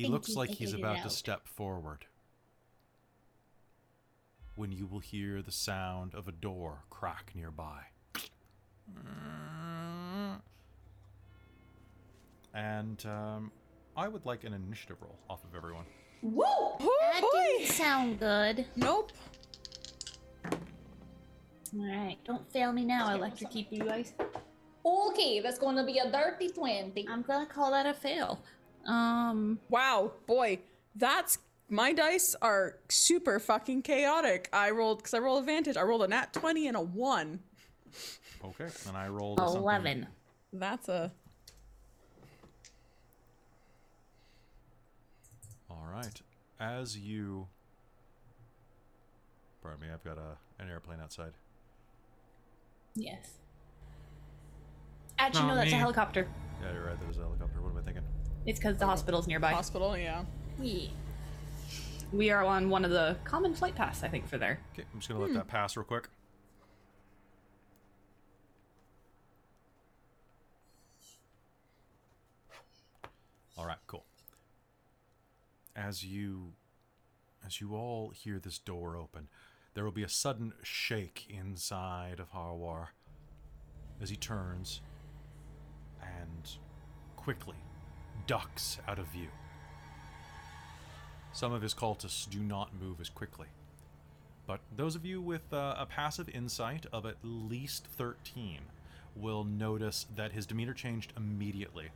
He Think looks he like he's figured it about to step forward. When you will hear the sound of a door crack nearby. And um, I would like an initiative roll off of everyone. Woo! That boy. didn't sound good. Nope. Alright, don't fail me now, electrocute you guys. Okay, that's gonna be a dirty 20. I'm gonna call that a fail. Um, Wow, boy, that's my dice are super fucking chaotic. I rolled because I rolled advantage. I rolled a nat twenty and a one. Okay. And I rolled a something- 11. That's a All right. As you. Pardon me, I've got a, an airplane outside. Yes. Actually, Oh, no, that's a helicopter. Yeah, you're right. There's a helicopter. What am I thinking? It's because the hospital's nearby. hospital. Yeah. Yeah. We are on one of the common flight paths, I think, for there. Okay, I'm just gonna let hmm. that pass real quick. All right, cool. As you, as you all hear this door open, there will be a sudden shake inside of Harwar as he turns and quickly ducks out of view. Some of his cultists do not move as quickly. But those of you with uh, a passive insight of at least 13 will notice that his demeanor changed immediately.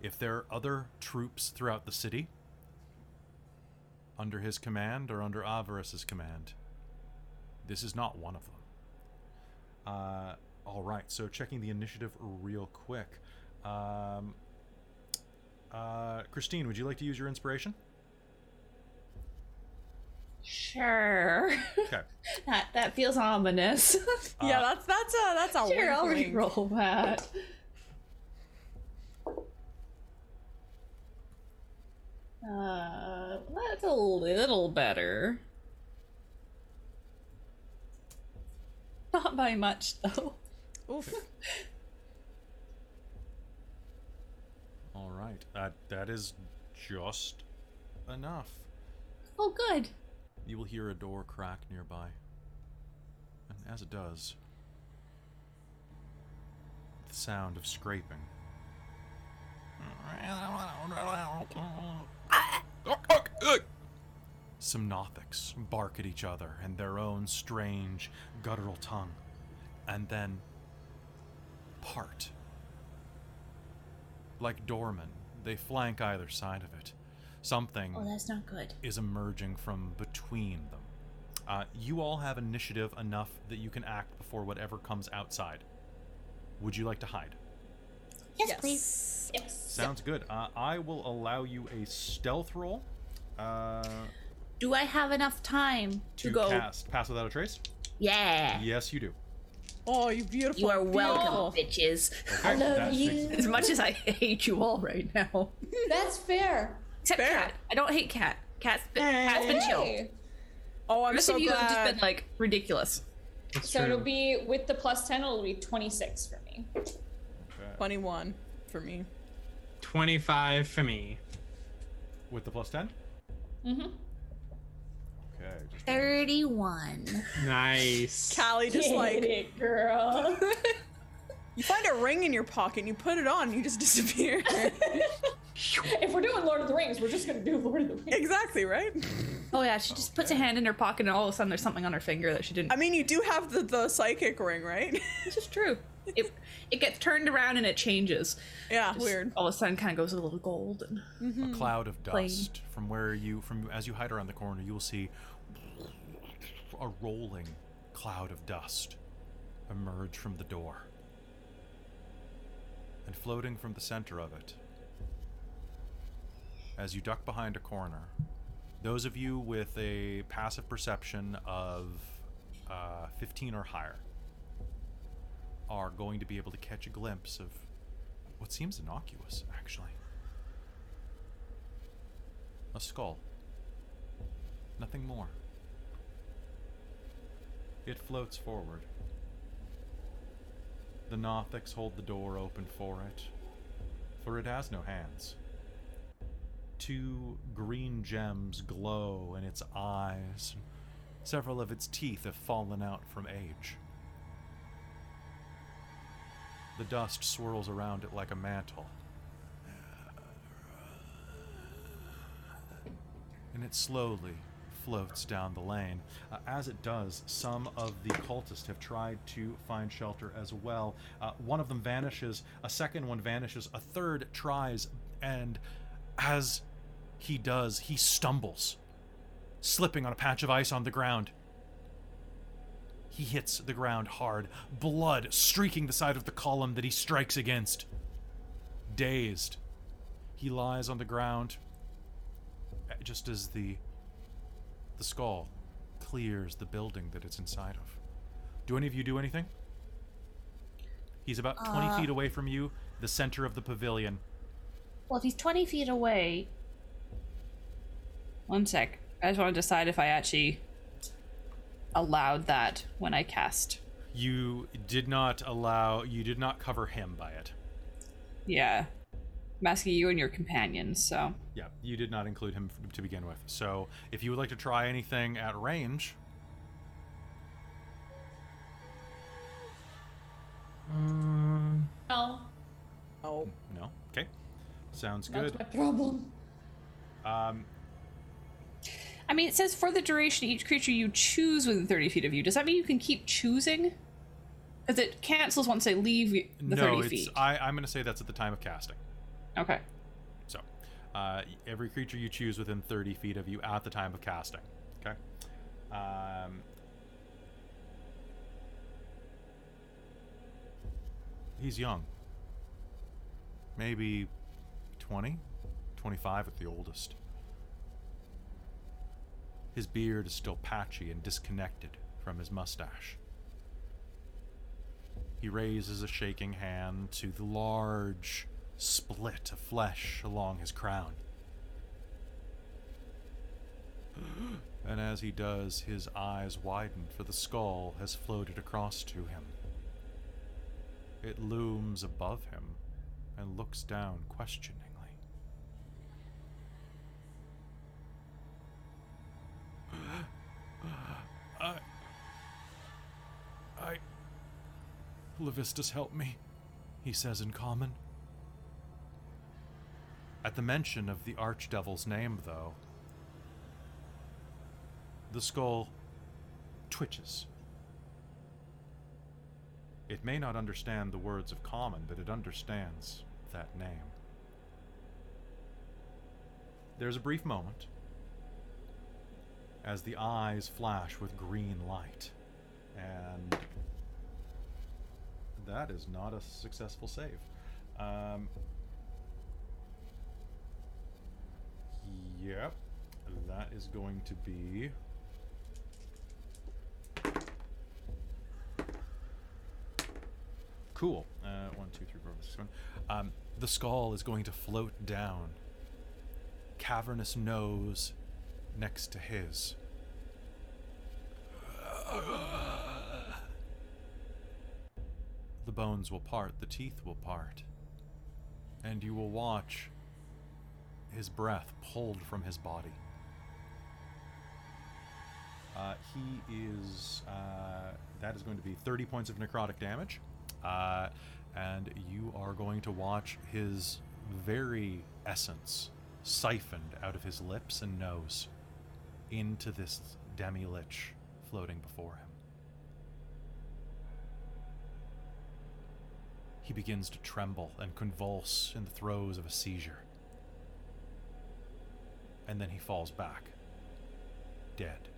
If there are other troops throughout the city, under his command or under Avarice's command, this is not one of them. Uh, all right, so checking the initiative real quick. Um, uh, Christine, would you like to use your inspiration? Sure. Okay. (laughs) that that feels ominous. yeah, that's that's a that's a sure, I'll wink, wink. re-roll that. Uh, that's a little better. Not by much, though. Oof. (laughs) All right. That that is just enough. Oh, good. You will hear a door crack nearby. And as it does, the sound of scraping. Some Nothics bark at each other in their own strange, guttural tongue, and then part. Like doormen, they flank either side of it. Something Oh, that's not good. is emerging from between them. Uh, you all have initiative enough that you can act before whatever comes outside. Would you like to hide? Yes, please. Yes. Sounds good. Uh, I will allow you a stealth roll uh, Do I have enough time to, to go? cast Pass Without a Trace. Yeah. Yes, you do. Oh, you beautiful. You are welcome, beautiful. bitches. Okay, love you. As much as I hate you all right now. That's fair. Except Fair. Cat. I don't hate Cat. Cat's been, Cat's been chill. Oh, I'm The rest so of you have just been like ridiculous. It's So true. it'll be with the plus 10, it'll be 26 for me. Twenty-one for me. 25 for me. With the plus 10? Mm-hmm. Okay. Just 31. Nice. (laughs) Callie just like it, girl. (laughs) you find a ring in your pocket and you put it on and you just disappear. (laughs) if we're doing Lord of the Rings, we're just gonna do Lord of the Rings. exactly right. Oh yeah, she just puts a hand in her pocket and all of a sudden there's something on her finger that she didn't. I mean, you do have the the psychic ring, right? This is true. It it gets turned around and it changes. yeah, Just weird. All of a sudden, kind of goes a little gold. And mm-hmm. a cloud of Plain. dust from where you from as you hide around the corner you will see a rolling cloud of dust emerge from the door And floating from the center of it, as you duck behind a corner, those of you with a passive perception of uh, 15 or higher are going to be able to catch a glimpse of what seems innocuous, actually. A skull. Nothing more. It floats forward. The Nothics hold the door open for it, for it has no hands. Two green gems glow in its eyes. Several of its teeth have fallen out from age. The dust swirls around it like a mantle. And it slowly floats down the lane. Uh, as it does, some of the cultists have tried to find shelter as well. Uh, one of them vanishes, a second one vanishes, a third tries, and as he does, he stumbles, slipping on a patch of ice on the ground. He hits the ground hard, blood streaking the side of the column that he strikes against. Dazed, he lies on the ground uh, just as the the skull clears the building that it's inside of. Do any of you do anything? He's about 20 Uh. feet away from you, the center of the pavilion. Well, if he's 20 feet away. One sec. I just want to decide if I actually allowed that when I cast. You did not allow, you did not cover him by it. Yeah. I'm asking you and your companions, so. Yeah, you did not include him to begin with. So, if you would like to try anything at range, Um, No, Oh. no. Okay. Sounds that's good. my problem. Um, I mean, it says for the duration, each creature you choose within 30 feet of you. Does that mean you can keep choosing? Because it cancels once they leave the no, 30 it's feet. I, I'm going to say that's at the time of casting. Okay. So, uh, every creature you choose within 30 feet of you at the time of casting. Okay. Um, he's young. Maybe 20, 25 at the oldest. His beard is still patchy and disconnected from his mustache. He raises a shaking hand to the large split of flesh along his crown. And as he does, his eyes widen, for the skull has floated across to him. It looms above him and looks down questioningly. I. I. Levistus, help me, he says in common. At the mention of the Archdevil's name, though, the skull twitches. It may not understand the words of common, but it understands that name. There's a brief moment as the eyes flash with green light, and that is not a successful save. Um, Yep. That is going to be. Cool. Uh, one, two, three, four, five, six, seven. Um, the skull is going to float down. Cavernous nose next to his. The bones will part, the teeth will part. And you will watch his breath pulled from his body. Uh, he is. Uh, that is going to be 30 points of necrotic damage. Uh, and you are going to watch his very essence siphoned out of his lips and nose into this demi lich floating before him. He begins to tremble and convulse in the throes of a seizure and then he falls back, dead.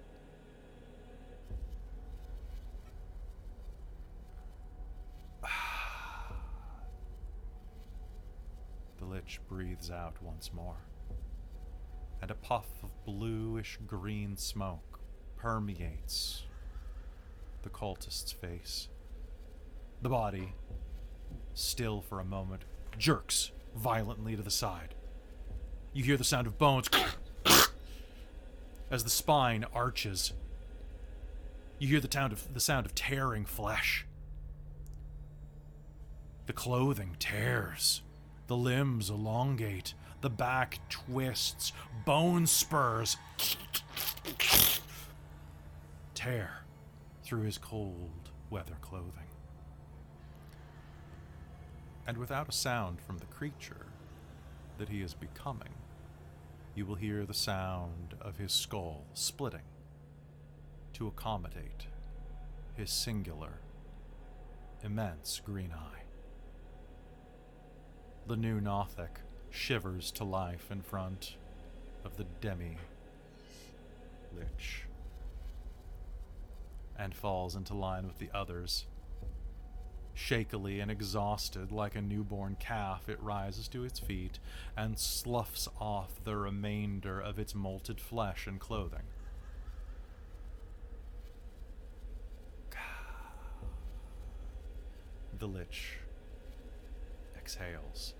(sighs) The Lich breathes out once more, and a puff of bluish green smoke permeates the cultist's face. The body, still for a moment, jerks violently to the side. You hear the sound of bones (coughs) as the spine arches. You hear the sound of the sound of tearing flesh. The clothing tears, the limbs elongate, the back twists, bone spurs tear through his cold weather clothing. And without a sound from the creature that he is becoming, you will hear the sound of his skull splitting to accommodate his singular, immense green eye. The new Nothic shivers to life in front of the demi lich and falls into line with the others. Shakily and exhausted, like a newborn calf, it rises to its feet and sloughs off the remainder of its molted flesh and clothing. The lich exhales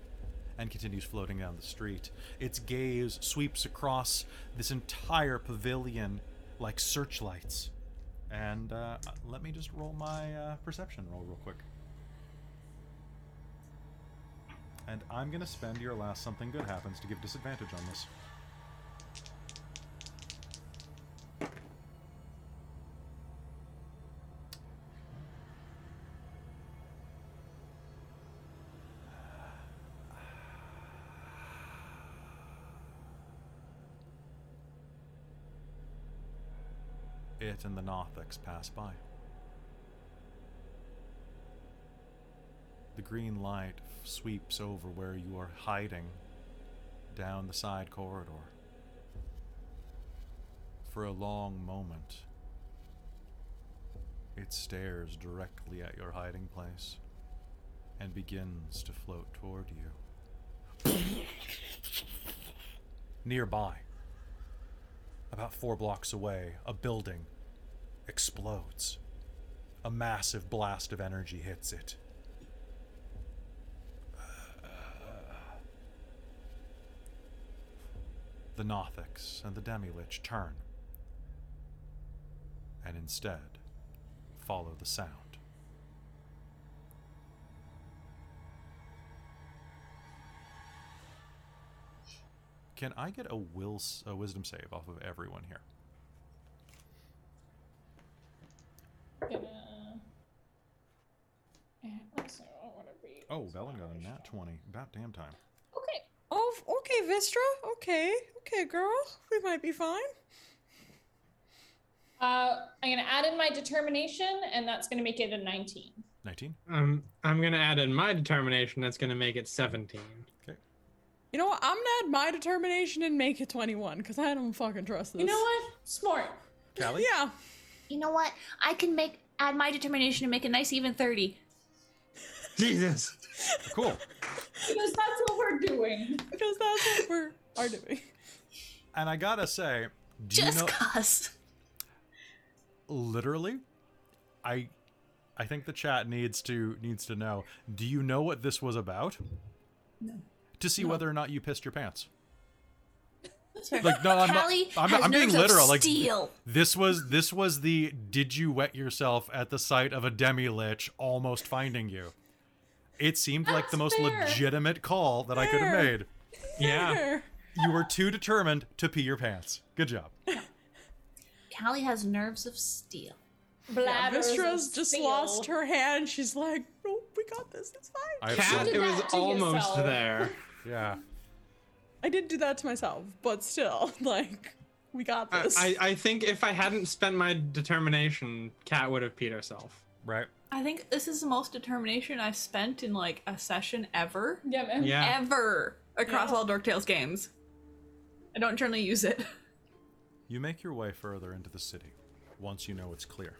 and continues floating down the street. Its gaze sweeps across this entire pavilion like searchlights. And uh, let me just roll my uh, perception roll real quick. And I'm going to spend your last something good happens to give disadvantage on this. It and the Nothics pass by. The green light sweeps over where you are hiding down the side corridor. For a long moment, it stares directly at your hiding place and begins to float toward you. (laughs) Nearby, about four blocks away, a building explodes. A massive blast of energy hits it. The Nothics and the Demilich turn and instead follow the sound. Can I get a will a wisdom save off of everyone here? Gonna. And also, I want to. Oh, Vellynne got a nat 20. About damn time. Okay. Oh, okay, Vistra. Okay, okay, girl. We might be fine. Uh, I'm gonna add in my determination, and that's gonna make it a 19. 19? Um, I'm gonna add in my determination. That's gonna make it 17. Okay. You know what? I'm gonna add my determination and make it 21 because I don't fucking trust this. You know what? Smart. Callie? Yeah. You know what? I can make add my determination and make a nice even 30. Jesus. Cool. Because that's what we're doing. Because that's what we're are doing. And I gotta say, do Just you know, cuz. literally, I, I think the chat needs to needs to know. Do you know what this was about? No. To see whether or not you pissed your pants. Like no, I'm not, I'm, has I'm being literal. Like this was this was the did you wet yourself at the sight of a demi lich almost finding you. It seemed like the most fair. legitimate call that I could have Fair. made. Yeah. You were too determined to pee your pants. Good job. Callie has nerves of steel. Bladders of Vistra's just steel. lost her hand. She's like, no, we got this. It's fine. I Cat, it was almost yourself. there. (laughs) yeah. I did do that to myself, but still, (laughs) like, we got I, this. I, I think if I hadn't spent my determination, Cat would have peed herself. Right. I think this is the most determination I've spent in like a session ever. Yeah, man. Yeah. Ever across Yeah. all Dork Tales games. I don't generally use it. (laughs) You make your way further into the city once you know it's clear.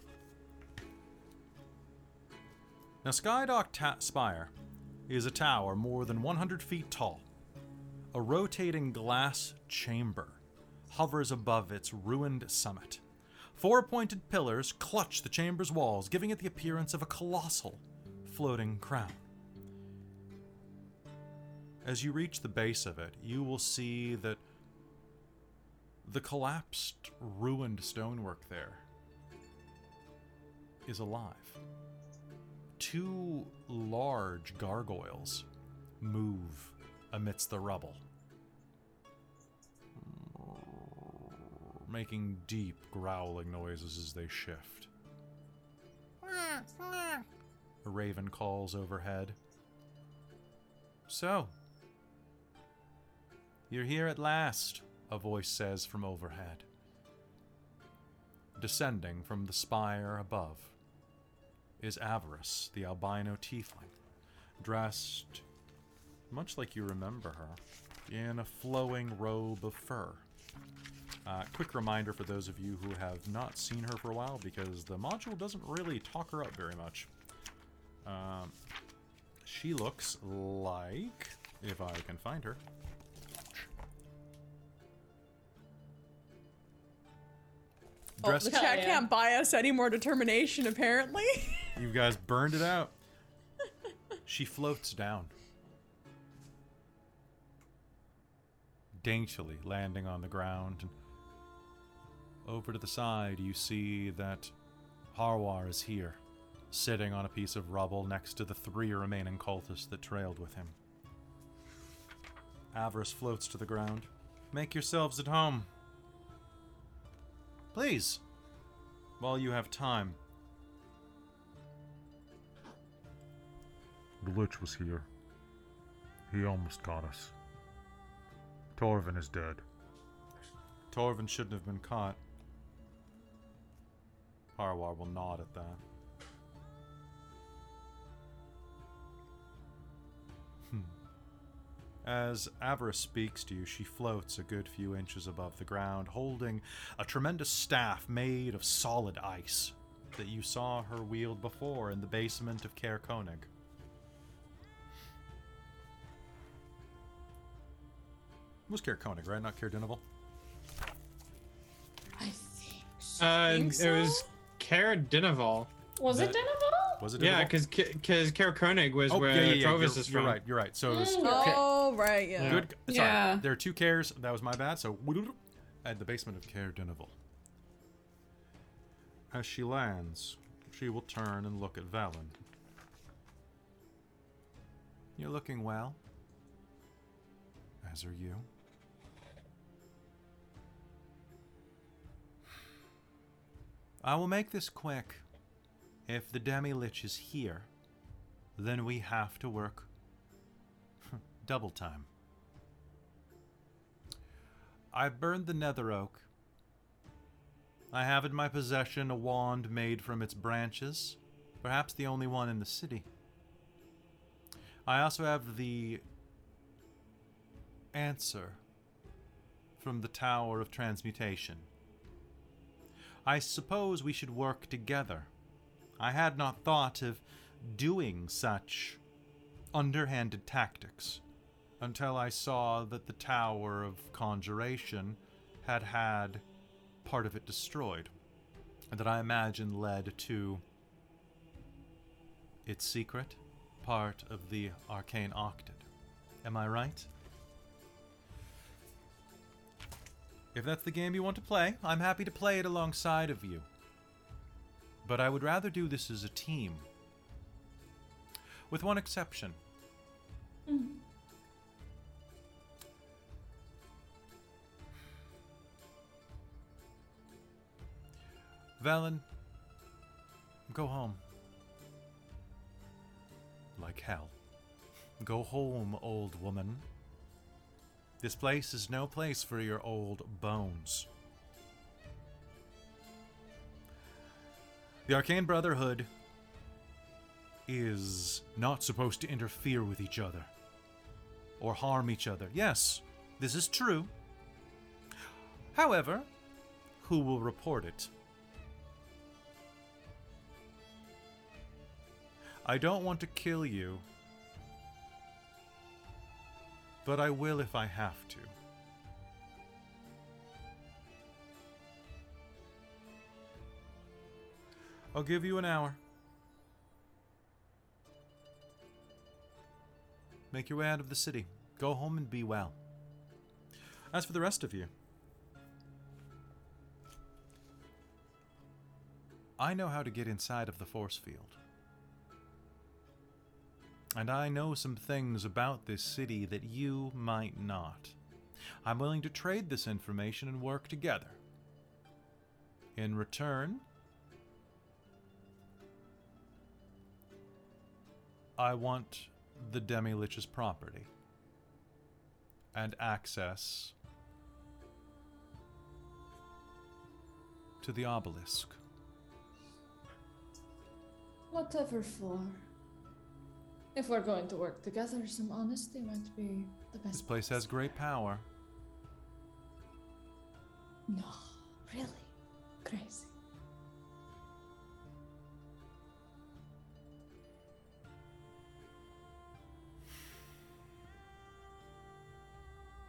Now, Skydock Ta- Spire is a tower more than 100 feet tall, A rotating glass chamber hovers above its ruined summit. Four pointed pillars clutch the chamber's walls, giving it the appearance of a colossal floating crown. As you reach the base of it, you will see that the collapsed, ruined stonework there is alive. Two large gargoyles move amidst the rubble, making deep growling noises as they shift. A raven calls overhead. So, you're here at last, a voice says from overhead. Descending from the spire above is Avarice, the albino tiefling, dressed much like you remember her, in a flowing robe of fur. Uh, quick reminder for those of you who have not seen her for a while, because the module doesn't really talk her up very much. Um, she looks like, if I can find her, Oh, the chat can't buy us any more determination, apparently. (laughs) You guys burned it out. she floats down. Daintily landing on the ground. And over to the side, you see that Harwar is here, sitting on a piece of rubble next to the three remaining cultists that trailed with him. Avarice floats to the ground. Make yourselves at home. Please, while you have time. The Lich was here. He almost caught us. Torvin is dead. Torvin shouldn't have been caught. Harwar will nod at that. Hmm. As Avarice speaks to you, she floats a good few inches above the ground, holding a tremendous staff made of solid ice that you saw her wield before in the basement of Caer Koenig. It was Caer Koenig, right? Not Caer Dinival? I think. So. Uh, think it was so? Cara Dinaval. Was it that- Denival? Was it Yeah, because because Cara Koenig was Oh, where yeah, yeah, yeah. Trovus you're, is you're right. You're right. So it was Mm. Ca- oh, right, yeah. good. Sorry, Yeah. there are two cares. That was my bad. So at the basement of Caer Dinival. As she lands, she will turn and look at Vellynne. You're looking well. As are you. I will make this quick. If the Demi Lich is here, then we have to work (laughs) double time. I've burned the Nether Oak. I have in my possession a wand made from its branches, perhaps the only one in the city. I also have the answer from the Tower of Transmutation. I suppose we should work together. I had not thought of doing such underhanded tactics until I saw that the Tower of Conjuration had had part of it destroyed, and that I imagine led to its secret, part of the Arcane Octet. Am I right? If that's the game you want to play, I'm happy to play it alongside of you. But I would rather do this as a team. With one exception. Mm-hmm. Vellynne, go home. Like hell. Go home, old woman. This place is no place for your old bones. The Arcane Brotherhood is not supposed to interfere with each other or harm each other. Yes, this is true. However, who will report it? I don't want to kill you but I will if I have to. I'll give you an hour. Make your way out of the city. Go home and be well. As for the rest of you, I know how to get inside of the force field. And I know some things about this city that you might not. I'm willing to trade this information and work together. In return, I want the Demi Lich's property and access to the obelisk. Whatever for. If we're going to work together, some honesty might be the best. This place has great power. No, really? Crazy.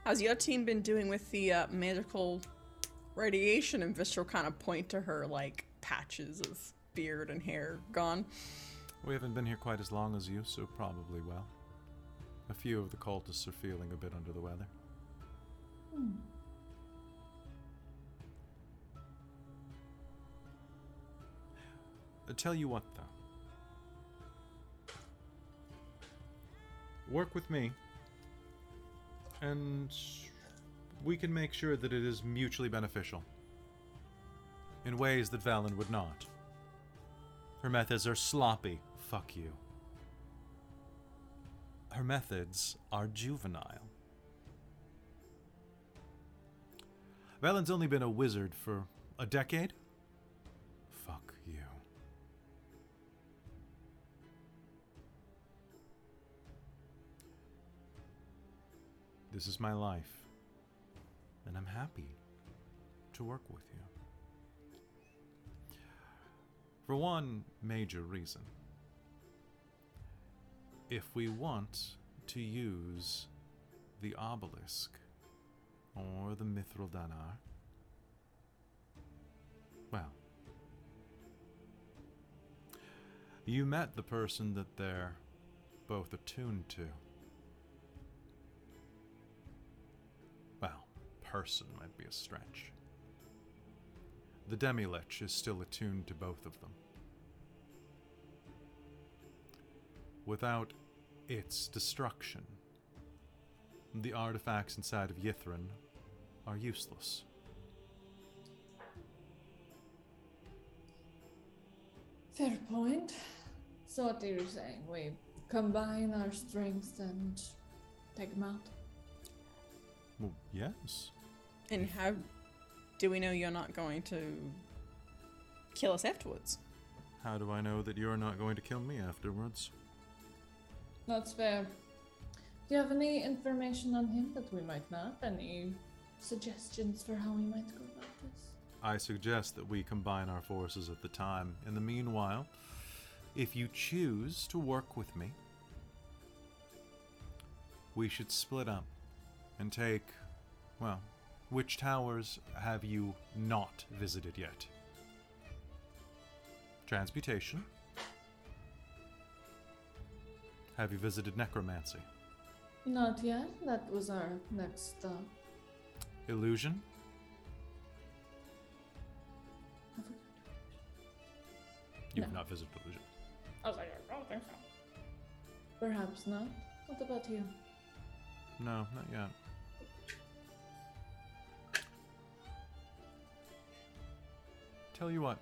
How's your team been doing with the uh, magical radiation? And Visceral kind of point to her like patches of beard and hair gone. We haven't been here quite as long as you, so probably well. A few of the cultists are feeling a bit under the weather. Hmm. I tell you what, though. Work with me, and we can make sure that it is mutually beneficial in ways that Vellynne would not. Her methods are sloppy. Fuck you. Her methods are juvenile. Vellynne's only been a wizard for a decade? Fuck you. This is my life, and I'm happy to work with you. For one major reason. If we want to use the obelisk or the mythallar, well, you met the person that they're both attuned to. Well, person might be a stretch. The Demilich is still attuned to both of them. Without its destruction, the artifacts inside of Ythryn are useless. Fair point. So what are you saying? We combine our strengths and take them out? Well, yes. And how do we know you're not going to kill us afterwards? How do I know that you're not going to kill me afterwards? That's fair. Do you have any information on him that we might not? Any suggestions for how we might go about this? I suggest that we combine our forces at the time. In the meanwhile, if you choose to work with me, we should split up and take, well, which towers have you not visited yet? Transmutation. Have you visited necromancy? Not yet. That was our next stop. Illusion? You've No. not visited illusion. I was like, I don't think so. Perhaps not. What about you? No, not yet. Tell you what,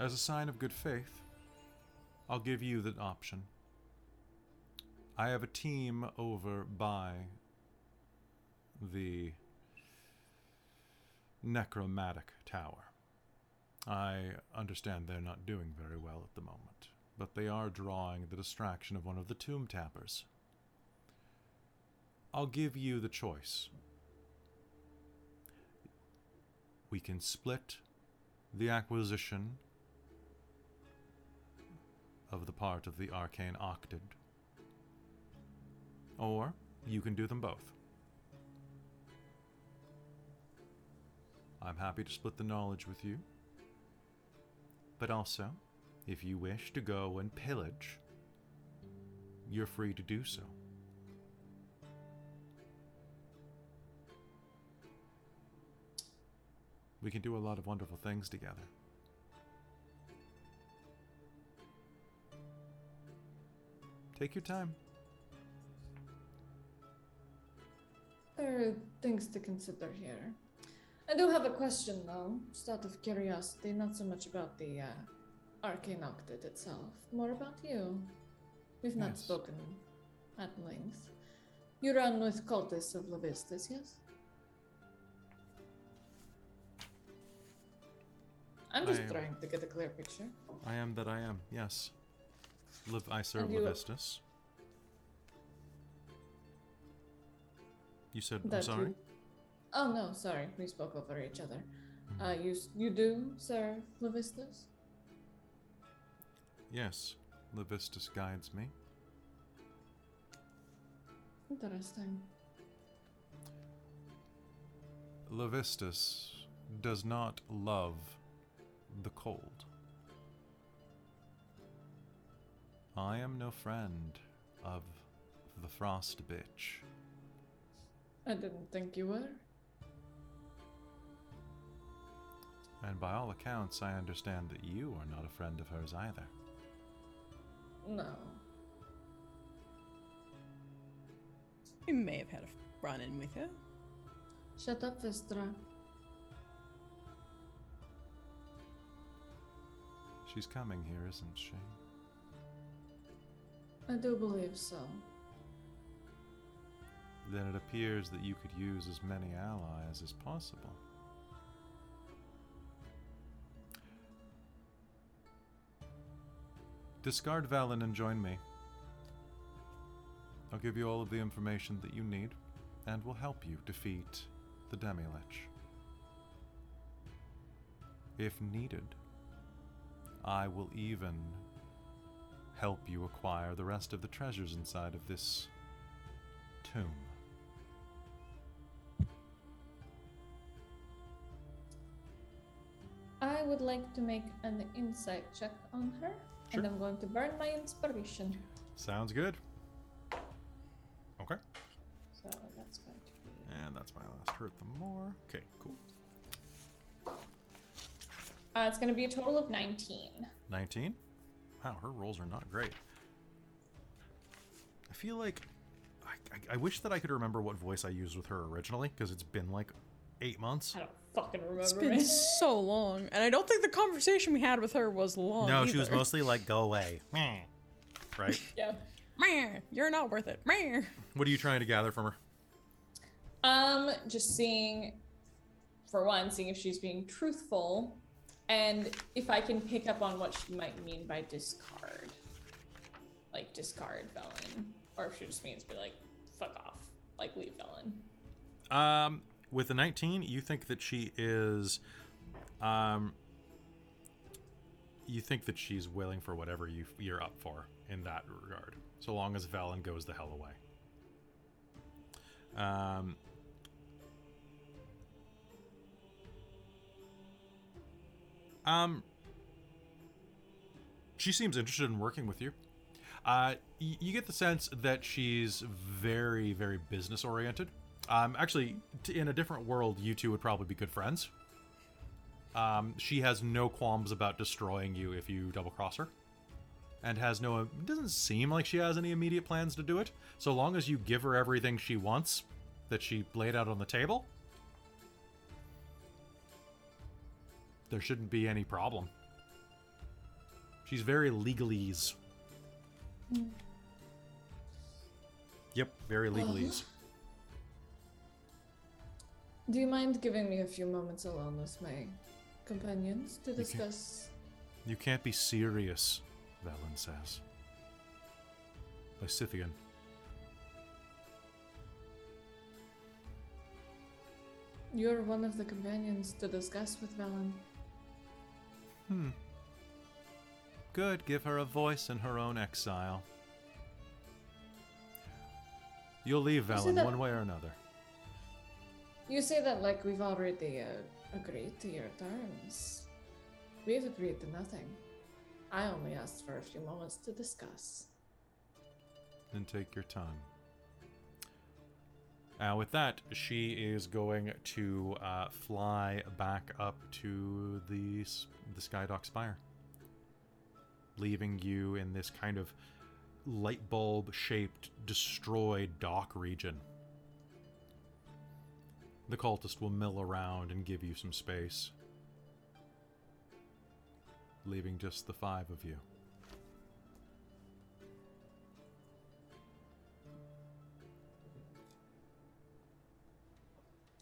as a sign of good faith, I'll give you the option. I have a team over by the necromantic Tower. I understand they're not doing very well at the moment, but they are drawing the distraction of one of the tomb tappers. I'll give you the choice. We can split the acquisition of the part of the arcane octet, or you can do them both. I'm happy to split the knowledge with you. But also, if you wish to go and pillage, you're free to do so. We can do a lot of wonderful things together. Take your time. There are things to consider here. I do have a question though, just out of curiosity, not so much about the uh, arcane octet itself, more about you. We've not Yes. spoken at length. You run with cultists of Levistus, yes? I'm just trying to get a clear picture. I am that I am, yes. Liv- I serve Levistus. You said, I'm sorry? you- Oh no, sorry, we spoke over each other. Mhm. Uh, you you do Sir Levistus? Yes, Levistus guides me. Interesting. Levistus does not love the cold. I am no friend of the frost bitch. I didn't think you were. And by all accounts, I understand that you are not a friend of hers either. No. You may have had a run in with her. Shut up, Vistra. She's coming here, isn't she? I do believe so. Then it appears that you could use as many allies as possible. Discard Vellynne and join me. I'll give you all of the information that you need, and will help you defeat the Demi-Lich. If needed, I will even help you acquire the rest of the treasures inside of this tomb. Would like to make an insight check on her, and I'm going to burn my inspiration. Sounds good. Okay. So that's going to be. And that's my last hurt the more. Okay, cool. Uh, it's going to be a total of 19. 19. Wow, her rolls are not great. I feel like. I, I, I wish that I could remember what voice I used with her originally, because it's been like eight months. I don't fucking remember. It's been man. so long, and I don't think the conversation we had with her was long. No, she was mostly like, go away. (laughs) Right? (laughs) yeah. Meh, You're not worth it. Meh. what are you trying to gather from her? Um, just seeing, for one, seeing if she's being truthful, and if I can pick up on what she might mean by discard, like discard Vellynne, or if she just means be like, fuck off, like leave Vellynne. Um, with the 19, you think that she is. Um, you think that she's willing for whatever you, you're up for in that regard, so long as Vellynne goes the hell away. Um, um, she seems interested in working with you. Uh, y- you get the sense that she's very, very business oriented. Um, actually, t- in a different world, you two would probably be good friends. Um, she has no qualms about destroying you if you double cross her, and has no. Doesn't seem like she has any immediate plans to do it. So long as you give her everything she wants, that she laid out on the table, there shouldn't be any problem. She's very legalese. Yep, very legalese. Do you mind giving me a few moments alone with my companions to discuss? You can't be serious, Vellynne says. Lysithian. You're one of the companions to discuss with Vellynne. Hmm. Good, give her a voice in her own exile. You'll leave Vellynne that- one way or another. You say that like we've already uh, agreed to your terms. We've agreed to nothing. I only asked for a few moments to discuss. Then take your time. Uh, with that, she is going to uh, fly back up to the the Skydock Spire, leaving you in this kind of light bulb shaped, destroyed dock region. The cultist will mill around and give you some space, leaving just the five of you.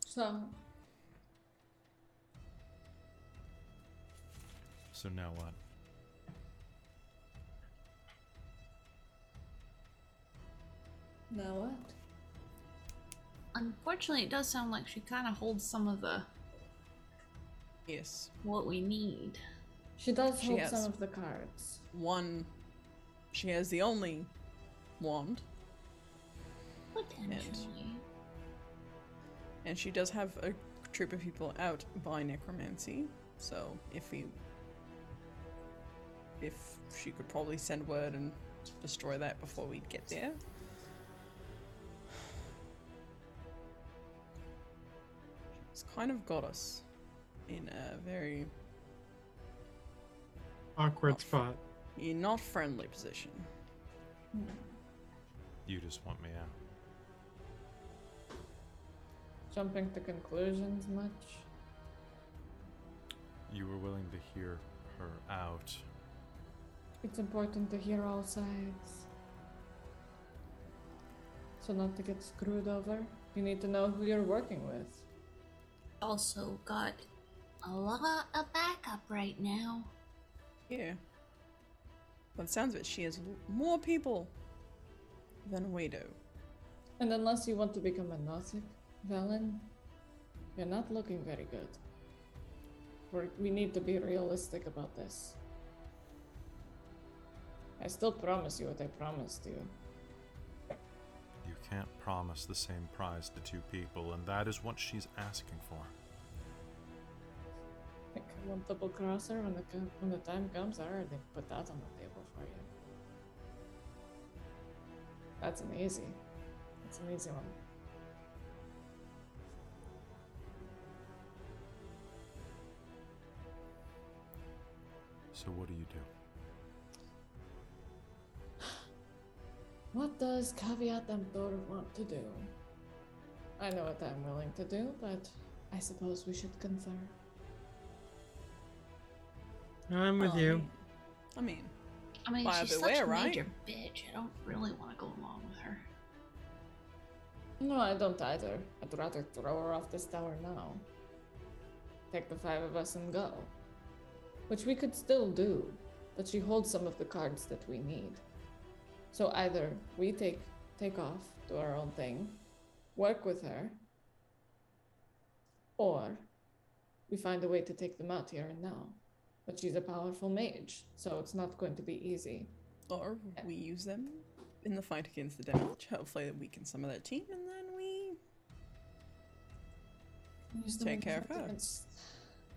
So, So now what? now what? Unfortunately, it does sound like she kind of holds some of the Yes. what we need. She does She hold has. some of the cards. One. She has the only wand, Potentially. and she does have a troop of people out by necromancy. So if we, if she could probably send word and destroy that before we'd get there. Kind of got us in a very Awkward Off. spot. in not friendly position. Hmm. You just want me out. Jumping to conclusions much? You were willing to hear her out. It's important to hear all sides. So not to get screwed over, you need to know who you're working with. Also got a lot of backup right now. Yeah. By the sounds like she has more people than we do. And unless you want to become a Gnostic, Vellynne, you're not looking very good. We're, we need to be realistic about this. I still promise you what I promised you. Can't promise the same prize to two people, and that is what she's asking for. Like, I won't double cross her when the, when the time comes. I already put that on the table for you. That's an easy. That's an easy one. So what do you do? What does Caveat Emptor want to do? I know what I'm willing to do, but I suppose we should confer. I'm with Well, you. I mean, I mean, she's such beware, a right? major bitch. I don't really want to go along with her. No, I don't either. I'd rather throw her off this tower now. Take the five of us and go. Which we could still do, but she holds some of the cards that we need. So either we take take off, do our own thing, work with her, or we find a way to take them out here and now. But she's a powerful mage, so it's not going to be easy. or we use them in the fight against the damage. Hopefully, that weaken some of that team, and then we. Use them Take care of her. Against,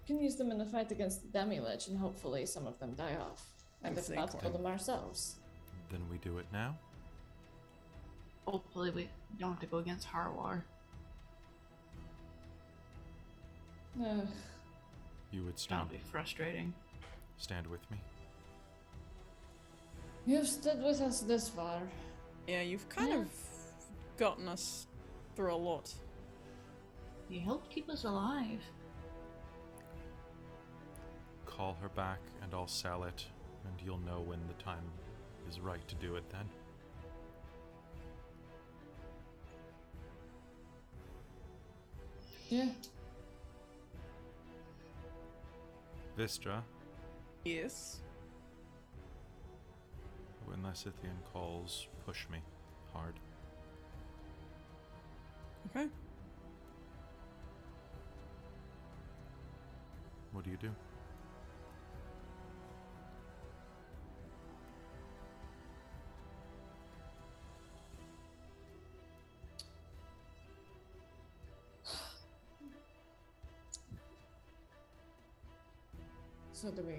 you can use them in the fight against the Demi-Lich, and hopefully some of them die off. And if not, kill them ourselves. Then we do it now? Hopefully, we don't have to go against Harwar. Ugh. You would stand. That'll be frustrating. stand with me? You've stood with us this far. Yeah, you've kind Yeah. of gotten us through a lot. You helped keep us alive. Call her back and I'll sell it, and you'll know when the time is right to do it then. Yeah. Vistra, Yes. when Lysithian calls, push me hard. Okay. What do you do? So do we?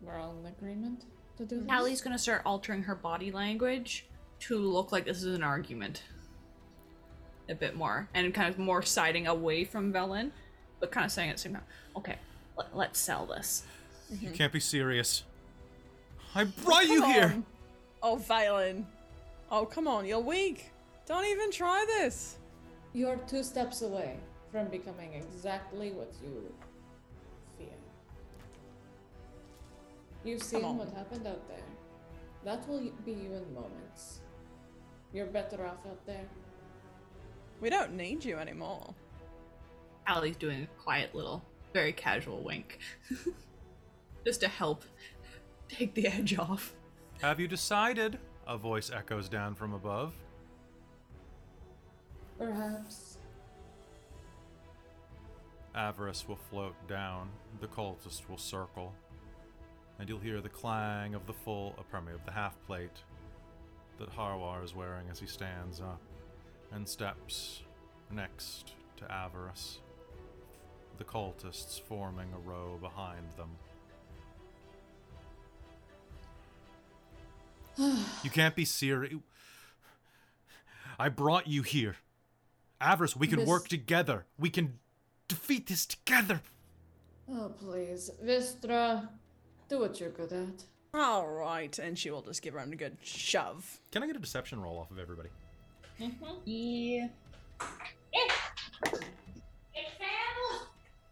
We're all in agreement to do this. Allie's gonna start altering her body language to look like this is an argument. A bit more. And kind of more siding away from Vellynne, but kind of saying at the same time, okay, let, let's sell this. You mm-hmm. can't be serious. I brought you Come here. Oh, Vellynne. Oh, come on, you're weak. Don't even try this. You're two steps away from becoming exactly what you You've seen what happened out there. That will be you in moments. You're better off out there. We don't need you anymore. Allie's doing a quiet little, very casual wink. (laughs) Just to help take the edge off. Have you decided? A voice echoes down from above. Perhaps. Avarice will float down. The cultist will circle. And you'll hear the clang of the full, uh, pardon me, of the half plate that Harwar is wearing as he stands up and steps next to Avarice. The cultists forming a row behind them. (sighs) you can't be serious. I brought you here. Avarice, we can This- work together. We can defeat this together. Oh, please. Vistra, do what you're good at. All right, and she will just give her a good shove. Can I get a deception roll off of everybody? Mm-hmm. Yeah.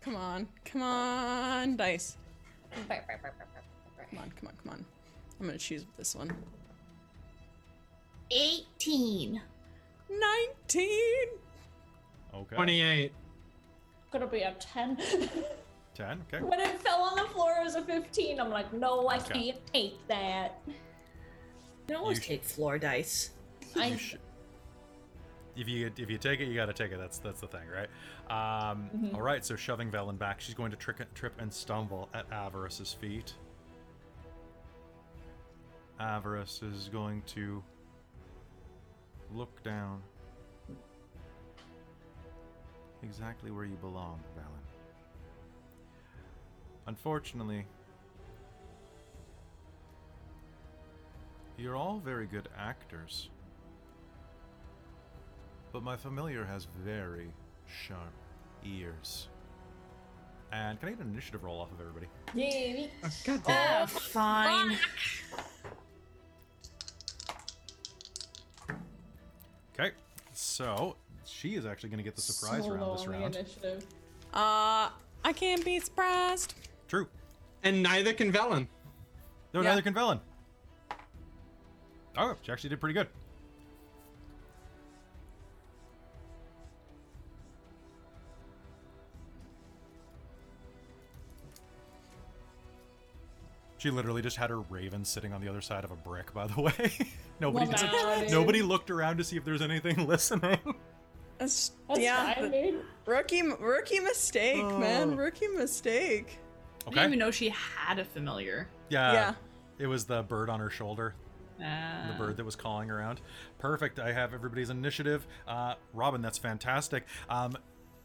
Come on, come on, dice. Come on, come on, come on. I'm gonna choose this one. 18. 19! Okay. 28. Gonna be a 10. (laughs) 10, okay. when it fell on the floor, it was a 15. I'm like, no, I Okay. can't take that. You can always You sh- take floor dice. I, You sh- if you if you take it, you gotta take it. That's that's the thing, right? Um, Mm-hmm. all right. So shoving Vellynne back, she's going to trick, trip and stumble at Avarice's feet. Avarice is going to look down exactly where you belong, Vellynne. Unfortunately, you're all very good actors. But my familiar has very sharp ears. And can I get an initiative roll off of everybody? yeah, Oh, God damn. Ah, fine. Okay, so she is actually going to get the surprise so round this on the round. initiative. Uh, I can't be surprised. True. And neither can Vellynne. No, Yeah. neither can Vellynne. Oh, she actually did pretty good. She literally just had her raven sitting on the other side of a brick, by the way. (laughs) nobody, Well, did- now, dude. nobody looked around to see if there's anything (laughs) listening. That's, That's yeah, fine, the- dude. rookie, rookie mistake, man, Oh. rookie mistake. I didn't even know she had a familiar. Yeah. Yeah. It was the bird on her shoulder. Ah. the bird that was calling around. Perfect. I have everybody's initiative. Uh, Robin, that's fantastic. Um,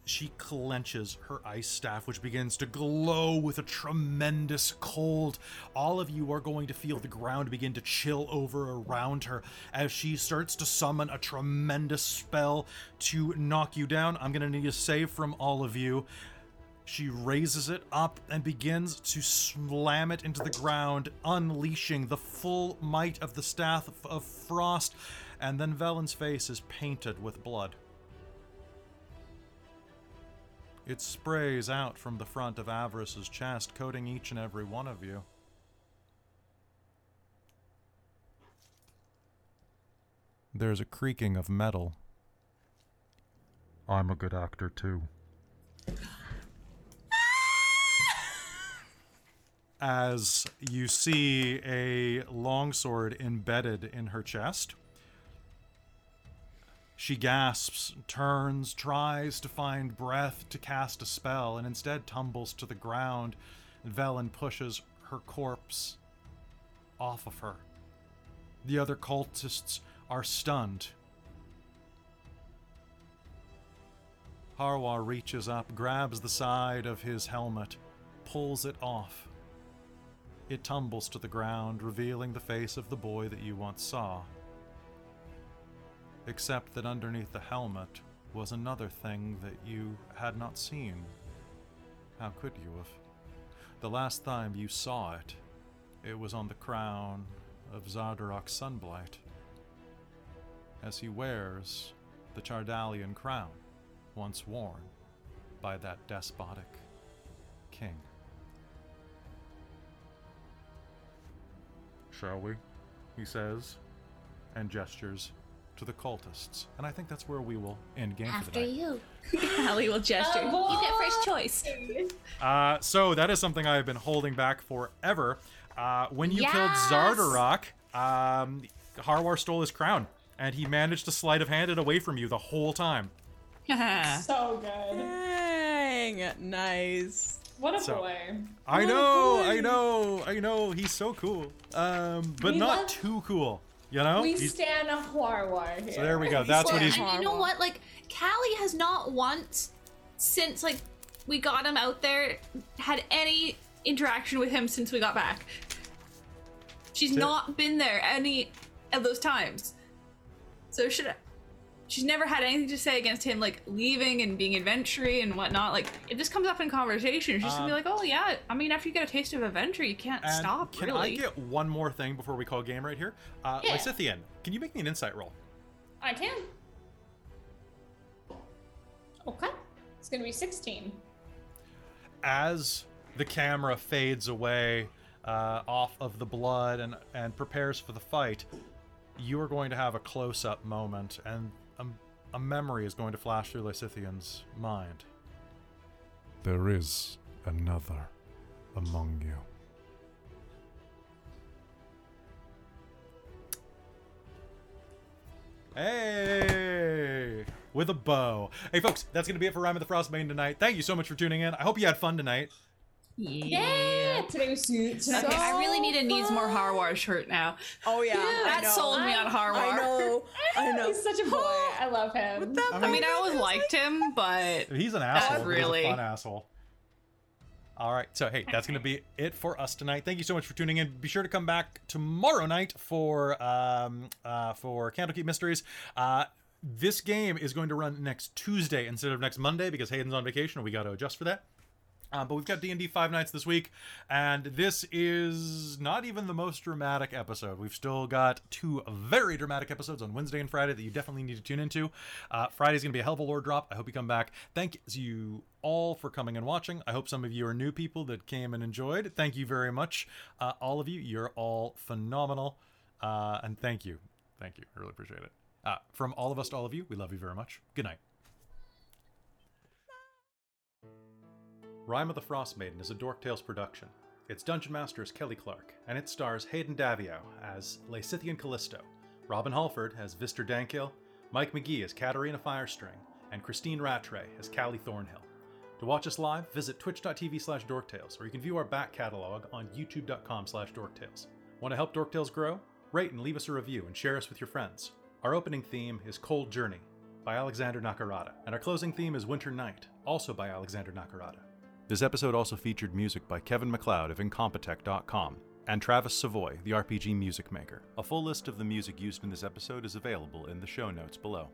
she clenches her ice staff, which begins to glow with a tremendous cold. All of you are going to feel the ground begin to chill over around her as she starts to summon a tremendous spell to knock you down. I'm going to need a save from all of you. She raises it up and begins to slam it into the ground, unleashing the full might of the staff of- frost. And then Vellynne's face is painted with blood. It sprays out from the front of Avarice's chest, coating each and every one of you. There's a creaking of metal. I'm a good actor too. As you see a longsword embedded in her chest. She gasps, turns, tries to find breath to cast a spell, and instead tumbles to the ground. Vellynne pushes her corpse off of her. The other cultists are stunned. Harwar reaches up, grabs the side of his helmet, pulls it off, it tumbles to the ground, revealing the face of the boy that you once saw. Except that underneath the helmet was another thing that you had not seen. How could you have? The last time you saw it, it was on the crown of Xardorok Sunblight, as he wears the Chardalian crown once worn by that despotic king. Shall we? He says, and gestures to the cultists. And I think that's where we will end game for the After night. you. (laughs) Hallie will gesture. Oh, you get first choice. Uh, so that is something I have been holding back forever. Uh, when you killed Yes! Xardorok, um, Harwar stole his crown, and he managed to sleight of hand it away from you the whole time. (laughs) So good. Dang, nice. What a So- boy. I What know, boy. I know, I know. He's so cool, um, but We not love- too cool. You know. We He's- stand a Harwar here. so there we go. That's well, what he's. and you know what? Like, Callie has not once since like we got him out there had any interaction with him since we got back. She's Ti- not been there any of those times. So should she's never had anything to say against him like leaving and being adventury and whatnot. Like if this comes up in conversation, she's just gonna be Um, like, Oh yeah, I mean after you get a taste of adventure, you can't And stop can really. I get one more thing before we call game right here? Uh, Yeah. Lysithian, can you make me an insight roll? I can. Okay. It's gonna be 16. as the camera fades away uh, off of the blood and, and prepares for the fight, you are going to have a close up moment, and a, memory is going to flash through Lysithian's mind. There is another among you. Hey! With a bow. Hey, folks, that's going to be it for Rime of the Frost Maiden tonight. Thank you so much for tuning in. I hope you had fun tonight. Yeah. Today was suit. Okay, I really need a needs more Harwar shirt now. Oh yeah, I That sold me on Harwar. I know. I know. He's such a boy. I love him. I mean, I always liked him, but He's an asshole. but really- He's a fun asshole. All right. So, hey, that's going to be it for us tonight. Thank you so much for tuning in. Be sure to come back tomorrow night for um uh for Candlekeep Mysteries. Uh this game is going to run next Tuesday instead of next Monday because Hayden's on vacation and we got to adjust for that. Uh, but we've got D&D five nights this week, and this is not even the most dramatic episode. We've still got two very dramatic episodes on Wednesday and Friday that you definitely need to tune into. Uh, Friday's going to be a hell of a lore drop. I hope you come back. Thank you all for coming and watching. I hope some of you are new people that came and enjoyed. Thank you very much. Uh, all of you, you're all phenomenal. Uh, and thank you. Thank you. I really appreciate it. Uh, from all of us to all of you, we love you very much. Good night. Rime of the Frost Maiden is a Dork Tales production. Its dungeon master is Kelly Clark, and it stars Hayden Daviau as Lysithian Callisto, Robin Holford as Vistra Dankil, Mike McGie as Katerina Firestring, and Christine Rattray as Callie Thornhill. To watch us live, visit twitch.tv slash dorktales, or you can view our back catalog on youtube.com slash dorktales. Want to help Dorktales grow? Rate and leave us a review and share us with your friends. Our opening theme is Cold Journey by Alexander Nakarada, and our closing theme is Winter Night, also by Alexander Nakarada. This episode also featured music by Kevin MacLeod of Incompetech.com and Travis Savoy, the RPG music maker. A full list of the music used in this episode is available in the show notes below.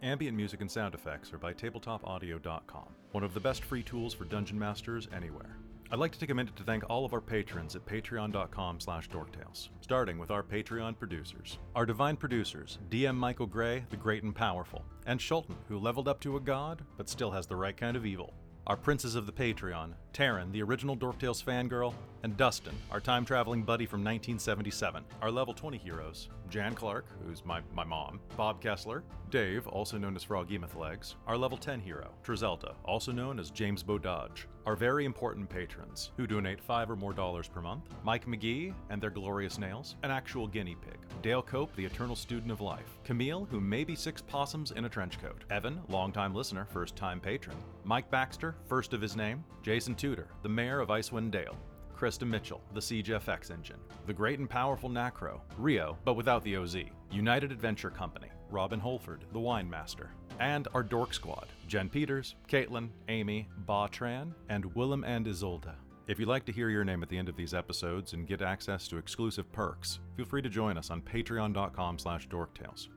Ambient music and sound effects are by tabletopaudio.com, one of the best free tools for dungeon masters anywhere. I'd like to take a minute to thank all of our patrons at patreon.com slash dorktales, starting with our Patreon producers. Our divine producers, DM Michael Gray, the great and powerful, and Schulten, who leveled up to a god, but still has the right kind of evil. Our princes of the Patreon, Taryn, the original Dorktales fangirl, and Dustin, our time traveling buddy from 1977. Our level 20 heroes, Jan Clark, who's my, my mom, Bob Kessler, Dave, also known as Froggy Legs, our level 10 hero, Trizelta, also known as James Bododge. Our very important patrons, who donate five or more dollars per month, Mike McGie and their glorious nails, an actual guinea pig, Dale Cope, the eternal student of life, Camille, who may be six possums in a trench coat, Evan, longtime listener, first time patron, Mike Baxter, first of his name, Jason Tudor, the mayor of Icewind Dale, Krista Mitchell, the Siege FX engine, the great and powerful Nacro, Rio, but without the OZ, United Adventure Company, Robin Holford, the wine master, and our Dork Squad, Jen Peters, Caitlin, Amy, Ba Tran, and Willem and Isolde. If you'd like to hear your name at the end of these episodes and get access to exclusive perks, feel free to join us on patreon.com slash dorktales.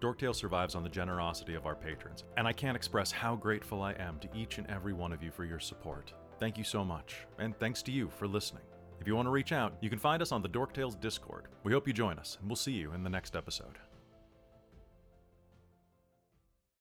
Dorktales survives on the generosity of our patrons, and I can't express how grateful I am to each and every one of you for your support. Thank you so much, and thanks to you for listening. If you want to reach out, you can find us on the Dorktales Discord. We hope you join us, and we'll see you in the next episode.